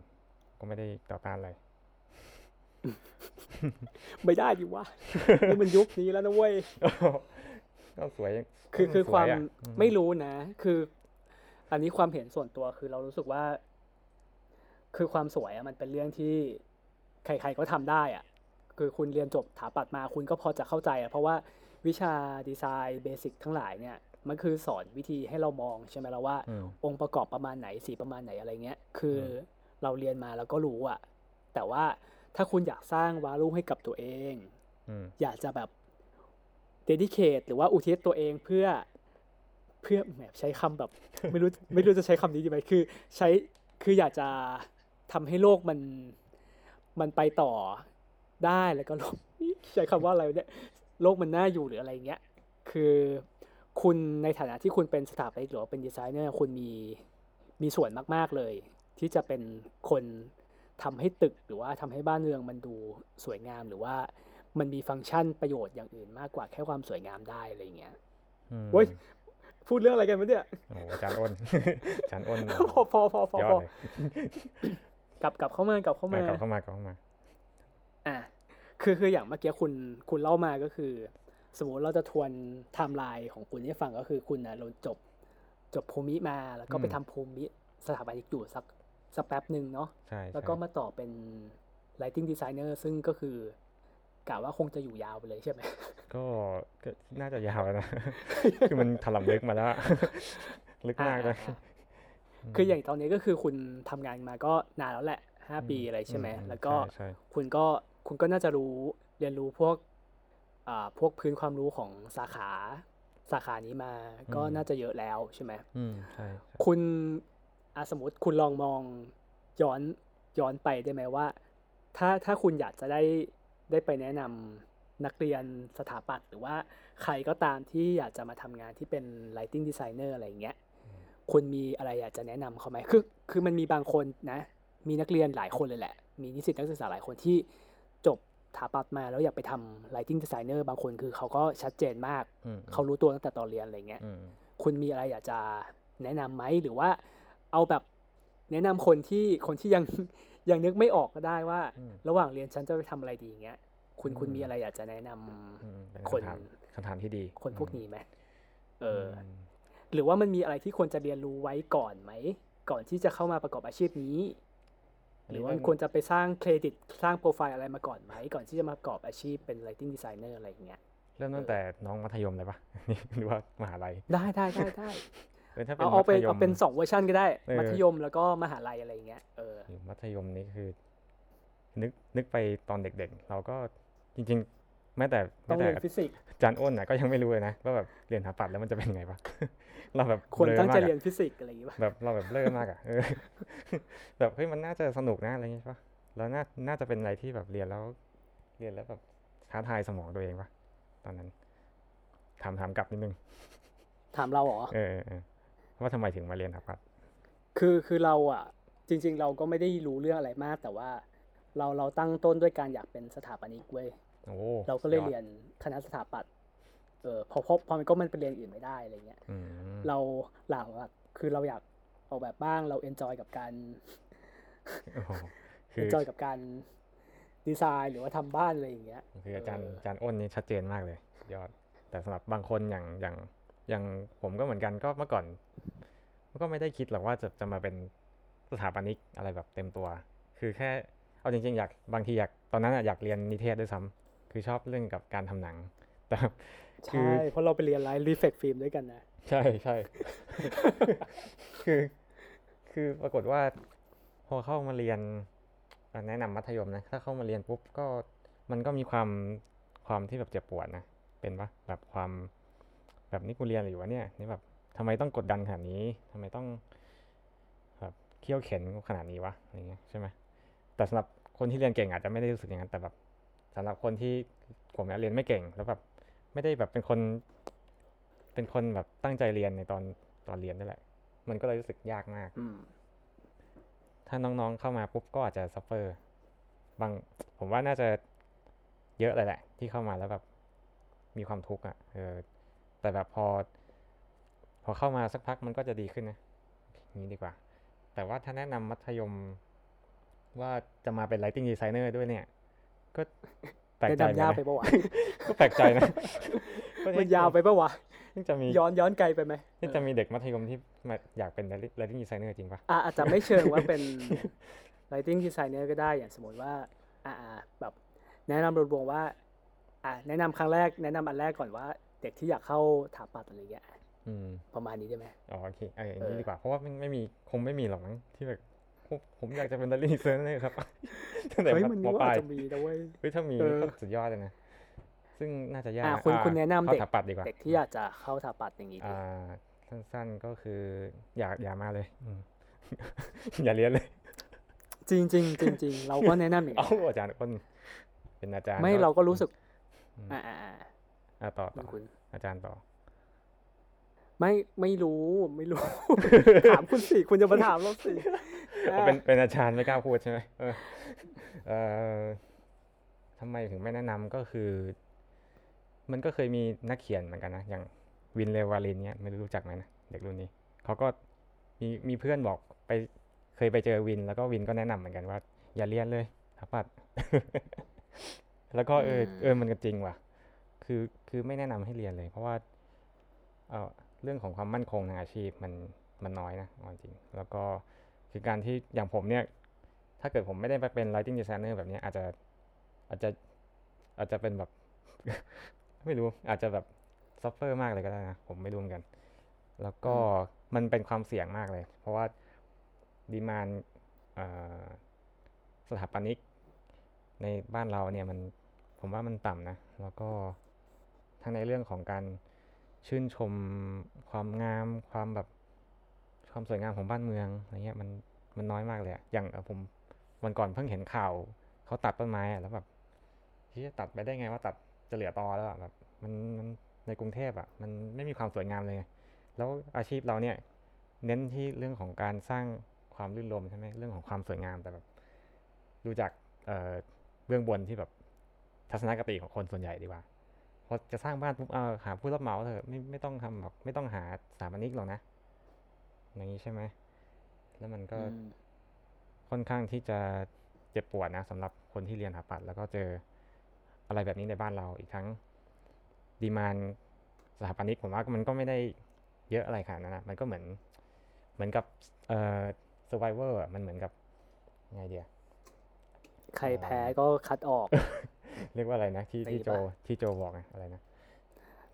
ก็ไม่ได้ต่อต้านอะไรไม่ได้ดิวะนี่มันยุคนี้แล้วนะเว้ยก็สวย คือคือสความอะอืไม่รู้นะ คือ อันนี้ความเห็นส่วนตัวคือเรารู้สึกว่า คือความสวยอะมันเป็นเรื่องที่ใครๆก็ทำได้อะคือคุณเรียนจบถาปัดมาคุณก็พอจะเข้าใจอะเพราะว่าวิชาดีไซน์เบสิกทั้งหลายเนี่ยมันคือสอนวิธีให้เรามองใช่ไหมล่ะว่าอืมองค์ประกอบประมาณไหนสีประมาณไหนอะไรเงี้ย คืออมเราเรียนมาแล้วก็รู้อะแต่ว่าถ้าคุณอยากสร้างวาลูให้กับตัวเองอืมอยากจะแบบเดดิเคทหรือว่าอุทิศตัวเองเพื่อเพื่อแหมใช้คำแบบ ไม่รู้ไม่รู้จะใช้คำนี้ดีไหมคือ ใช้คืออยากจะ ทำให้โลกมันมันไปต่อได้แล้วก็โลกใช้คำว่าอะไรวะเนี่ยโลกมันน่าอยู่หรืออะไรเงี้ยคือคุณในฐานะที่คุณเป็นสถาปนิกหรือว่าเป็นดีไซเนอร์คุณมีมีส่วนมาก ๆเลย ที่จะเป็นคนทำให้ตึกหรือว่าทำให้บ้านเมืองมันดูสวยงามหรือว่ามันมีฟังก์ชันประโยชน์อย่างอื่นมากกว่าแค่ความสวยงามได้อะไรเงี้ยอืมเว้ยพูดเรื่องอะไรกันวะเนี่ยโอ้โหอาจารย์อ้นอาจารย์อ้นพอพอพอพอยอพดอเลย กลับกลับเข้ามากลับเข้ามามากลับเข้ามากลับเข้ามาอะคือคืออย่างเมื่อกี้คุณคุณเล่ามาก็คือ สมมติเราจะทวนไทม์ไลน์ของคุณให้ฟังก็คือคุณนะเราจบจบภูมิมาแล้วก็ไปอืมทำภูมิสถาปนิกอยู่สักสักแป๊บหนึ่งเนาะใช่แล้วก็ใช่มาต่อเป็น lighting designer ซึ่งก็คือกะว่าคงจะอยู่ยาวไปเลยใช่ไหมก็ก็น่าจะยาวแล้วนะ คือมันถล่มลึกมาแล้วอะลึกมากเลยอ่า คืออย่างตอนนี้ก็คือคุณทำงานมาก็นานแล้วแหละห้าอืมปีอะไรใช่ไหมอืแล้วก็ใช่คุณก็คุณก็น่าจะรู้เรียนรู้พวกอ่าพวกพื้นความรู้ของสาขาสาขานี้มาก็น่าจะเยอะแล้วใช่ไหมอืมใช่ใช่คุณอะสมมติคุณลองมองย้อนย้อนไปได้ไหมว่า ถ้าถ้าคุณอยากจะได้ได้ไปแนะนำนักเรียนสถาปัตย์หรือว่าใครก็ตามที่อยากจะมาทำงานที่เป็น lighting designer อะไรอย่างเงี้ย คุณมีอะไรอยากจะแนะนำเขาไหมคือคือมันมีบางคนนะ มีนักเรียนหลายคนเลยแหละ มีนิสิตนักศึกษาหลายคนที่จบถาปัดมาแล้วอยากไปทำ lighting designer บางคนคือเขาก็ชัดเจนมากอืมเขารู้ตัวตั้งแต่ตอนเรียนอะไรเงี้ยอืมคุณมีอะไรอยากจะแนะนำไหมหรือว่าเอาแบบแนะนำคนที่คนที่ยังยังนึกไม่ออกก็ได้ว่าอืมระหว่างเรียนฉันจะไปทำอะไรดีอย่างเงี้ยคุณอืมคุณมีอะไรอยากจะแนะนำอืมเป็นคนคำถามคำถามที่ดี คนพวกนี้ไหมเอออม หรือว่ามันมีอะไรที่ควรจะเรียนรู้ไว้ก่อนไหม ก่อนที่จะเข้ามาประกอบอาชีพนี้ หรือว่ามันควรจะไปสร้างเครดิตสร้างโปรไฟล์อะไรมาก่อนไหม ก่อนที่จะมาประกอบอาชีพเป็น lighting designer อะไรอย่างเงี้ยเริ่มตั้งแต่น้องมัธยมเลยปะหรือว่ามหาลัยได้ได้ได้ได้เออถ้าเป็นเอาเอาไปมัธยมเอาเป็นสองเวอร์ชันก็ได้เออมัธยมแล้วก็มหาลัยอะไรอย่างเงี้ยเออมัธยมนี่คือ นึกนึกไปตอนเด็กๆ เราก็จริง ๆ แม้แต่ต้แม้องแต่เรียนฟิสิกส์อาจารย์อ้นน่ะก็ยังไม่รู้เลยนะว่าแบบเรียนสถาปัตย์แล้วมันจะเป็นไงวะเราแบบควรเบลอตั้งใจมากอะเรียนฟิสิกส์อะไรอย่างงี้ป่ะแบบเราแบบเลิกมากอะเออแบบเฮ้ยมันน่าจะสนุกนะอะไรอย่างเงี้ยปะแล้วน่าน่าจะเป็นอะไรที่แบบเรียนแล้วเรียนแล้วแบบท้าทายสมองตัวเองปะตอนนั้นถามถามกลับนิดนึงถามเราเหรอเออเออเออว่าทำไมถึงมาเรียนสถาปัตย์คือคือเราอะ จริง ๆ เราก็ไม่ได้รู้เรื่องอะไรมาก แต่ว่าเราเราตั้งต้นด้วยการอยากเป็นสถาปนิกเว้ยโอ้ เราก็เลยสุดอดเรียนคณะสถาปัตย์เออพอพอพอมันก็มันไปเรียนอื่นไม่ได้อะไรเงี้ยอืมเราหลักอะคือเราอยากออกแบบบ้างเรา enjoy กับการโอ้โหคือ enjoy กับการดีไซน์หรือว่าทำบ้านอะไรอย่างเงี้ยคืออาจารย์เอออาจารย์อ้นนี่ชัดเจนมากเลยสุดยอด แต่สำหรับบางคนอย่างอย่างอย่างผมก็เหมือนกันก็เมื่อก่อนก็ไม่ได้คิดหรอกว่าจะจะมาเป็นสถาปนิกอะไรแบบเต็มตัว คือแค่เอาจริง ๆ อยากบางทีอยากตอนนั้นอะอยากเรียนนิเทศด้วยซ้ำ คือชอบเรื่องกับการทำหนังแต่คืใช่เพราะเราไปเรียนไลฟ์รีเฟกฟิล์มด้วยกันนะ ใช่ใช่คือ คือปรากฏว่า พอเข้ามาเรียนอะแนะนำมัธยมนะ ถ้าเข้ามาเรียนปุ๊บก็มันก็มีความความที่แบบเจ็บปวดนะ เป็นปะแบบความแบบนี่กูเรียนอะไรอยู่วะเนี่ยนี่แบบทำไมต้องกดดันขนาดนี้ทำไมต้องแบบเคี่ยวเข็นขนาดนี้วะอะไรเงี้ยใช่ไหมแต่สำหรับคนที่เรียนเก่งอาจจะไม่ได้รู้สึกอย่างนั้นแต่แบบ สำหรับคนที่ผมเนี่ยเรียนไม่เก่งแล้วแบบไม่ได้แบบเป็นคน เป็นคนแบบตั้งใจเรียนในตอนตอนเรียนนั่นแหละ มันก็เลยรู้สึกยากมากอืมถ้าน้องๆเข้ามาปุ๊บก็อาจจะ suffer บ้างผมว่าน่าจะเยอะเลยแหละ ที่เข้ามาแล้วแบบมีความทุกข์อะเออแต่แบบพอ พอเข้ามาสักพักมันก็จะดีขึ้นนะนี้ดีกว่า แต่ว่าถ้าแนะนำมัธยมว่าจะมาเป็น lighting designer ด้วยเนี่ย ก็แปลกแนะใจเหมือนนำยาวกันไปนะปะวะก็แปลกใจนะมันยาวไปปะวะเพิ่งจะมีย้อนย้อนไกลไปไหมนี่จะมีเด็กมัธยมที่มาอยากเป็น lighting designer จริงปะอะอาจจะไม่เชิงว่าเป็น lighting designer ก็ได้อย่างสมมติว่าอ่า อ่าแบบแนะนำรวมๆว่า อ่า แนะนำครั้งแรกแนะนำอันแรกก่อนว่า เด็กที่อยากเข้าถาปัดอะไรเงี้ยอืมประมาณนี้ได้ไหมอ๋อโอเคเอออย่างเอนี้อดีกว่าเพราะว่าไม่ไม่มีคงไม่มีหรอกมั้งที่แบบ ผมผมอยากจะเป็นดัลลี่เซอร์นั่นครับตั้งแต่เฮ้ยมมันมก็ปลาอาจยจะมีนะเว้ย เฮ้ยถ้ามีเออ ก็สุดยอดเลยนะ ซึ่งน่าจะยากอ่านะคุณอ่าคุณแนะนำเข้าเด็กถาปัดดีกว่าเด็กที่อยากจะเข้าถาปัดอย่างนี้ดิอ่า สั้นๆก็คือ อย่าอย่ามาเลยอืม อย่าเรียนเลย จริงจริงจริงจริงเราก็แนะนำอย่างเอ้านี้อาจารย์คนเป็นอาจารย์ไม่ก็เราก็รู้สึก อืม อ่าอ่าอ่าอ่าต่อคุต่ณอคุณ อาจารย์ต่อ ไม่ไม่รู้ไม่รู้ ถามคุณสิคุณจะมาถามเราสิ เพราะเป็นเป็นอาจารย์ไม่กล้าพูดใช่ไหมเออเอ่อทำไมถึงไม่แนะนำก็คือ มันก็เคยมีนักเขียนเหมือนกันนะอย่างวินเลวาลินเนี่ยไม่รู้รู้จักไหมนะเด็กรุ่นนี้เขาก็มีมีเพื่อนบอกไปเคยไปเจอวิน แล้วก็วินก็แนะนำเหมือนกันว่า อย่าเรียนเลยทับปัดแล้วก็เออเออมันก็จริงว่ะ คือคือไม่แนะนำให้เรียนเลย เพราะว่าเออเรื่องของความมั่นคงทางอาชีพมันมันน้อยนะเอาจริง แล้วก็ คือการที่อย่างผมเนี่ย ถ้าเกิดผมไม่ได้ไปเป็น lighting designer แบบเนี้ยอาจจะอาจจะอาจจะเป็นแบบ ไม่รู้อาจจะแบบ suffer มากเลยก็ได้นะผมไม่รู้เหมือนกัน แล้วก็มันเป็นความเสี่ยงมากเลย เพราะว่า demandสถาปนิกในบ้านเราเนี่ยมันผมว่ามันต่ำนะ แล้วก็ทั้งในเรื่องของการชื่นชมความงามความแบบ ความสวยงามของบ้านเมืองอะไรเงี้ยมันมันน้อยมากเลยอะอย่างผมวันก่อนเพิ่งเห็นข่าวเขาตัดต้นไม้อะแล้วแบบที่ตัดไปได้ไงว่าตัดจะเหลือตอแล้วแบบมันมันในกรุงเทพอะมันไม่มีความสวยงามเลยแล้วอาชีพเราเนี่ยเน้นที่เรื่องของการสร้างความรื่นรมใช่ไหมเรื่องของความสวยงามแต่แบบดูจากเอ่อเบื้องบนที่แบบทัศนคติของคนส่วนใหญ่ดีกว่าพอจะสร้างบ้านปุ๊บเออหาผู้รับเหมาเถอะไม่ไม่ต้องทำแบบไม่ต้องหาสถาปนิกหรอกนะ อย่างนี้ใช่ไหม แล้วมันก็อืมค่อนข้างที่จะเจ็บปวดนะสำหรับคนที่เรียนสถาปัตย์แล้วก็เจออะไรแบบนี้ในบ้านเราอีกทั้งดีมานสถาปนิกผมว่ามันก็ไม่ได้เยอะอะไรขนาดนั้นนะมันก็เหมือนเหมือนกับเอ่อ survivor อะมันเหมือนกับไงเดียใครแพ้ก็คัดออก เรียกว่าอะไรนะ ที่ตีที่โจปะที่โจบอกไงอะไรนะ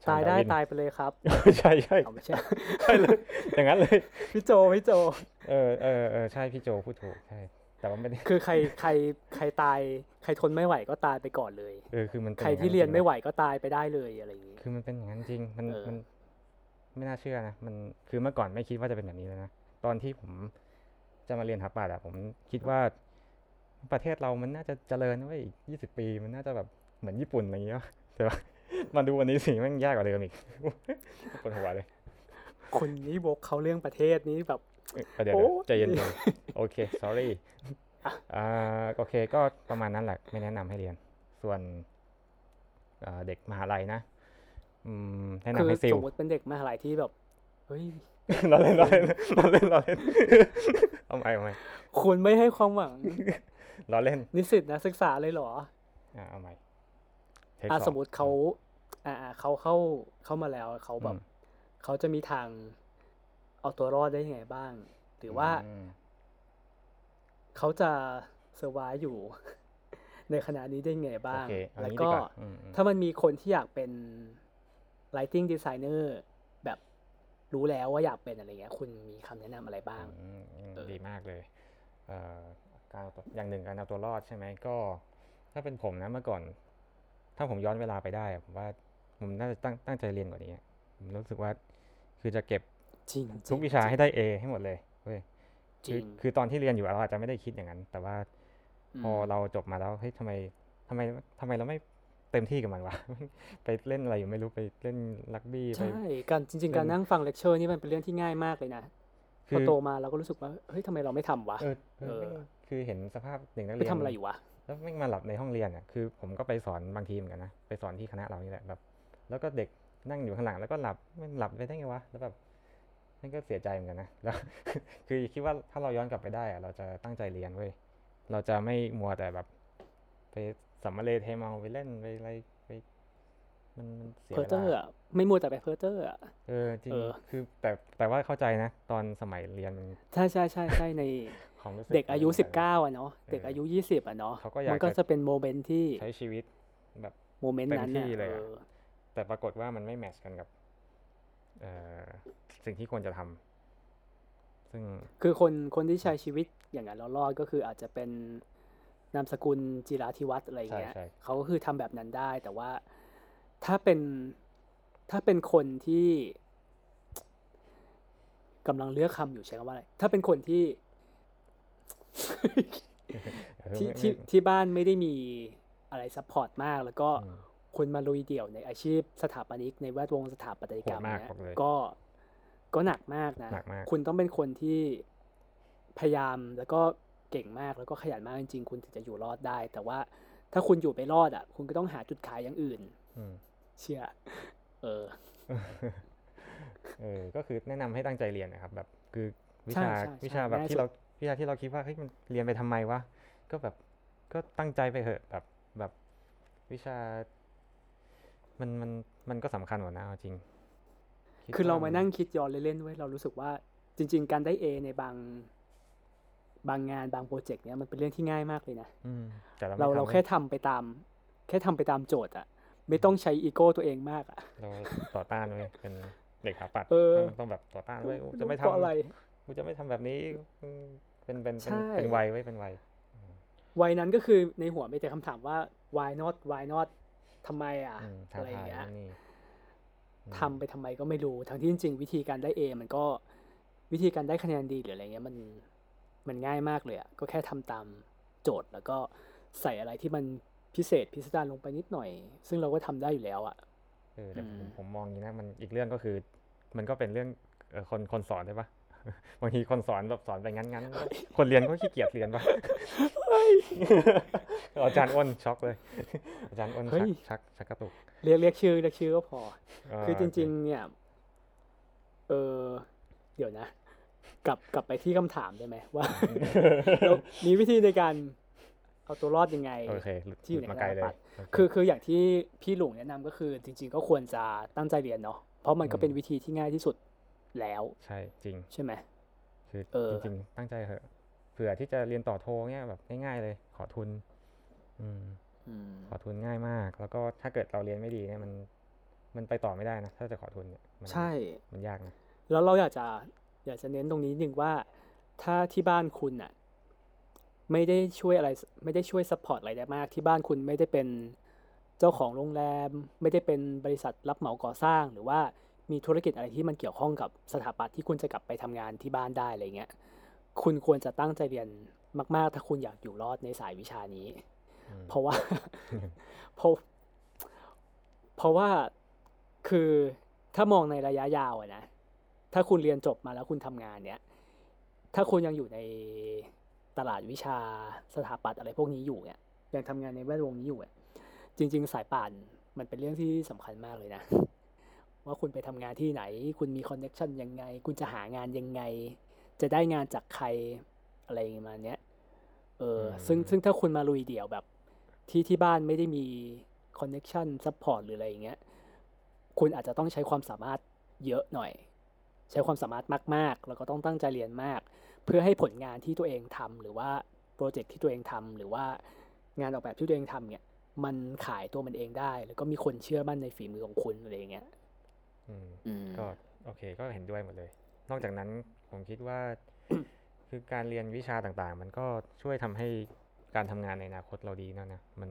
ตายได้ชวร์วินตายไปเลยครับ ใช่ใช่เอาไม่ใช่ใช่เลยอย่างนั้นเลย พี่โจพี่โจ เออเออเออใช่พี่โจพูดถูกใช่แต่ว่าไม่ได้คือใครใครใครตาย ใครทนไม่ไหวก็ตายไปก่อนเลยเออคือมันป็ใครอางที่เรียนจงไม่ไหวก็ตายไปได้เลยอะไรอย่างงี้คือมันเป็นอย่างนั้นจริงมันเออมันไม่น่าเชื่อนะมันคือเมื่อก่อนไม่คิดว่าจะเป็นแบบนี้เลยนะตอนที่ผมจะมาเรียนทับปาดอะผมคิดว่าประเทศเรามันน่าจะเจริญไว้ยอีกยี่สิบปี มันน่าจะแบบเหมือนญี่ปุ่นอะไรอย่างเงี้ยแต่ว่า มาดูวันนี้สิแม่งยากกว่าเดิมอีกปวดหัวเลยคนนี้บกเขาเรื่องประเทศนี้แบบเอ้ยเดี๋ยวโอ้เดี๋ยวใจเย็นๆโอเค sorry อ่าโอเค ก็ประมาณนั้นแหละไม่แนะนำให้เรียน ส่วนอ่าเด็กมหาลัยนะอืมแนะคืนำอให้ซิลสมมติเป็นเด็กมหาลัยที่แบบเฮ้ยเราเล่นเราเล่นเราเล่นเราเล่นเอาใหม่เอาใหม่คุณไม่ให้ความหวังเราเล่นนิสิตนักศึกษาเลยเหรออ่าเอาใหม่เทค อะสองสมมติเขาอ่าอ่าเขาเข้าเข้ามาแล้วเขาแบบอืมเขาจะมีทางเอาตัวรอดได้ยังไงบ้าง หรือว่าอืมเขาจะเซอร์ไวอยู่ ในขณะนี้ได้ยังไงบ้างโอเคเอาแล้วงี้ก็ดีกว่าอืมอืมถ้ามันมีคนที่อยากเป็น lighting designer แบบรู้แล้วว่าอยากเป็นอะไรเงี้ย คุณมีคำแนะนำอะไรบ้างอืมอืมเออดีมากเลยเอ่อการเอาตัวอย่างหนึ่งการเอาตัวรอดใช่ไหมก็ ถ้าเป็นผมนะเมื่อก่อน ถ้าผมย้อนเวลาไปได้อะผมว่าผมน่าจะตั้งตั้งใจเรียนกว่านี้ผมรู้สึกว่า คือจะเก็บจริงทุกวิชาให้ได้ A ให้หมดเลยเว้ยจริงคือคือตอนที่เรียนอยู่เราอาจจะไม่ได้คิดอย่างนั้น แต่ว่าพอเราจบมาแล้วเฮ้ยทำไมทำไมทำไมเราไม่เต็มที่กับมันวะไปเล่นอะไรอยู่ไม่รู้ไปเล่นรักบี้ไปใช่การจริง ๆ การนั่งฟังเลคเชอร์นี่มันเป็นเรื่องที่ง่ายมากเลยนะคืพอโตมาเราก็รู้สึกว่าเฮ้ยทำไมเราไม่ทำวะเออเออเออแม่งคือเห็นสภาพเด็กนักไปเรียนทำอะไรอยู่วะ แล้วแม่งมาหลับในห้องเรียนอะคือผมก็ไปสอนบางทีเหมือนกันนะไปสอนที่คณะเรานี่แหละแบบแล้วก็เด็กนั่งอยู่ข้างหลังแล้วก็หลับมันหลับไปได้ไงวะแล้วแบบนั่นก็เสียใจเหมือนกันนะแล้วคือคิดว่าถ้าเราย้อนกลับไปได้อะเราจะตั้งใจเรียนเว้ยเราจะไม่มัวแต่แบบ ไปสำมะเลเทเมาไปเล่นไปอะไรไปมันมันเสียเพอเวร์เจอร์ลาอะไม่มัวแต่ไปเพอร์เจอร์อะเออจริงเออคือแต่แต่ว่าเข้าใจนะ ตอนสมัยเรียนมันใช่ใช่ใช่ใช่ใน ความรู้สึกเด็กอายุมันสิบเก้าอะเนาะเออเด็กอายุยี่สิบอะเนาะเขาก็อยากมันก็จะจะเป็น moment ที่ใช้ชีวิตแบบ moment เต็มนั้นที่น่ะเลยเออะอแต่ปรากฏว่ามันไม่ match กันกับเอ่อสิ่งที่ควรจะทำซึ่งคือคนคนที่ใช้ชีวิตอย่างนั้นแล้วรอดก็คืออาจจะเป็นนามสกุลจิราธิวัฒน์อะไรอย่างเงี้ยใช่ใช่เขาก็คือทำแบบนั้นได้ แต่ว่าถ้าเป็นถ้าเป็นคนที่กำลังเลือกคำอยู่ใช้คำว่าอะไรถ้าเป็นคนที่เออ ที่ไม่ที่ไม่ที่บ้านไม่ได้มีอะไร support มาก แล้วก็อืมคุณมาลุยเดี่ยวในอาชีพสถาปนิกในแวดวงสถาปัตยกรรมโหดมากเนี่ยบอกเลยก็ก็หนักมากนะหนักมากคุณต้องเป็นคนที่พยายามแล้วก็เก่งมากแล้วก็ขยันมากจริงๆ คุณถึงจะอยู่รอดได้ แต่ว่าถ้าคุณอยู่ไปรอดอะ คุณก็ต้องหาจุดขายอย่างอื่นอืมเชื่อ เออ เออ ก็คือแนะนำให้ตั้งใจเรียนนะครับ แบบคือวิใช่ชาใช่วิชาใช่แบบง่ายที่สุดเรา วิชาที่เราคิดว่าเฮ้ยมันเรียนไปทำไมวะก็แบบก็ตั้งใจไปเถอะแบบแบบวิชา มันมันมันก็สำคัญกว่านะเอาจริงดคือเราว่มานั่งคิดย้อนเล่นๆไว้ยเรารู้สึกว่าจริง ๆ การได้ A ในบางบางงานบางโปรเจกต์เนี้ยมันเป็นเรื่องที่ง่ายมากเลยนะอืมแต่เราเราไม่เราทำแค่ทำไปตาม แค่ทำไปตามโจทย์อะไม่ต้องใช้อีโก้ตัวเองมากอะเราต่อต้านเว้ยเป็นเด็กขาปัดเออต้องต้องแบบต่อต้านเว้ยกูจะไม่เพราะทำอะไรกูจะไม่ทำแบบนี้อืม เป็นเป็นเป็นใช่เป็นวัยไว้ยเป็นวัยวัยนั้นก็คือในหัวมีแต่คำถามว่า why not why not ทำไมอะอืมท้าอะไรอย่างทายเงี้ยนู่นนี่อืมทำไปทำไมก็ไม่รู้ ทั้งที่จริงๆ วิธีการได้ A มันก็วิธีการได้คะแนนดีหรืออะไรเงี้ยมันมันง่ายมากเลยอะก็แค่ทำตามโจทย์ แล้วก็ใส่อะไรที่มันพิเศษพิสดารลงไปนิดหน่อย ซึ่งเราก็ทำได้อยู่แล้วอะเออแต่ผมอืมผมมองอย่างนี้นะมันอีกเรื่องก็คือ มันก็เป็นเรื่องเออคนคนสอนได้ปะ บางทีคนสอนแบบสอนไปงั้นงั้นๆคนเรียนก็ขี้เกียจเรียนปะอาจารย์อ้นช็อกเลย อาจารย์อ้นเฮ้ชักยชักชักกระตุกเรียกเรียกชื่อเรียกชื่อก็พอเออคือจริง ๆ เนี่ย เออเดี๋ยวนะ กลับกลับไปที่คำถามได้ไหมว่าเรามีวิธีในการเอาตัวรอดยังไงโอเคหลุดที่อยู่หลุดในมาไกลเลยคณะปัดโเคือคืออย่างที่พี่หลุงแนะนำก็คือ จริง ๆ ก็ควรจะตั้งใจเรียนเนาะเพราะมันก็อืมเป็นวิธีที่ง่ายที่สุด แล้วใช่จริง ใช่ไหมคือเออจริงๆตั้งใจเถอะเผื่อที่จะเรียนต่อโทเนี่ยแบบง่ายๆเลย ขอทุนอืมอืมขอทุนง่ายมาก แล้วก็ถ้าเกิดเราเรียนไม่ดีเนี่ยมัน มันไปต่อไม่ได้นะถ้าจะขอทุนเนี่ยมันใช่มันยากนะแล้วเราอยากจะอยากจะเน้นตรงนี้นิดนึงว่า ถ้าที่บ้านคุณน่ะไม่ได้ช่วยอะไร ไม่ได้ช่วย support อะไรได้มาก ที่บ้านคุณไม่ได้เป็นเจ้าของโรงแรม ไม่ได้เป็นบริษัทรับเหมาก่อสร้างหรือว่า มีธุรกิจอะไรที่มันเกี่ยวข้องกับสถาปัตย์ที่คุณจะกลับไปทำงานที่บ้านได้อะไรเงี้ยคุณควรจะตั้งใจเรียนมาก ๆ ถ้าคุณอยากอยู่รอดในสายวิชานี้อืมเพราะว่าเพราะเพราะว่าคือถ้ามองในระยะยาวอะนะถ้าคุณเรียนจบมาแล้วคุณทำงานเนี้ยถ้าคุณยังอยู่ในตลาดวิชาสถาปัตย์อะไรพวกนี้อยู่เนี่ยยังทำงานในแวดวงนี้อยู่อะจริง ๆ สายป่านมันเป็นเรื่องที่สำคัญมากเลยนะ ว่าคุณไปทำงานที่ไหน คุณมีคอนเน็ชันยังไง คุณจะหางานยังไง จะได้งานจากใครอะไรประมาณเนี้ยเอออืมซึ่งซึ่งถ้าคุณมาลุยเดี่ยวแบบ ที่ที่บ้านไม่ได้มี connection support หรืออะไรอย่างเงี้ยคุณอาจจะต้องใช้ความสามารถเยอะหน่อย ใช้ความสามารถมาก ๆ แล้วก็ต้องตั้งใจเรียนมาก เพื่อให้ผลงานที่ตัวเองทำหรือว่า project ที่ตัวเองทำหรือว่างานออกแบบที่ตัวเองทำเนี่ยมันขายตัวมันเองได้ แล้วก็มีคนเชื่อมั่นในฝีมือของคุณอะไรอย่างเงี้ยอืมอืม ก็โอเคก็เห็นด้วยหมดเลย นอกจากนั้นผมคิดว่า คือการเรียนวิชาต่างๆ มันก็ช่วยทำให้การทำงานในอนาคตเราดีเนอะนะมัน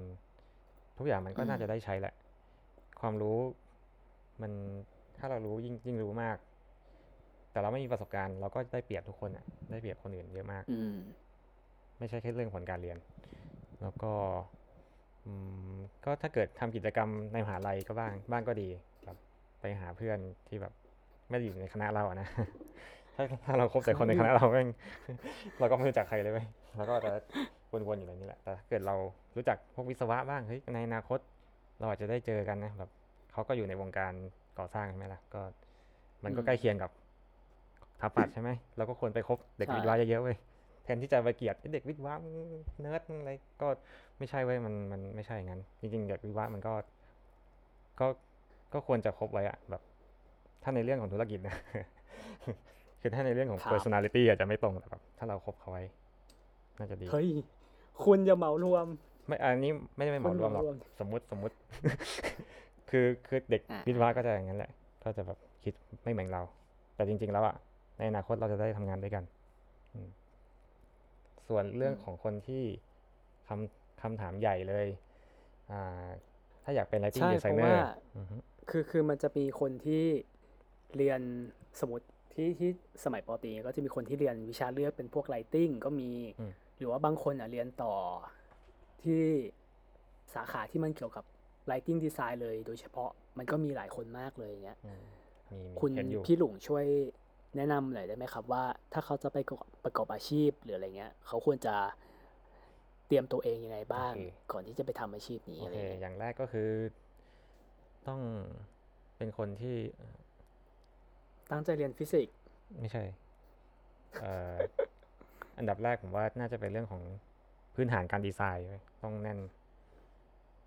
ทุกอย่างมันก็น่าอืมจะได้ใช้แหละ ความรู้มันถ้าเรารู้ยิ่งยิ่งรู้มาก แต่เราไม่มีประสบการณ์เราก็ได้เปรียบทุกคนอะ ได้เปรียบคนอื่นเยอะมากอืมไม่ใช่แค่เรื่องผลการเรียน แล้วก็อืมก็ถ้าเกิดทำกิจกรรมในมหาลัยก็บ้างบ้างก็ดีแบบ ไปหาเพื่อนที่แบบไม่ได้อยู่ในคณะเราอะนะถ้าถ้าเราคบแต่คนในคณะเราแม่งเราก็ไม่รู้จักใครเลยเว้ยเราก็จะวนๆอยู่ในนี้แหละแต่ถ้าเกิดเรารู้จักพวกวิศวะบ้างเฮ้ยในอนาคต เราอาจจะได้เจอกันนะแบบเขาก็อยู่ในวงการก่อสร้างใช่ไหมล่ะก็ มันก็อืมใกล้เคียงกับสถาปัตย์ใช่ไหมเราก็ควรไปคบเด็กใช่วิศวะเยอะๆเว้ยแทนที่จะไปเกลียดไอ้เด็กวิศวะมึงเนิร์ดมึงอะไรก็ไม่ใช่เว้ยมันมันไม่ใช่อย่างนั้นจริงๆเด็กวิศวะมันก็ ก็ ก็ควรจะคบไว้อะแบบ ถ้าในเรื่องของธุรกิจนะ คือถ้าในเรื่องของครับ personality อาจจะไม่ตรงแต่แบบถ้าเราคบเขาไว้ น่าจะดี เฮ้ย คุณอย่าเหมารวม ไม่ อันนี้ไม่ได้ไม่เหมารวมหรอกคนเหมารวมสมมุติสมมุติ คือคือเด็กอ่าวิศวะก็จะอย่างนั้นแหละ ก็จะแบบคิดไม่เหมือนเรา แต่จริง ๆ แล้วอะในอนาคตเราจะได้ทำงานด้วยกันอืมส่วนเรื่องของคนที่คำคำถามใหญ่เลย อ่า ถ้าอยากเป็น writing ใช่เพราะ designer ว่าอือฮึ คือคือมันจะมีคนที่เรียนสมมติที่ที่สมัยปอตรีก็จะมีคนที่เรียนวิชาเลือกเป็นพวก writing ก็มีอืมหรือว่าบางคนอะเรียนต่อที่สาขาที่มันเกี่ยวกับ writing design เลย โดยเฉพาะมันก็มีหลายคนมากเลยเงี้ยอืมมีมีคุณเห็นอยู่พี่หลุงช่วยแนะนำหน่อยได้ไหมครับว่า ถ้าเขาจะไปประกอบประกอบอาชีพหรืออะไรเงี้ย เขาควรจะเตรียมตัวเองยังไงบ้างโอเคก่อนที่จะไปทำอาชีพนี้โออะไรเคเงี้ยอย่างแรกก็คือ ต้องเป็นคนที่ตั้งใจเรียนฟิสิกส์ไม่ใช่เอ่ออันดับแรกผมว่าน่าจะเป็นเรื่องของพื้นฐานการดีไซน์เว้ยต้องแน่น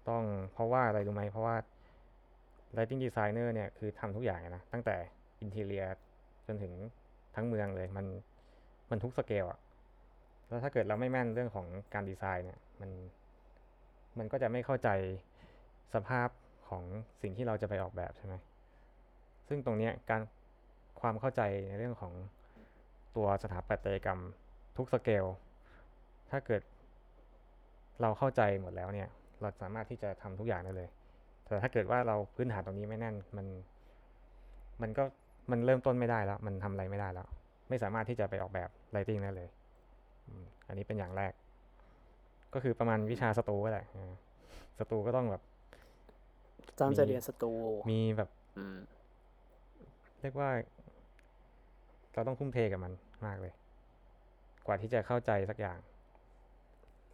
ต้องเพราะว่าอะไรรู้ไหมเพราะว่า lighting designer เนี่ยคือทำทุกอย่างอะนะ ตั้งแต่อินเท i รียจนถึงทั้งเมืองเลย มันมันทุกสเกลอะแล้วถ้าเกิดเราไม่แม่นเรื่องของการดีไซน์เนี่ย มันมันก็จะไม่เข้าใจสภาพ ของสิ่งที่เราจะไปออกแบบใช่ไหมซึ่งตรงนี้การความเข้าใจในเรื่องของตัวสถาปัตยกรรมทุกสเกล ถ้าเกิดเราเข้าใจหมดแล้วเนี่ย เราสามารถที่จะทำทุกอย่างได้เลย แต่ถ้าเกิดว่าเราพื้นฐานตรงนี้ไม่แน่น มัน มันก็มันเริ่มต้นไม่ได้แล้ว มันทำอะไรไม่ได้แล้ว ไม่สามารถที่จะไปออกแบบ lighting ได้เลย อันนี้เป็นอย่างแรก ก็คือประมาณวิชาสตูก็แหละสตูก็ต้องแบบ ตั้งใจมีเรียนสตูมีแบบอืมเรียกว่า เราต้องทุ่มเทกับมันมากเลย กว่าที่จะเข้าใจสักอย่าง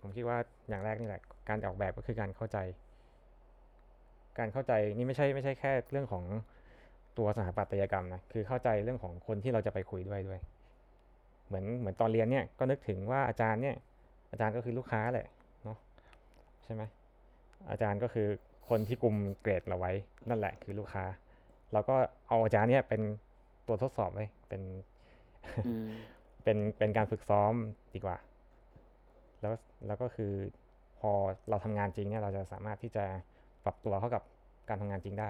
ผมคิดว่าอย่างแรกนี่แหละ การออกแบบก็คือการเข้าใจ การเข้าใจนี่ไม่ใช่ไม่ใช่แค่เรื่องของตัวสถาปัตยกรรมนะคือเข้าใจเรื่องของคนที่เราจะไปคุยด้วยด้วย เหมือนเหมือนตอนเรียนเนี่ยก็นึกถึงว่าอาจารย์เนี่ย อาจารย์ก็คือลูกค้าแหละเนาะใช่ไหมอาจารย์ก็คือ คนที่กลุ่มเกรดเราไว้นั่นแหละคือลูกค้า เราก็เอาอาจารย์เนี่ยเป็นตัวทดสอบไว้เป็นอืมเป็นเป็นการฝึกซ้อมดีกว่า แล้วแล้วก็คือพอเราทำงานจริงเนี่ยเราจะสามารถที่จะปรับตัวเข้ากับการทำงานจริงได้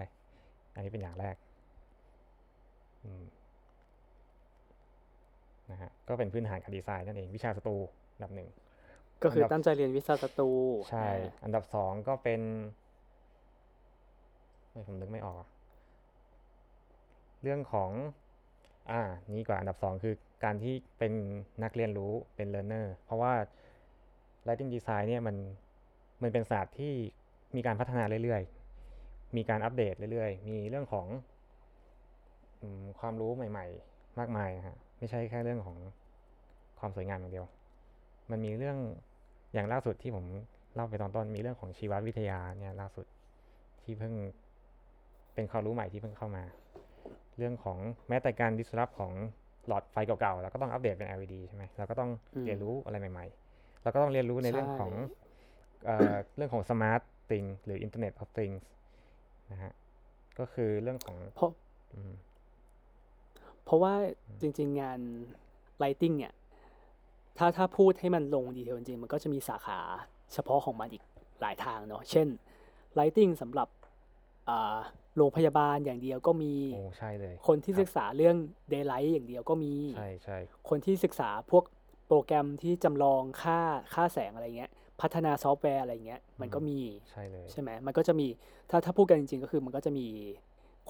อันนี้เป็นอย่างแรกอืมนะฮะก็เป็นพื้นฐานการดีไซน์นั่นเองวิชาสตูอันดับหนึ่งก็คืออันดับตั้งใจเรียนวิชาสตู ใช่อ่าอันดับสองก็เป็น เฮ้ยผมนึกไม่ออก เรื่องของอ่านี่กว่าอันดับสองคือการที่เป็นนักเรียนรู้เป็น learner เพราะว่า writing design เนี่ยมันมันเป็นศาสตร์ที่มีการพัฒนาเรื่อยๆ มีการอัปเดตเรื่อยๆ มีเรื่องของอความรู้ใหม่ ๆ มากมายฮะไม่ใช่แค่เรื่องของความสวยงามอย่างเดียว มันมีเรื่องอย่างล่าสุดที่ผมเล่าไปตอนต้นมีเรื่องของชีววิทยาเนี่ยล่าสุดที่เพิ่ง เป็นความรู้ใหม่ที่เพิ่งเข้ามา เรื่องของแม้แต่การ disrupt ของหลอดไฟเก่าๆเราก็ต้องอัปเดตเป็น LED ใช่ไหมเราก็ต้องอืมเรียนรู้อะไรใหม่ ๆ เราก็ต้องเรียนรู้ในเรื่องใช่ของเอ่อเรื่องของ smart thing หรือ internet of things นะฮะก็คือเรื่องของเพราะอืมเพราะว่าจริง ๆงาน Lighting เนี่ย ถ้าถ้าพูดให้มันลงดีเทลจริงๆมันก็จะมีสาขาเฉพาะของมันอีกหลายทางเนาะเช่น Lighting สำหรับอ่า โรงพยาบาลอย่างเดียวก็มีโอ้ใช่เลยคนที่ครับศึกษาเรื่อง Daylight อย่างเดียวก็มีใช่ใช่คนที่ศึกษาพวกโปรแกรมที่จำลองค่าค่าแสงอะไรเงี้ย พัฒนาซอฟต์แวร์อะไรเงี้ย มันก็มีใช่เลยใช่ไหมมันก็จะมีถ้าถ้าพูดกันจริงๆก็คือมันก็จะมี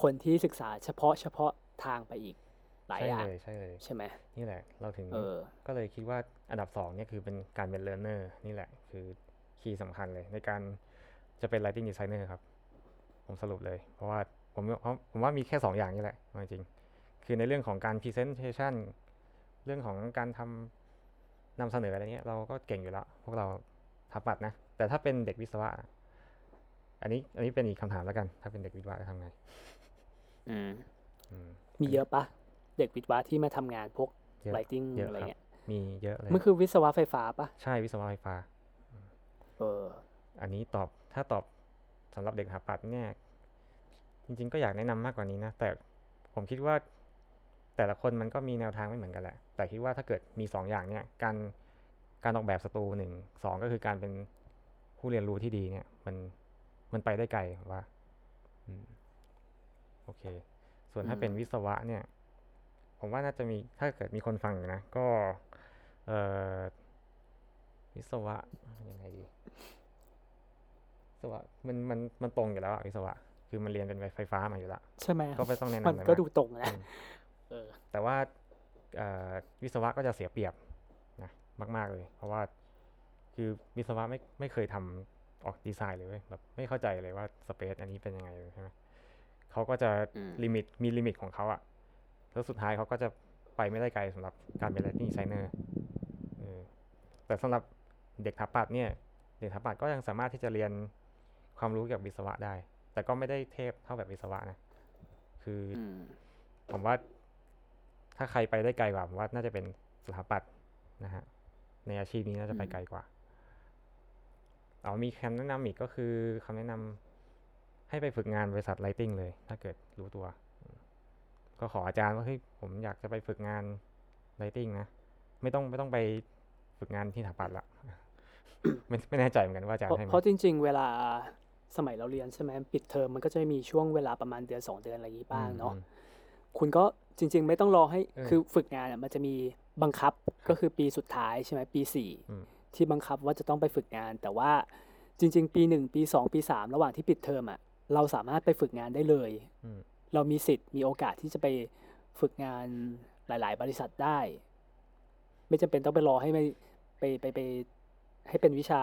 คนที่ศึกษาเฉพาะเฉพาะทางไปอีกหลายใช่อย่างเลยใช่เลยใช่ไหมนี่แหละเราถึงเออก็เลยคิดว่าอันดับสองเนี่ยคือเป็นการเป็น learner นี่แหละคือคีย์สำคัญเลยในการจะเป็น writing designer ครับ ผมสรุปเลย เพราะว่าผมเพราะผมว่ามีแค่สองอย่างนี่แหละเอาจริงๆคือในเรื่องของการ presentation เรื่องของการทำนำเสนออะไรเงี้ยเราก็เก่งอยู่แล้ว พวกเราทับปัดนะ แต่ถ้าเป็นเด็กวิศวะ อันนี้ อันนี้เป็นอีกคำถามแล้วกัน ถ้าเป็นเด็กวิศวะจะทำไง อืมอืมมีเยอะปะเด็กวิทย์วะที่มาทำงานพวกเยอะ lighting เยอะอะไรครับเงี้ยมีเยอะเลยมันคือวิศวะไฟฟ้าปะใช่วิศวะไฟฟ้า เออ อันนี้ตอบถ้าตอบ สำหรับเด็กหาปัดเนี่ย จริง ๆ ก็อยากแนะนำมากกว่านี้นะ แต่ผมคิดว่าแต่ละคนมันก็มีแนวทางไม่เหมือนกันแหละ แต่คิดว่าถ้าเกิดมีสองอย่างเนี่ย การการออกแบบสตูหนึ่งสองก็คือการเป็นผู้เรียนรู้ที่ดีเนี่ย มันมันไปได้ไกลผมว่าอืมโอเค ส่วนถ้าอืมเป็นวิศวะเนี่ย ผมว่าน่าจะมีถ้าเกิดมีคนฟังอยู่นะ ก็ เอ่อวิศวะยังไงดี วิศวะมันมันมันตรงอยู่แล้วอะวิศวะ คือมันเรียนเป็นไฟฟ้ามาอยู่แล้วใช่ไหมก็ไม่ต้องแนะมันนำอะไรก็มากดูตรงนะอืมเออแต่ว่าเอ่อวิศวะก็จะเสียเปรียบนะมาก ๆเลย เพราะว่าคือวิศวะไม่ไม่เคยทำ arch design เลยเว้ยแบบไม่เข้าใจเลยว่า space อันนี้เป็นยังไงเลยใช่ไหมเขาก็จะอืม limit มี limit ของเขาอะแล้วสุดท้ายเขาก็จะไปไม่ได้ไกลสำหรับการเป็น lighting designer เออแต่สำหรับเด็กถาปัดเนี่ย เด็กถาปัดก็ยังสามารถที่จะเรียน ความรู้เกี่ยวกับวิศวะได้ แต่ก็ไม่ได้เทพเท่าแบบวิศวะนะ คืออืมผมว่า ถ้าใครไปได้ไกลกว่าผมว่าน่าจะเป็นสถาปัตย์นะฮะ ในอาชีพนี้น่าจะไปอืมไกลกว่าเอามีคำแนะนำอีกก็คือคำแนะนำให้ไปฝึกงานบริษัทไลติงเลย ถ้าเกิดรู้ตัวอืมก็ขออาจารย์ว่าเฮ้ยผมอยากจะไปฝึกงานไลติงนะ ไม่ต้องไม่ต้องไปฝึกงานที่สถาปัตย์ละไม่ไม่แน่ใจเหมือนกันว่าอาจารเพย์ราะให้ไหมเพราะจริง ๆ เวลา สมัยเราเรียนใช่ไหมปิดเทอมมันก็จะมีช่วงเวลาประมาณเดือนสองเดือนอะไรอย่างงี้บ้างเนาะอืมคุณก็จริง ๆ ไม่ต้องรอให้เออคือฝึกงานอะมันจะมีบังคับก็คือปีสุดท้ายใช่ไหมปีสี่อืมที่บังคับว่าจะต้องไปฝึกงาน แต่ว่าจริง ๆ ปีหนึ่งปีสองปีสามระหว่างที่ปิดเทอมอะเราสามารถไปฝึกงานได้เลยอืมเรามีสิทธิ์มีโอกาสที่จะไปฝึกงานหลาย ๆ บริษัทได้ ไม่จำเป็นต้องไปรอให้ไม่ไปไปไปให้เป็นวิชา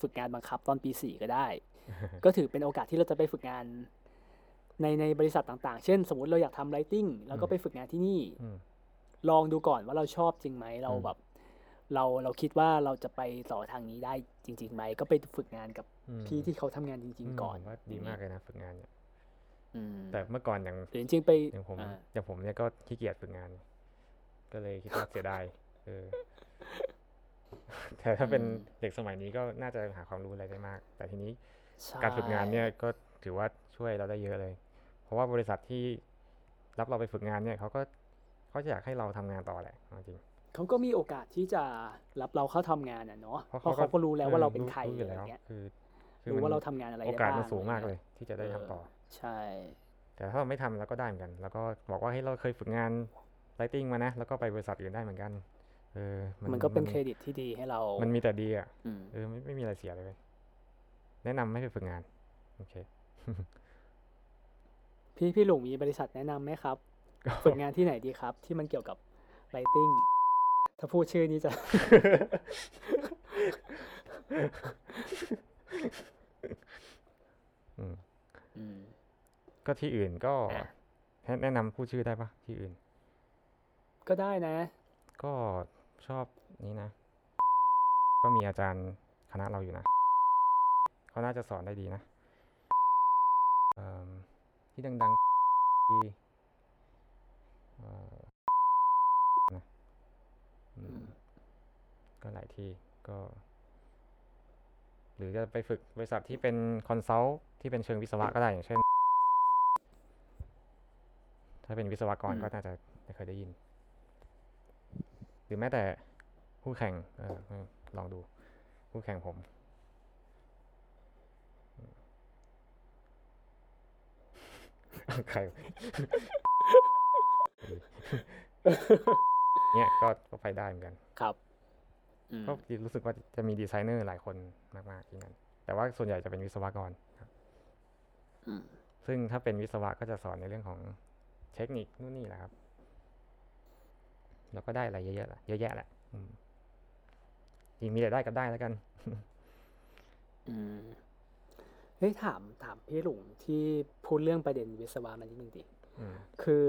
ฝึกงานบังคับตอนปีสี่ก็ได้ ก็ถือเป็นโอกาสที่เราจะไปฝึกงาน ในในบริษัทต่าง ๆ เช่น สมมติเราอยากทำ writing เราก็อืมไปฝึกงานที่นี่อืมลองดูก่อนว่าเราชอบจริงไหมเราอืมแบบ เราเราคิดว่าเราจะไปต่อทางนี้ได้จริงๆไหมก็ไปฝึกงานกับอืมพี่ที่เขาทำงานจริงมๆก่อนผมว่าดีมากเลยนะฝึกงานเนี่ยอืมแต่เมื่อก่อนอย่างหรือจริงๆไปอย่างผมอ่าอย่างผมเนี่ยก็ขี้เกียจฝึกงาน ก็เลยคิดว่าเสียดายเออแต่ถ้าเป็นเด็กสมัยนี้ก็น่าจะหาความรู้อะไรได้มาก แต่ทีนี้ใช่ การฝึกงานเนี่ยก็ถือว่าช่วยเราได้เยอะเลย เพราะว่าบริษัทที่รับเราไปฝึกงานเนี่ยเขาก็เขาจะอยากให้เราทำงานต่อแหละเอาจริงเขาก็มีโอกาสที่จะรับเราเข้าทำงานอะเนาะเพราะเพราะเขาก็เขาก็รู้แล้วว่าเราเป็นใครรู้อยู่อะไรแล้วเงี้ยคือคือรู้มันว่าเราทำงานอะไรโอได้กาสบ้างมันสูงมากอะไรเลงี้ยที่จะได้ทำต่อ ใช่ แต่ถ้าเราไม่ทำเราก็ได้เหมือนกัน แล้วก็บอกว่าให้ยเราเคยฝึกงานไ i ติ้งมานะแล้วก็ไปบริษัทอื่นได้เหมือนกันเออมันก็เป็นเครดิตที่ดีให้เรา มันมีแต่ดีอะอืมเออไม่ไม่มีอะไรเสียเลยเว้ย แนะนำให้ไปฝึกงาน โอเค พี่พี่หลงมีบริษัทแนะนำไหมครับ ฝึกงานที่ไหนดีครับ ที่มันเกี่ยวกับ writing ถ้าพูดชื่อนี้จะอืมอืมก็ที่อื่นก็อะแนะแนะนำพูดชื่อได้ปะที่อื่น ก็ได้นะ ก็ชอบนี้นะ ก็มีอาจารย์คณะเราอยู่นะ เขาน่าจะสอนได้ดีนะเอิ่มที่ดังๆที่เอ่อนะอืมก็หลายที่ก็ หรือจะไปฝึกบริษัทที่เป็นคอนซัลท์ที่เป็นเชิงวิศวะก็ได้อย่างเช่น ถ้าเป็นวิศวกรอืมก็น่าจะไม่เคยได้ยิน หรือแม้แต่คู่แข่งเออเออลองดูคู่แข่งผมอืมเอา ใครวะเนี่ยก็ก็ไปได้เหมือนกันครับอืมก็รู้สึกว่าจะมีดีไซเนอร์หลายคนมากๆที่นั่นแต่ว่าส่วนใหญ่จะเป็นวิศวกรครับอืมซึ่งถ้าเป็นวิศวะก็จะสอนในเรื่องของเทคนิคนู่นนี่แหละครับ แล้วก็ได้อะไรเยอะๆแหละเยอะแยะแหละอืมจริงมีแต่ได้กับได้แล้วกัน อืม เฮ้ยถามถามพี่หลุงที่พูดเรื่องประเด็นวิศวะมานิดนึงดิอืมคือ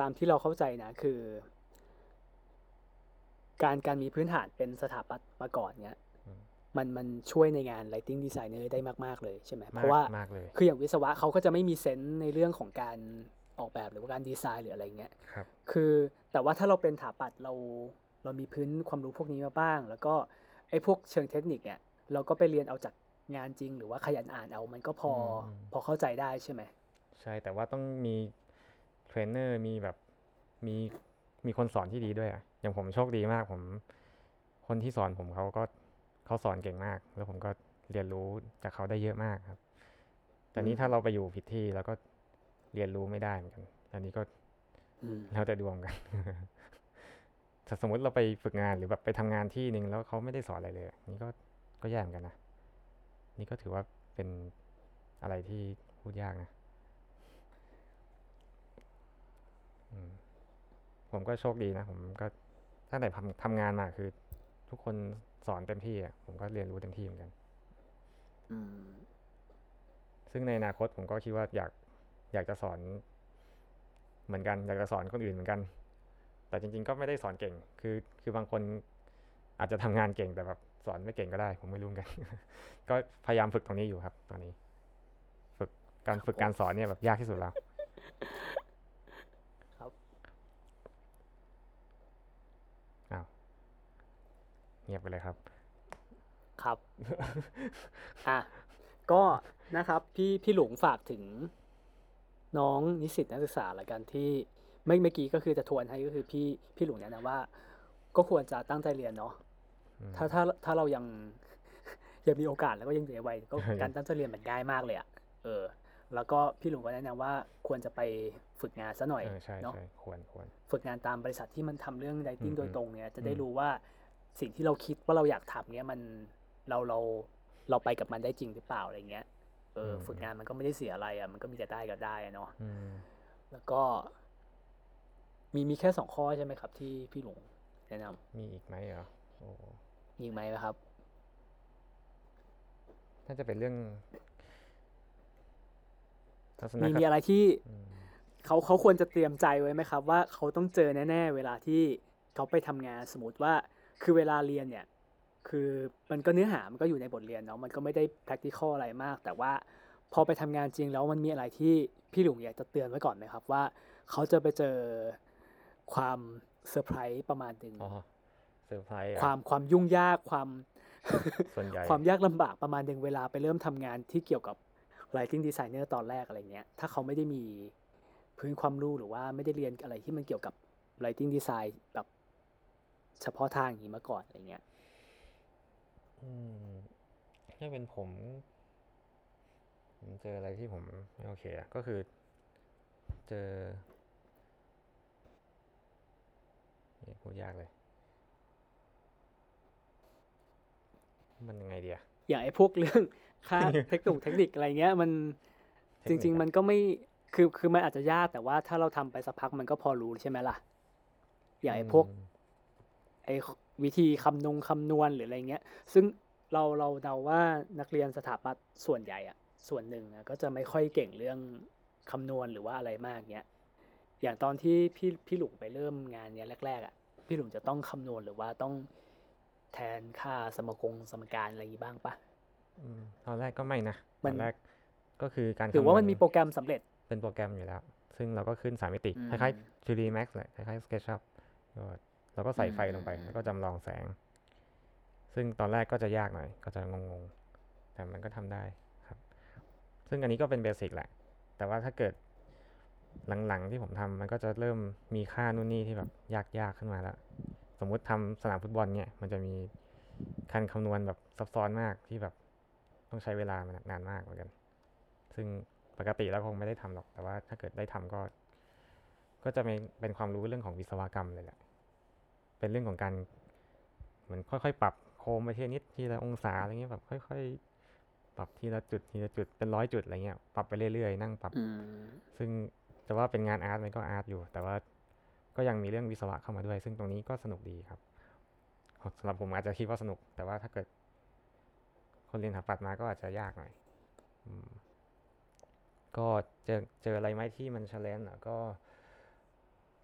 ตามที่เราเข้าใจนะคือ การการมีพื้นฐานเป็นสถาปัตย์มาก่อนเนี้ยอืมมันมันช่วยในงาน lighting designer ได้มาก ๆ เลยใช่ไหมมากเพราะว่ามากเลยคืออย่างวิศวะเขาก็จะไม่มีเซนส์ในเรื่องของการออกแบบหรือว่าการดีไซน์หรืออะไรเงี้ยครับ คือแต่ว่าถ้าเราเป็นถาปัดเราเรามีพื้นความรู้พวกนี้มาบ้าง แล้วก็ไอ้พวกเชิงเทคนิคเนี่ยเราก็ไปเรียนเอาจาก งานจริงหรือว่าขยันอ่านเอามันก็พออมพอเข้าใจได้ใช่ไหมใช่แต่ว่าต้องมีเทรนเนอร์มีแบบมีมีคนสอนที่ดีด้วยอะอย่างผมโชคดีมาก ผมคนที่สอนผมเขาก็เขาสอนเก่งมาก แล้วผมก็เรียนรู้จากเขาได้เยอะมากครับ แต่นี้ถ้าเราไปอยู่ผิดที่เราก็เรียนรู้ไม่ได้เหมือนกันอันนี้ก็อืมแล้วแต่ดวงกันถ้าสมมติเราไปฝึกงานหรือแบบไปทำงานที่หนึ่งแล้วเขาไม่ได้สอนอะไรเลย นี่ก็ก็แย่เหมือนกันนะ นี่ก็ถือว่าเป็นอะไรที่พูดยากนะอืมผมก็โชคดีนะ ผมก็ตั้งแต่ทำทำงานมาคือ ทุกคนสอนเต็มที่อะผมก็เรียนรู้เต็มที่เหมือนกันอืมซึ่งในอนาคตผมก็คิดว่าอยากอยากจะสอน เหมือนกัน อยากจะสอนคนอื่นเหมือนกัน แต่จริง ๆ ก็ไม่ได้สอนเก่ง คือคือบางคนอาจจะทำงานเก่งแต่แบบ สอนไม่เก่งก็ได้ ผมไม่รู้เหมือนกัน ก็พยายามฝึกตรงนี้อยู่ครับ ตอนนี้ ฝึกการฝึกการสอนเนี่ยแบบยากที่สุดแล้วครับอ้าวเงียบไปเลยครับ ครับ อะก็นะครับพี่พี่หลวงฝากถึงน้องนิสิตนักศึกษาละกันที่ไม่เมื่อกี้ก็คือจะทวนให้ก็คือพี่พี่หลวงเนี่ยนะว่า ก็ควรจะตั้งใจเรียนเนาะอืม ถ้าถ้าถ้าเรายังยังมีโอกาสแล้วก็ยังอยู่ในวัยก็ยังการตั้งใจเรียนมันง่ายมากเลยอะเออ แล้วก็พี่หลวงก็แนะนำว่าควรจะไปฝึกงานซะหน่อยเออใช่เนาะใช่ควรควรฝึกงานตามบริษัทที่มันทำเรื่องอื writing มโดยอืมตรงเนี่ยจะได้อืมรู้ว่าสิ่งที่เราคิดว่าเราอยากทำเนี่ยมันเราเราเราไปกับมันได้จริงหรือเปล่าอะไรเงี้ยเอออฝึกงานมันก็ไม่ได้เสียอะไรอะมันก็มีแต่ได้กับได้อะเนาะอืมแล้วก็ มีมีแค่สองข้อใช่ไหมครับ ที่พี่หลวงแนะนำมีอีกไหมเหรอโอ้ มีอีกไหมครับ น่าจะเป็นเรื่องทัศนมีคมีติอะไรที่อืมเขาเขาควรจะเตรียมใจไว้ไหมครับ ว่าเขาต้องเจอแน่ ๆ เวลาที่เขาไปทำงานสมมติว่าคือเวลาเรียนเนี่ย คือมันก็เนื้อหามันก็อยู่ในบทเรียนเนาะมันก็ไม่ได้ practical อะไรมาก แต่ว่าพอไปทำงานจริงแล้วมันมีอะไรที่พี่หลุงอยากจะเตือนไว้ก่อนไหมครับ ว่าเขาจะไปเจอความเซอร์ไพรส์ประมาณหนึ่ง อ๋อ เซอร์ไพรส์เหรอความความยุ่งยากความส่วนใหญ่ความยากลำบากประมาณหนึ่งเวลาไปเริ่มทำงานที่เกี่ยวกับ lighting designer ตอนแรกอะไรเงี้ย ถ้าเขาไม่ได้มีพื้นความรู้หรือว่าไม่ได้เรียนอะไรที่มันเกี่ยวกับ lighting design แบบเฉพาะทางอย่างนี้มาก่อนอะไรเงี้ยอืมถ้าเป็นผมผมเจออะไรที่ผมไม่โอเคอะก็คือ เจอนี่พูดยากเลย มันยังไงเดียอย่างไอ้พวกเรื่องค่าเทคนิคเทคนิคอะไรเงี้ยมันเทจคนิคริงอะๆมันก็ไม่คือคือมันอาจจะยากแต่ว่าถ้าเราทำไปสักพักมันก็พอรู้ใช่ไหมล่ะ อย่างไอ้พวกอืมไอ้วิธีคำนงคำนวณหรืออะไรเงี้ย ซึ่งเราเราเดาว่านักเรียนสถาปัตย์ส่วนใหญ่อะส่วนหนึ่งอะก็จะไม่ค่อยเก่งเรื่องคำนวณหรือว่าอะไรมากเงี้ย อย่างตอนที่พี่พี่หลุงไปเริ่มงานเนี้ยแรกๆอะพี่หลุงจะต้องคำนวณหรือว่าต้อง แทนค่าสมกงสมการอะไรอย่างงี้บ้างปะอืมตอนแรกก็ไม่นะมัตนอนแรกก็คือการหรือว่าคำวณมันมีโปรแกรมสำเร็จ เป็นโปรแกรมอยู่แล้ว ซึ่งเราก็ขึ้นสามมิติอืมคล้ายๆ 3D Max แหละคล้ายๆ SketchUp ก็เราก็ใส่ไฟลงไปอืมแล้วก็จำลองแสง ซึ่งตอนแรกก็จะยากหน่อย ก็จะงงๆ แต่มันก็ทำได้ครับ ซึ่งอันนี้ก็เป็นเบสิกแหละ แต่ว่าถ้าเกิดหลังๆที่ผมทำมันก็จะเริ่มมีค่านู่นนี่ที่แบบยากๆขึ้นมาแล้ว สมมุติทำสนามฟุตบอลเนี่ย มันจะมีการคำนวณแบบซับซ้อนมากที่แบบต้องใช้เวลานานมากเหมือนกัน ซึ่งปกติแล้วคงไม่ได้ทำหรอก แต่ว่าถ้าเกิดได้ทำก็ ก็จะเป็นเป็นความรู้เรื่องของวิศวกรรมเลยแหละ เป็นเรื่องของการเหมือนค่อยๆ ปรับโคมไปทีละนิดทีละองศาอะไรเงี้ยแบบค่อยๆ ปรับทีละจุดทีละจุดเป็นร้อยจุดอะไรเงี้ย ปรับไปเรื่อยๆ นั่งปรับอืมซึ่งจะว่าเป็นงานอาร์ตมันก็อาร์ตอยู่ แต่ว่า ก็ยังมีเรื่องวิศวะเข้ามาด้วย ซึ่งตรงนี้ก็สนุกดีครับสำหรับผมอาจจะคิดว่าสนุก แต่ว่าถ้าเกิด คนเรียนสถาปัตย์มาก็อาจจะยากหน่อยอืมก็เจอเจออะไรไหมที่มันเชลเลนอะก็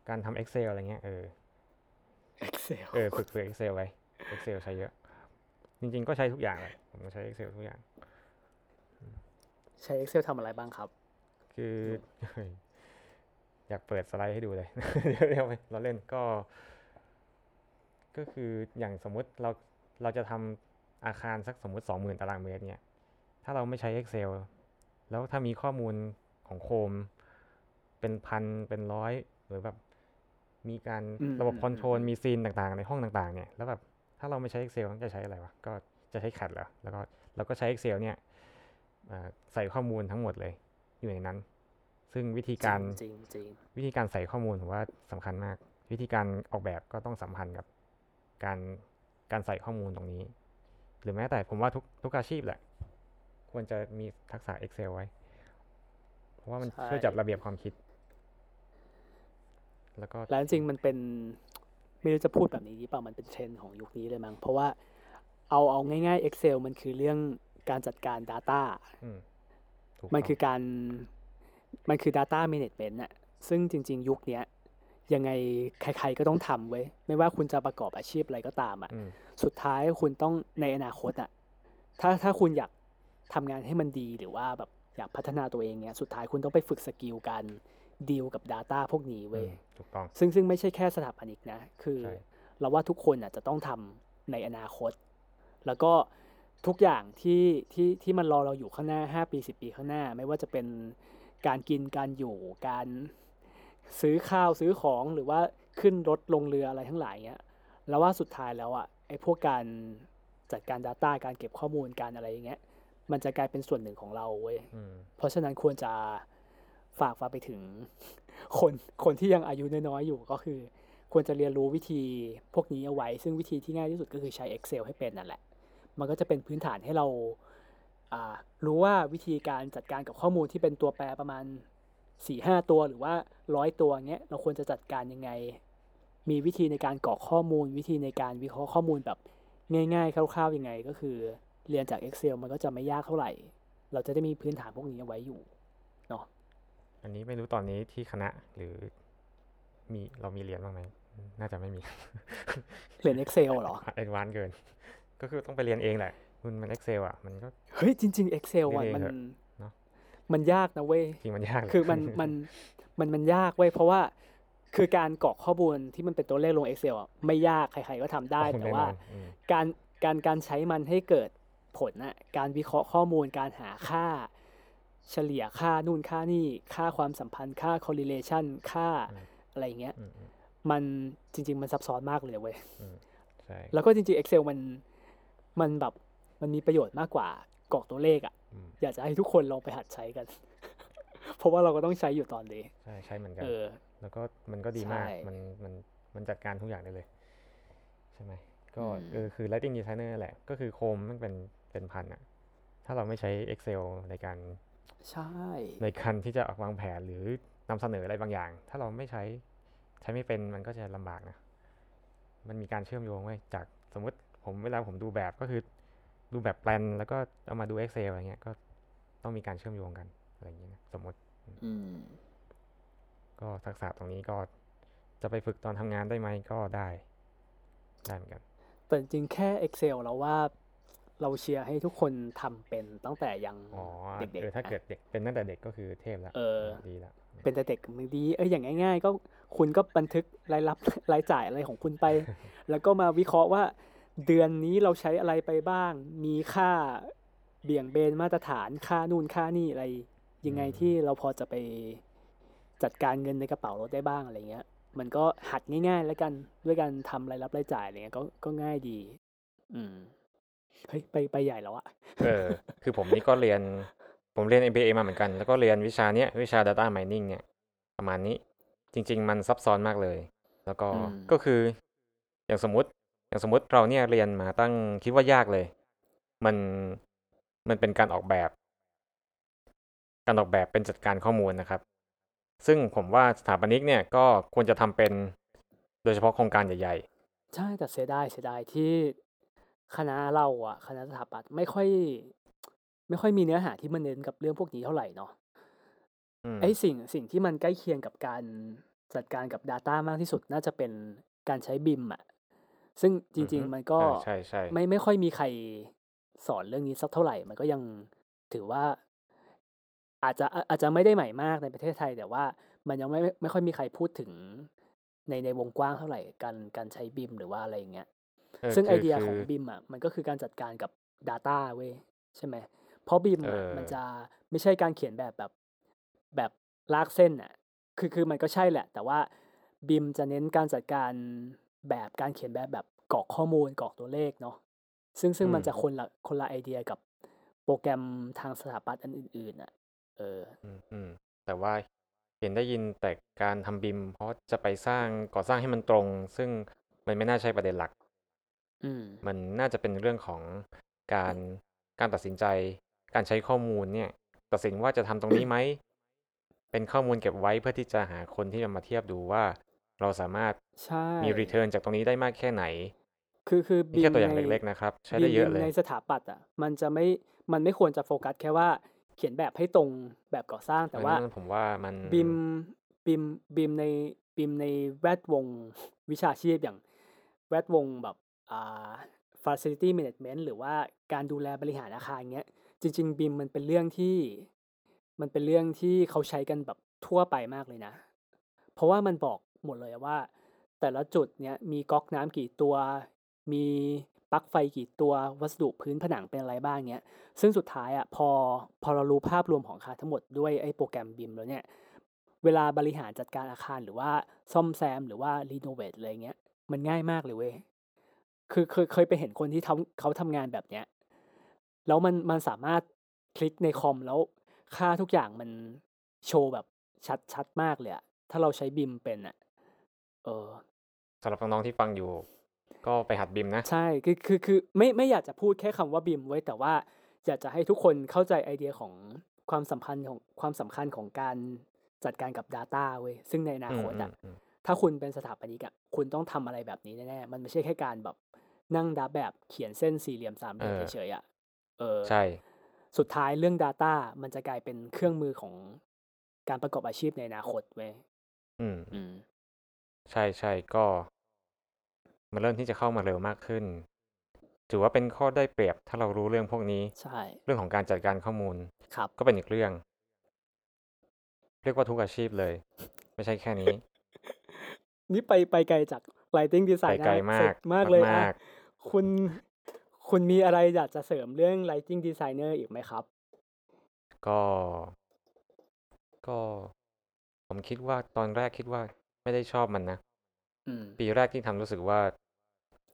การทำ Excel อะไรเงี้ยเออ Excel เออฝึกฝึก Excel ไว้ Excel ใช้เยอะ จริง ๆ ก็ใช้ทุกอย่างเลยผมใช้ Excel ทุกอย่าง ใช้ Excel ทำอะไรบ้างครับ คือ อยากเปิดสไลด์ให้ดูเลยเดี๋ยวเดี๋ยวเราเล่นก็ ก็คืออย่างสมมุติเราเราจะทำอาคารสักสมมุติสองหมื่นตารางเมตรเนี่ย ถ้าเราไม่ใช้ Excel แล้วถ้ามีข้อมูลของโคม เป็นพันเป็นร้อยหรือแบบมีการอืมระบบอืมคอนโทรลอืมมีซีนต่างๆ ในห้องต่างๆ เนี่ย แล้วแบบถ้าเราไม่ใช้ Excel จะใช้อะไรวะ ก็จะใช้ CAD เหรอ แล้วก็เราก็ใช้ Excel เนี่ยอ่าใส่ข้อมูลทั้งหมดเลยอยู่ในนั้น ซึ่งวิธีการจริงจริงวิธีการใส่ข้อมูลผมว่าสำคัญมาก วิธีการออกแบบก็ต้องสัมพันธ์กับการการใส่ข้อมูลตรงนี้ หรือแม้แต่ผมว่าทุกทุกอาชีพแหละ ควรจะมีทักษะ Excel ไว้ เพราะว่ามันช่วยจัดระเบียบความคิด แล้วก็แล้วจริงๆมันเป็นไม่รู้จะพูดแบบนี้ดีเปล่ามันเป็นเทรนด์ของยุคนี้เลยมั้งเพราะว่าเอาเอาง่ายๆ Excel มันคือเรื่องการจัดการ Data อืมถูกมันต้องคือการ มันคือ Data Management น่ะซึ่งจริง ๆ ยุคเนี้ยยังไงใคร ๆก็ต้องทำเว้ยไม่ว่าคุณจะประกอบอาชีพอะไรก็ตามอะอืมสุดท้ายคุณต้องในอนาคตอะถ้าถ้าคุณอยากทำงานให้มันดีหรือว่าแบบอยากพัฒนาตัวเองเนี้ยสุดท้ายคุณต้องไปฝึกสกิลการดีลกับ Data พวกนี้อืเว้ยมถูกต้องซึ่งซึ่งไม่ใช่แค่สถาปนิกนะ คือใช่เราว่าทุกคนอะจะต้องทำในอนาคต แล้วก็ทุกอย่างที่ที่ที่มันรอเราอยู่ข้างหน้า 5 ปี 10 ปีข้างหน้า ไม่ว่าจะเป็น การกินการอยู่การซื้อข้าวซื้อของหรือว่าขึ้นรถลงเรืออะไรทั้งหลายเงี้ยแล้วว่าสุดท้ายแล้วอะไอ้พวกการจัดการ Data การเก็บข้อมูลการอะไรอย่างเงี้ยมันจะกลายเป็นส่วนหนึ่งของเราเว้ยอืมเพราะฉะนั้นควรจะฝากฝากไปถึง คนคนที่ยังอายุน้อยๆอยู่ก็คือ ควรจะเรียนรู้วิธีพวกนี้เอาไว้ ซึ่งวิธีที่ง่ายที่สุดก็คือใช้ Excel ให้เป็นนั่นแหละ มันก็จะเป็นพื้นฐานให้เราอ่า รู้ว่าวิธีการจัดการกับข้อมูลที่เป็นตัวแปรประมาณสี่ห้าตัวหรือว่าร้อยตัวเงี้ยเราควรจะจัดการยังไง มีวิธีในการกรอกข้อมูล วิธีในการวิเคราะห์ข้อมูลแบบง่ายๆ คร่าวๆยังไง ก็คือเรียนจาก Excel มันก็จะไม่ยากเท่าไหร่ เราจะได้มีพื้นฐานพวกนี้เอาไว้อยู่อันนี้ไม่รู้ตอนนี้ที่คณะหรือมีเรามีเรียนบ้างไหมน่าจะไม่มีเรียน Excel เหรอเอ็นวานเกิน ก็คือต้องไปเรียนเองแหละ คุณมัน Excel อะ มันก็เฮ้ยจริง ๆ Excel อะเรียนเองมันเถอะเนอะมันยากนะเว้ยจริงมันยากเลยคือมันมันมันมันยากเว้ยเพราะว่าคือการกรอกข้อมูลที่มันเป็นตัวเลขลง Excel อะไม่ยากใคร ๆก็ทำได้โอ้แต่น่นว่าอนอืมการการการใช้มันให้เกิดผลน่ะการวิเคราะห์ข้อมูลการหาค่า เฉลี่ยค่านู่นค่านี่ ค่าความสัมพันธ์ค่า correlation ค่าอืมอะไรอย่างเงี้ยอืมอืมมันจริง ๆ มันซับซ้อนมากเลยเว้ยอืมใช่แล้วก็จริง ๆ Excel มันมันแบบ มันมีประโยชน์มากกว่ากรอกตัวเลขอะอืมอยากจะให้ทุกคนลองไปหัดใช้กัน เพราะว่าเราก็ต้องใช้อยู่ตอนนี้ใช่ใช่เหมือนกันเออแล้วก็มันก็ดีมากใช่มันมันมันจัดการทุกอย่างได้เลย ใช่ไหมก็อืมเออคือ Lighting Designer แหละ ก็คือโคมมันเป็นเป็นพันอะถ้าเราไม่ใช้ Excel ในการใช่ในการที่จะวางแผนหรือนำเสนออะไรบางอย่าง ถ้าเราไม่ใช้ใช้ไม่เป็นมันก็จะลำบากนะ มันมีการเชื่อมโยงไว้จากสมมติผมเวลาผมดูแบบก็คือ ดูแบบแปลนแล้วก็เอามาดู Excel อะไรเงี้ยก็ต้องมีการเชื่อมโยงกันอะไรอย่างเงี้ยนะสมมติอืมก็ทักษะตรงนี้ก็จะไปฝึกตอนทำงานได้ไหมก็ได้ ได้เหมือนกัน แต่จริงๆแค่ Excel เราว่าเราเชียร์ให้ทุกคนทำเป็นตั้งแต่ยังอ๋อเด็กเออๆถ้าอะเกิดเด็กเป็นตั้งแต่เด็กก็คือเทพแล้วเออดีแล้วเป็นแต่เด็กมันดีเอ้ยอย่างง่าย ๆ ก็คุณก็บันทึกรายรับรายจ่ายอะไรของคุณไป แล้วก็มาวิเคราะห์ว่า เดือนนี้เราใช้อะไรไปบ้าง มีค่าเบี่ยงเบนมาตรฐาน ค่านู่นค่านี่อะไร ยังไงอืมที่เราพอจะไปจัดการเงินในกระเป๋าเราได้บ้างอะไรเงี้ย มันก็หัดง่าย ๆ แล้วกันด้วยการทำรายรับรายจ่ายอะไรเงี้ยก็ก็ง่ายดี อืมเฮ้ยไปไปใหญ่แล้วอะเออ คือผมนี่ก็เรียน ผมเรียน MBA มาเหมือนกัน แล้วก็เรียนวิชาเนี้ยวิชา Data Mining เนี่ย ประมาณนี้ จริง ๆ มันซับซ้อนมากเลย แล้วก็อืมก็คือ อย่างสมมติ อย่างสมมติเราเนี่ยเรียนมาตั้งคิดว่ายากเลย มันมันเป็นการออกแบบ การออกแบบเป็นจัดการข้อมูลนะครับ ซึ่งผมว่าสถาปนิกเนี่ยก็ควรจะทำเป็นโดยเฉพาะโครงการใหญ่ใช่แต่เสียดายเสียดายที่คณะเราอะคณะสถาปัตย์ไม่ค่อย ไม่ค่อยมีเนื้อหาที่มันเน้นกับเรื่องพวกนี้เท่าไหร่เนาะๆอืมไอ้สิ่งสิ่งที่มันใกล้เคียงกับการจัดการกับ Data มากที่สุดน่าจะเป็นการใช้บิมอะ ซึ่งจอือริงฮึๆมันก็เออใช่ใช่ไม่ไม่ค่อยมีใครสอนเรื่องนี้สักเท่าไหร่ มันก็ยังถือว่า อาจจะอาอาจจะไม่ได้ใหม่มากในประเทศไทย แต่ว่ามันยังไม่ไม่ค่อยมีใครพูดถึงในในวงกว้างเท่าไหร่การการใช้บิมหรือว่าอะไรอย่างเงี้ยเออซึ่งไอคือเดียคืของอบิมอะมันก็คือการจัดการกับ Data เว้ยใช่ไหมเพราะบิมเออะอมันจะไม่ใช่การเขียนแบบแบบแบบลากเส้นอะคือคือมันก็ใช่แหละ แต่ว่าบิมจะเน้นการจัดการ แบบการเขียนแบบแบบกรอกข้อมูลกรอกตัวเลขเนาะซึ่งซึ่งอืมันมจะคนละคนละไอเดียกับโปรแกรมทางสถาปัตย์อันอื่นๆอะเอออืมอืมแต่ว่าเห็นได้ยินแต่การทำบิมเพราะจะไปสร้างก่อสร้างให้มันตรง ซึ่งมันไม่น่าใช่ประเด็นหลัก อืมมันน่าจะเป็นเรื่องของการการตัดสินใจ การใช้ข้อมูลเนี่ย ตัดสินว่าจะทำตรงนี้ไหมเป็นข้อมูลเก็บไว้เพื่อที่จะหาคนที่จะมาเทียบดูว่า เราสามารถใช่มี return จากตรงนี้ได้มากแค่ไหน คือคือนี่แค่ตัวอย่างในเล็กๆนะครับ ใช้ BIM ได้เยอะ BIM เลยในสถาปัตย์อะมันจะไม่มันไม่ควรจะโฟกัสแค่ว่าเขียนแบบให้ตรงแบบก่อสร้างแต่เออว่านั่นผมว่ามัน BIM BIM BIM ใน BIM ในแวดวงวิชาชีพอย่างแวดวงแบบอ่า facility management หรือว่าการดูแลบริหารอาคารเงี้ย จริง ๆ BIM มันเป็นเรื่องที่ มันเป็นเรื่องที่เขาใช้กันแบบทั่วไปมากเลยนะ เพราะว่ามันบอก หมดเลยว่า แต่ละจุดเนี้ยมีก๊อกน้ำกี่ตัว มีปลั๊กไฟกี่ตัววัสดุพื้นผนังเป็นอะไรบ้างเนี้ยซึ่งสุดท้ายอะพอพอเรารู้ภาพรวมของอาคารทั้งหมดด้วยไอ้โปรแกรมบิมแล้วเนี่ยเวลาบริหารจัดการอาคารหรือว่าซ่อมแซมหรือว่ารีโนเวทอะไรเงี้ยมันง่ายมากเลยเว้ยคือเคยเคยไปเห็นคนที่ทำเขาทำงานแบบเนี้ยแล้วมันมันสามารถคลิกในคอมแล้วค่าทุกอย่างมันโชว์แบบชัดชัดมากเลยอะถ้าเราใช้บิมเป็นอะ เออสำหรับน้องๆที่ฟังอยู่ ก็ไปหัดบิมนะ ใช่คือคือคือไม่ไม่อยากจะพูดแค่คำว่าบิมไว้แต่ว่าอยากจะให้ทุกคนเข้าใจไอเดียของความสัมพันธ์ของความสำคัญของการจัดการกับ Data เว้ยซึ่งในอนาอืคมตอือะมอืมถ้าคุณเป็นสถาปนิกอะคุณต้องทำอะไรแบบนี้แน่ๆมันไม่ใช่แค่การแบบนั่งดับแบบเขียนเส้นสี่เหลี่ยมสามเหเอลี่ยมอเฉยๆอะเออใช่ สุดท้ายเรื่อง Data มันจะกลายเป็นเครื่องมือของการประกอบอาชีพในอนาคตเว้ยอืมอืม ใช่ใช่ก็มันเริ่มที่จะเข้ามาเร็วมากขึ้น ถือว่าเป็นข้อได้เปรียบถ้าเรารู้เรื่องพวกนี้ ใช่ เรื่องของการจัดการข้อมูล ครับ ก็เป็นอีกเรื่อง เรียกว่าทุกอาชีพเลย ไม่ใช่แค่นี้ นี่ไปไปไกลจาก Lighting ไป Design ไกลนะมาเสร็กจมากเลยมาอะกคุณ คุณมีอะไรอยากจะเสริมเรื่อง Lighting Designer อีกไหมครับๆก็ ก็ ผมคิดว่าตอนแรกคิดว่า ไม่ได้ชอบมันนะอืมปีแรกที่ทำรู้สึกว่า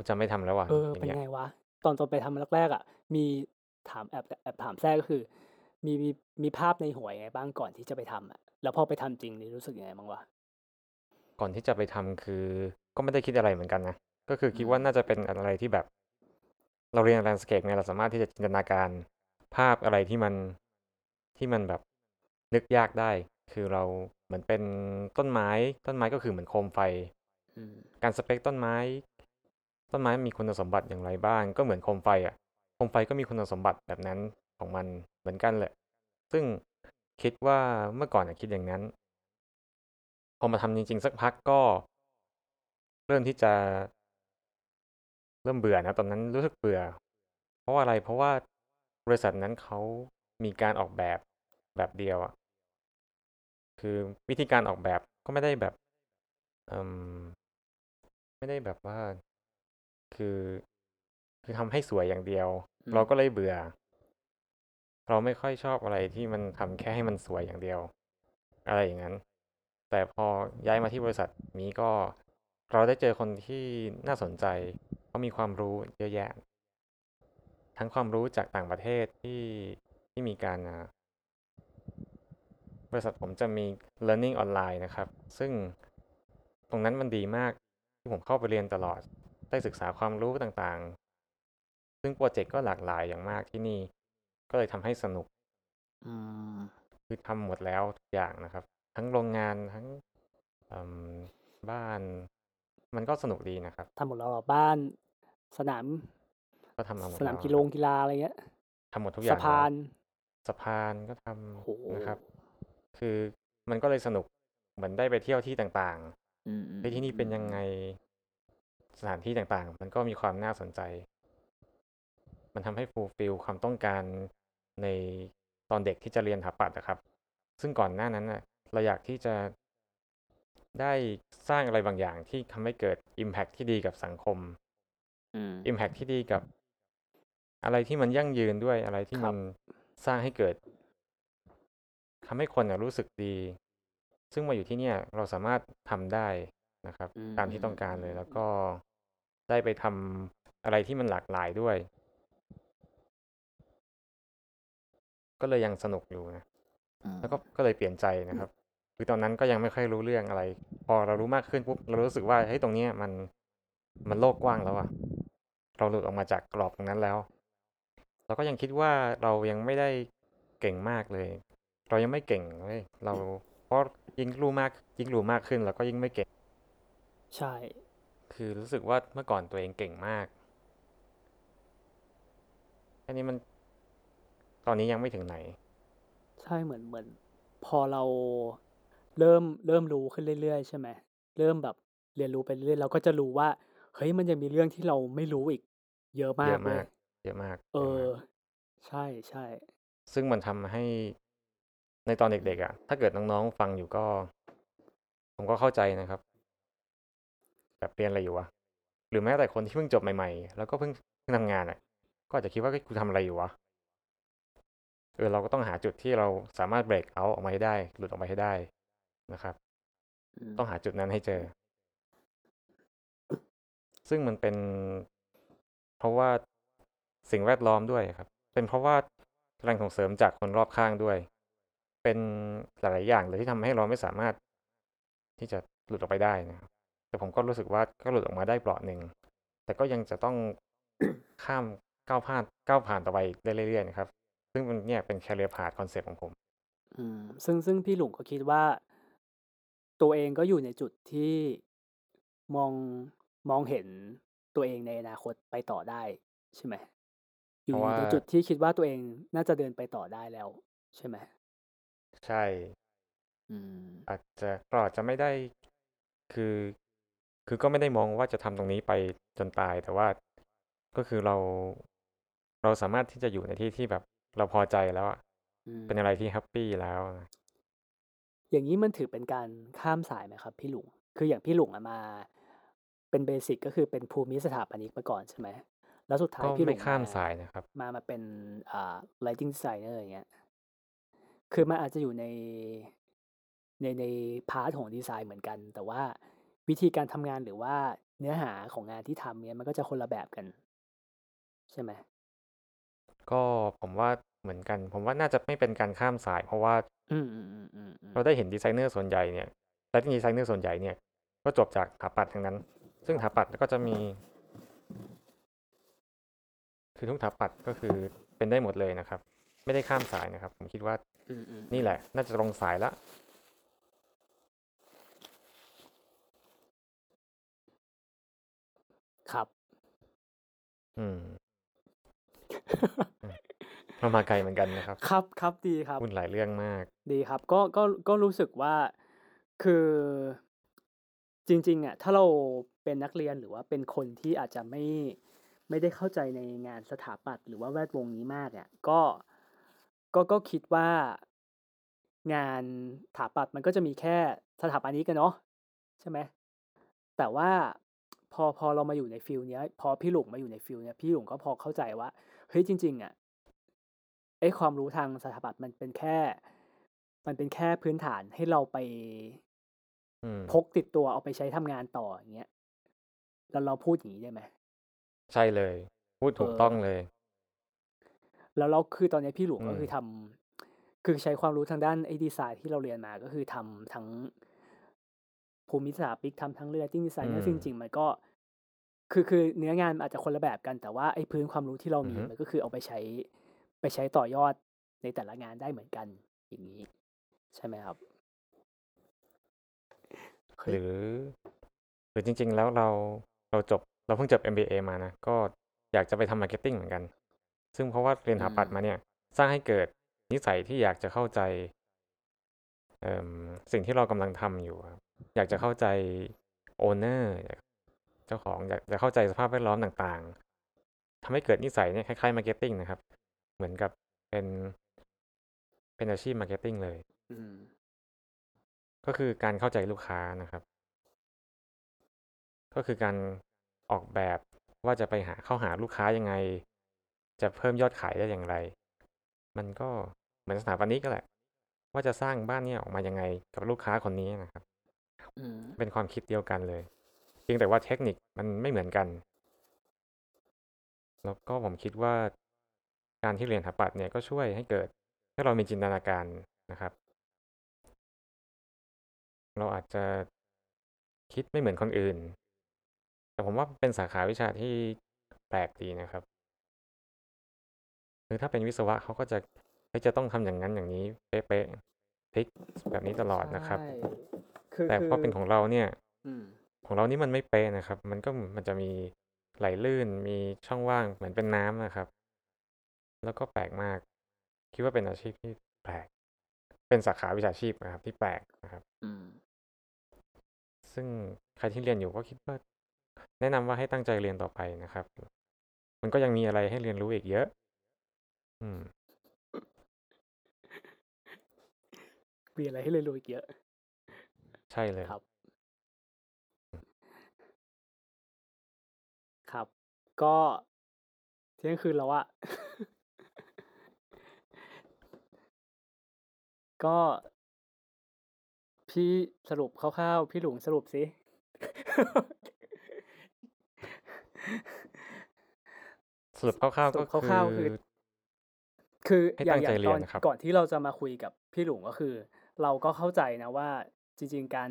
จะไม่ทำแล้วว่ะเอออย่าเป็นงเงี้ยไงวะ ตอนตอนไปทำแรกๆอะ มีถามแอบแอบถามแทรกก็คือ มีมีมีภาพในหัวยังไงบ้างก่อนที่จะไปทำอะ แล้วพอไปทำจริงนี่รู้สึกยังไงบ้างวะก่อนที่จะไปทำคือ ก็ไม่ได้คิดอะไรเหมือนกันนะก็ก็คือคิดว่าน่าจะเป็นอะไรที่แบบ เราเรียนแลนด์สเคปเนี่ยเราสามารถที่จะจินตนาการภาพอะไรที่มันที่มันแบบนึกยากได้ คือเรา เหมือนเป็นต้นไม้ต้นไม้ก็คือเหมือนโคมไฟอืมการสเปคต้นไม้ ต้นไม้มีคุณสมบัติอย่างไรบ้าง ก็เหมือนโคมไฟอะโคมไฟก็มีคุณสมบัติแบบนั้นของมันเหมือนกันแหละ ซึ่งคิดว่าเมื่อก่อนอะคิดอย่างนั้นพอมาทำจริง ๆ สักพักก็ เริ่มที่จะ เริ่มเบื่อนะตอนนั้นรู้สึกเบื่อ เพราะว่าอะไรเพราะว่าบริษัทนั้นเขามีการออกแบบแบบเดียวอะ คือวิธีการออกแบบก็ไม่ได้แบบเอ่อไม่ได้แบบว่า คือ คือทำให้สวยอย่างเดียวอืมเราก็เลยเบื่อ เราไม่ค่อยชอบอะไรที่มันทำแค่ให้มันสวยอย่างเดียว อะไรอย่างนั้น แต่พอย้ายมาที่บริษัทนี้ก็เราได้เจอคนที่น่าสนใจเขามีความรู้เยอะแยะ ทั้งความรู้จากต่างประเทศที่ที่มีการอ่า บริษัทผมจะมี learning ออนไลน์นะครับ ซึ่งตรงนั้นมันดีมากที่ผมเข้าไปเรียนตลอด ได้ศึกษาความรู้ต่างๆ ซึ่งพรอเจกต์ก็หลากหลายอย่างมากที่นี่ ก็เลยทำให้สนุกอืมคือทำหมดแล้วทุกอย่างนะครับ ทั้งโรงงานทั้งเอ่อบ้าน มันก็สนุกดีนะครับทำหมดแล้วเหรอบ้านสนาม ก็ทำมาหมดสนามแล้วกีคฬรับงกีฬาอะไรเงี้ยทำหมดทุกอย่าสะงพาแล้วนสะพานก็ทโอ้โฮำนะครับ คือมันก็เลยสนุกเหมือนได้ไปเที่ยวที่ต่างอืมๆเฮ้ยที่นี่เป็นยังไงสถานที่ต่างๆ มันก็มีความน่าสนใจ มันทำให้ fulfill ความต้องการในตอนเด็กที่จะเรียนสถาปัตย์อะครับ ซึ่งก่อนหน้านั้นน่ะเราอยากที่จะได้สร้างอะไรบางอย่างที่ทำให้เกิดอิมแพกต์ที่ดีกับสังคมอืมอิมแพกต์ที่ดีกับ อะไรที่มันยั่งยืนด้วยอะไรที่ครัมับนสร้างให้เกิด ทำให้คนน่ะรู้สึกดี ซึ่งมาอยู่ที่เนี่ยเราสามารถทำได้นะครับอืมตามที่ต้องการเลย แล้วก็ได้ไปทำอะไรที่มันหลากหลายด้วย ก็เลยยังสนุกอยู่นะอืมแล้วก็ก็เลยเปลี่ยนใจนะครับ คือตอนนั้นก็ยังไม่ค่อยรู้เรื่องอะไร พอเรารู้มากขึ้นปุ๊บเรารู้สึกว่าเฮ้ยตรงเนี้ยมันมันโลกกว้างแล้วอะเราหลุดออกมาจากกรอบตรงนั้นแล้ว เราก็ยังคิดว่าเรายังไม่ได้เก่งมากเลย เรายังไม่เก่งเว้ยเราเพราะยิ่งรู้มากยิ่งรู้มากขึ้นเราก็ยิ่งไม่เก่ง ใช่ คือรู้สึกว่าเมื่อก่อนตัวเองเก่งมาก อันนี้มันตอนนี้ยังไม่ถึงไหน ใช่เหมือนเหมือน พอเราเริ่มเริ่มรู้ขึ้นเรื่อยๆ ใช่ไหมเริ่มแบบเรียนรู้ไปเรื่อยๆเราก็จะรู้ว่า เฮ้ยมันยังมีเรื่องที่เราไม่รู้อีก เยอะมาเยกอะเว้มายก เยอะมากเอเยอะอมากใช่ๆซึ่งมันทำให้ ในตอนเด็กๆอะถ้าเกิดน้องๆฟังอยู่ก็ ผมก็เข้าใจนะครับ แบบเรียนอะไรอยู่วะหรือแม้แต่คนที่เพิ่งจบใหม่ๆ แล้วก็เพิ่งเพิ่งทำงานอะก็อาจจะคิดว่าเฮ้ยกูทำอะไรอยู่วะเออเราก็ต้องหาจุดที่เราสามารถเบรกเอาต์ออกมาให้ได้ หลุดออกมาให้ได้นะครับอืมต้องหาจุดนั้นให้เจอ ซึ่งมันเป็น เพราะว่าสิ่งแวดล้อมด้วยครับ เป็นเพราะว่าแรงส่งเสริมจากคนรอบข้างด้วย เป็นหลาย ๆ อย่างเลยที่ทำให้เราไม่สามารถที่จะหลุดออกไปได้นะครับแต่ผมก็รู้สึกว่าก็หลุดออกมาได้เปราะหนึ่งแต่ก็ยังจะต้องข้ามก้าวพลาดก้าวผ่านต่อไปได้เรื่อย ๆ นะครับ ซึ่งมันเนี่ยเป็น career path concept ของผม อืมซึ่งซึ่งพี่หลุงก็คิดว่า ตัวเองก็อยู่ในจุดที่มองมองเห็นตัวเองในอนาคตไปต่อได้ใช่ไหมอเพยู่ราะว่าในจุดที่คิดว่าตัวเองน่าจะเดินไปต่อได้แล้ว ใช่ไหม? ใช่ อืม อาจจะเราอาจจะไม่ได้คือ คือก็ไม่ได้มองว่าจะทำตรงนี้ไปจนตาย แต่ว่าก็คือเราเราสามารถที่จะอยู่ในที่ที่แบบเราพอใจแล้วอะอืเป็นมอะไรที่แฮปปีแล้วอย่างงี้มันถือเป็นการข้ามสายไหมครับพี่หลุง?คืออย่างพี่หลุงอะมา เป็นเบสิกก็คือเป็นภูมิสถาปนิกมาก่อนใช่ไหม?แล้วสุดท้าก็ยพี่หไมลุ่งข้ามมาสายนะครับ มามาเป็นอ่า lighting designer อย่างเงี้ย คือมันอาจจะอยู่ในในในพาร์ตของดีไซน์เหมือนกัน แต่ว่าวิธีการทำงานหรือว่าเนื้อหาของงานที่ทำเนี่ยมันก็จะคนละแบบกัน ใช่ไหม?ก็ผมว่าเหมือนกัน ผมว่าน่าจะไม่เป็นการข้ามสาย เพราะว่าอืมๆๆเราๆๆได้เห็นดีไซเนอร์ส่วนใหญ่เนี่ย lighting designer ส่วนใหญ่เนี่ย ก็จบจากสถาปัตย์ทั้งนั้น ซึ่งถาปัดก็จะมี คือทุกถาปัดก็คือเป็นได้หมดเลยนะครับ ไม่ได้ข้ามสายนะครับ ผมคิดว่าอืมอืม นี่แหละ น่าจะตรงสายละครับ อืมเรามาไกลเหมือนกันนะครับ ครับครับดีครับพูดหลายเรื่องมาก ดีครับ ก็ก็ก็รู้สึกว่าคือจริงๆอะถ้าเราเป็นนักเรียนหรือว่าเป็นคนที่อาจจะไม่ไม่ได้เข้าใจในงานสถาปัตย์หรือว่าแวดวงนี้มากเนี่ยก็ ก็ก็คิดว่างานสถาปัตย์มันก็จะมีแค่สถาปนิกกันเนาะใช่ไหมแต่ว่าพอพอเรามาอยู่ใน field เนี้ย พอพี่หลุงมาอยู่ใน field เนี้ยพี่หลุงก็พอเข้าใจว่าเฮ้ยจริง ๆอะไอ้ความรู้ทางสถาปัตย์มันเป็นแค่ มันเป็นแค่พื้นฐานให้เราไปอืมพกติดตัวเอาไปใช้ทำงานต่ออย่างเงี้ยแล้วเราพูดอย่างนี้ได้ไหมใช่เลย พูดถูกเออต้องเลย แล้วเราคือตอนนี้พี่หลวงอืมก็คือทำคือใช้ความรู้ทางด้านไอ้ดีไซน์ที่เราเรียนมาก็คือทำทั้งภูมิสถาปนิกทำทั้งเรื่องดิ้งดีไซน์เนี่ยซึ่งจริงๆมันก็คือคือเนื้องานมันอาจจะคนละแบบกันแต่ว่าไอ้พื้นความรู้ที่เรามีมันก็คือเอาไปใช้ไปใช้ต่อยอดในแต่ละงานได้เหมือนกัน อย่างนี้ ใช่ไหมครับเฮ้ยหรือ หรือจริง ๆ แล้วเราเราจบเราเพิ่งจบ MBA มานะ ก็อยากจะไปทำ marketing เหมือนกัน ซึ่งเพราะว่าเรียนสถาปัตย์มาเนี่ย สร้างให้เกิดนิสัยที่อยากจะเข้าใจเอ่มสิ่งที่เรากำลังทำอยู่ครับอยากจะเข้าใจ owner เจ้าของอยากจะเข้าใจสภาพแวดล้อมต่างๆทำให้เกิดนิสัยเนี่ยคล้ายๆ marketing นะครับ เหมือนกับเป็นเป็นอาชีพ marketing เลยอืมก็คือการเข้าใจลูกค้านะครับ ก็คือการออกแบบว่าจะไปหาเข้าหาลูกค้ายังไง จะเพิ่มยอดขายได้อย่างไร มันก็เหมือนสถาปนิกนี่แหละ ว่าจะสร้างบ้านเนี่ยออกมายังไงกับลูกค้าคนนี้นะครับอืมเป็นความคิดเดียวกันเลย เพียงแต่ว่าเทคนิคมันไม่เหมือนกัน แล้วก็ผมคิดว่าการที่เรียนสถาปัตย์เนี่ยก็ช่วยให้เกิดให้เรามีจินตนาการนะครับ เราอาจจะคิดไม่เหมือนคนอื่น แต่ผมว่าเป็นสาขาวิชาที่แปลกดีนะครับ คือถ้าเป็นวิศวะเขาก็จะเฮ้ยจะต้องทำอย่างนั้นอย่างนี้เป๊ะๆพลิกแบบนี้ตลอดนะครับใช่คือแต่คือพอเป็นของเราเนี่ยอืมของเรานี่มันไม่เป๊ะนะครับ มันก็มันจะมีไหลลื่นมีช่องว่างเหมือนเป็นน้ำนะครับ แล้วก็แปลกมาก คิดว่าเป็นอาชีพที่แปลก เป็นสาขาวิชาชีพนะครับ ที่แปลกนะครับอืมซึ่งใครที่เรียนอยู่ก็คิดว่า แนะนำว่าให้ตั้งใจเรียนต่อไปนะครับ มันก็ยังมีอะไรให้เรียนรู้อีกเยอะ อืมมีอะไรให้เรียนรู้อีกเยอะ ใช่เลยครับ ครับ ก็เที่ยงคืนแล้วอะก็พี่สรุปคร่าวๆ พี่หลุงสรุปสิสรุปคร่าวๆสรุก็ปคร่าวๆคืคืออ คือให้อย่าตั้งงอใจย่างเรีตยอนนนะครับก่อนที่เราจะมาคุยกับพี่หลุงก็คือ เราก็เข้าใจนะว่าจริง ๆ การ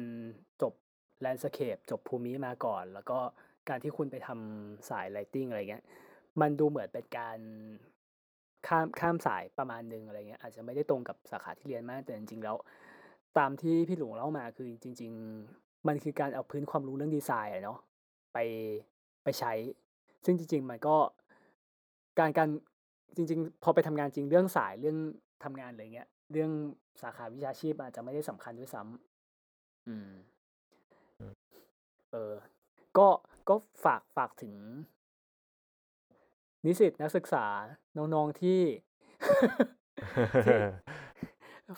จบแลนด์สเคปจบภูมิมาก่อน แล้วก็การที่คุณไปทำสายไลติงอะไรเงี้ยมันดูเหมือนเป็นการข้ามข้ามสายประมาณนึงอะไรเงี้ยอาจจะไม่ได้ตรงกับสาขาที่เรียนมากแต่จริงๆแล้ว ตามที่พี่หลวงเล่ามาคือจริง ๆ มันคือการเอาพื้นความรู้เรื่องดีไซน์อะเนาะไปไปใช้ ซึ่งจริง ๆ มันก็ การการ จริง ๆ พอไปทำงานจริงเรื่องสายเรื่องทำงานอะไรเงี้ย เรื่องสาขาวิชาชีพอาจจะไม่ได้สำคัญด้วยซ้ำอืมอืม เออ ก็ก็ฝากฝากถึง นิสิตนักศึกษาน้องๆที่ที่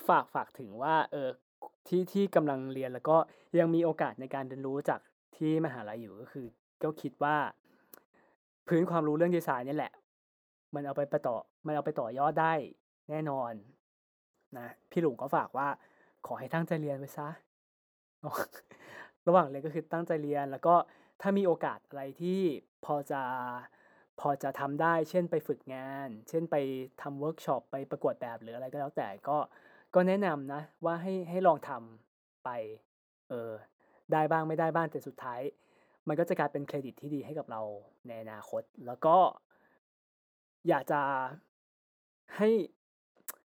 ฝากฝากถึงว่า เออ ที่ที่กำลังเรียนแล้วก็ยังมีโอกาสในการเรียนรู้จากที่มหาลัยอยู่ก็คือ ก็คิดว่า พื้นความรู้เรื่องดีไซน์นี่แหละ มันเอาไปไปต่อมันเอาไปต่อยอดได้แน่นอนนะพี่หลุงก็ฝากว่า ขอให้ตั้งใจเรียนไว้ซะระหว่างเรียนก็คือตั้งใจเรียน แล้วก็ถ้ามีโอกาสอะไรที่พอจะพอจะทำได้ เช่นไปฝึกงาน เช่นไปทำเวิร์กช็อปไปประกวดแบบหรืออะไรก็แล้วแต่ก็ก็แนะนำนะ ว่าให้ให้ลองทำไปเออได้บ้างไม่ได้บ้างแต่สุดท้าย มันก็จะกลายเป็นเครดิตที่ดีให้กับเราในอนาคต แล้วก็ อยากจะให้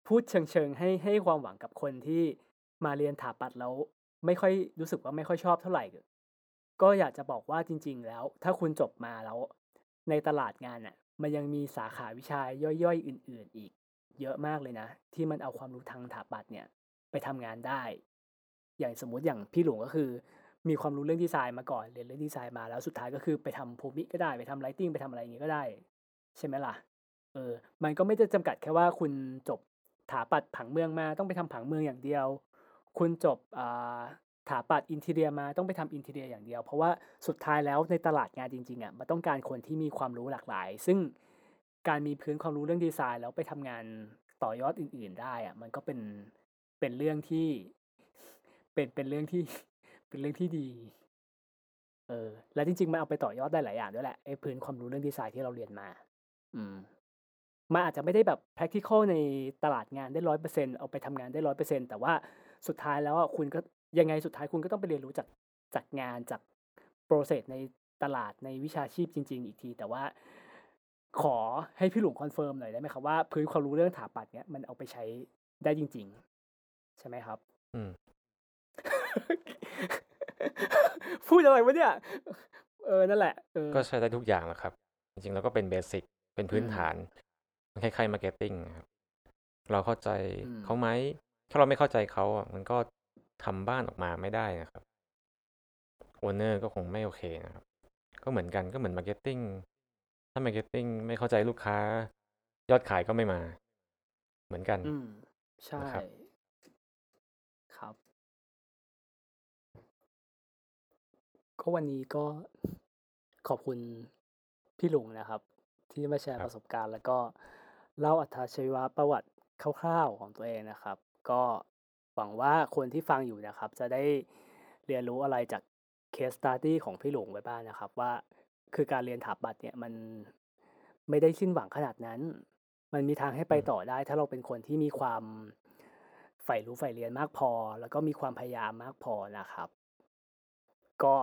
พูดเชิงๆให้ให้ความหวังกับคนที่มาเรียนถาปัดแล้วไม่ค่อยรู้สึกว่าไม่ค่อยชอบเท่าไหร่ ก็อยากจะบอกว่าจริง ๆ แล้ว ถ้าคุณจบมาแล้ว ในตลาดงานน่ะ มันยังมีสาขาวิชาย่อยๆ อื่น ๆ อีก เยอะมากเลยนะ ที่มันเอาความรู้ทางถาปัดเนี่ย ไปทำงานได้ อย่างสมมุติอย่างพี่หลวงก็คือ มีความรู้เรื่องดีไซน์มาก่อนเรียนเรื่องดีไซน์มาแล้วสุดท้ายก็คือไปทำภูมิก็ได้ไปทำไลติ้งไปทำอะไรอย่างงี้ก็ได้ ใช่ไหมล่ะ เออ มันก็ไม่ได้จำกัดแค่ว่าคุณจบถาปัดผังเมืองมาต้องไปทำผังเมืองอย่างเดียว คุณจบอ่าถาปัดอินทีเรียมาต้องไปทำอินทีเรียอย่างเดียว เพราะว่าสุดท้ายแล้วในตลาดงานจริงๆอะมันต้องการคนที่มีความรู้หลากหลาย ซึ่งการมีพื้นความรู้เรื่องดีไซน์ แล้วไปทำงานต่อยอดอื่น ๆ ได้อะมันก็เป็นเป็นเรื่องที่เป็นเป็นเรื่องที่เป็นเรื่องที่ดีเออแล้วจริงๆมันเอาไปต่อยอดได้หลายอย่างด้วยแหละไอ้พื้นความรู้เรื่องดีไซน์ที่เราเรียนมา อืม มันอาจจะไม่ได้แบบ practical ในตลาดงานได้ร้อยเปอร์เซ็นเอาไปทำงานได้ร้อยเปอร์เซ็นแต่ว่าสุดท้ายแล้วอะคุณก็ยังไงสุดท้ายคุณก็ต้องไปเรียนรู้จากจากงานจาก process ในตลาดในวิชาชีพจริง ๆ อีกที แต่ว่าขอให้พี่หลุง confirm หน่อยได้ไหมครับว่าพื้นความรู้เรื่องถาปัดเนี้ยมันเอาไปใช้ได้จริง ๆ ใช่ไหมครับ อืมพูดอะไรวะเนี่ย เออ นั่นแหละเออก็ใช้ได้ทุกอย่างแหละครับ จริงๆ แล้วก็เป็น basic เป็นพื้นอืมฐานมัน คล้ายๆ marketing ครับเราเข้าใจอืมเขาไหม ถ้าเราไม่เข้าใจเขาอะมันก็ทำบ้านออกมาไม่ได้นะครับ owner ก็คงไม่โอเคนะครับ ก็เหมือนกันก็เหมือน marketing ถ้า marketing ไม่เข้าใจลูกค้า ยอดขายก็ไม่มา เหมือนกัน อืมใช่นะครับ ครับ ก็วันนี้ก็ขอบคุณพี่หลุงนะครับ ที่มาแชร์ครัปบระสบการณ์แล้วก็ เล่าอัตชีวประวัติคร่าวๆของตัวเองนะครับ ก็หวังว่าคนที่ฟังอยู่นะครับ จะได้เรียนรู้อะไรจาก case study ของพี่หลวงไว้บ้างนะครับ ว่าคือการเรียนถาปัดเนี่ยมันไม่ได้สิ้นหวังขนาดนั้น มันมีทางให้ไปอืมต่อได้ ถ้าเราเป็นคนที่มีความใฝ่รู้ใฝ่เรียนมากพอ แล้วก็มีความพยายามมากพอนะครับ ก็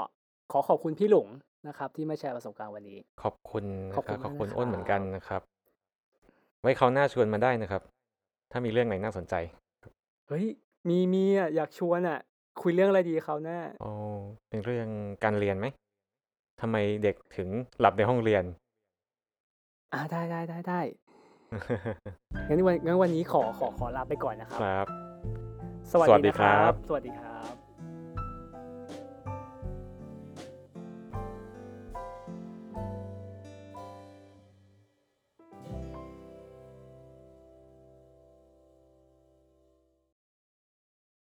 ขอขอบคุณพี่หลวงนะครับ ที่มาแชร์ประสบการณ์วันนี้ ขอบคุณขนะอบครัคุบณขอบมากคุณนะคอ้นรัเหมือนกันบนะครับ ไว้คราวหน้าชวนมาได้นะครับ ถ้ามีเรื่องไหนน่าสนใจ เฮ้ย มีมีอะอยากชวนอะ คุยเรื่องอะไรดีคราวหน้าอ๋อเป็นเรื่องการเรียนไหมทำไมเด็กถึงหลับในห้องเรียน อ่าได้ได้ได้ได้งั้นวันงั้นวันนี้ขอขอขอลาไปก่อนนะครับ ครับ สวัสสวัสดีดีนะคครัรับบสวัสดีครับ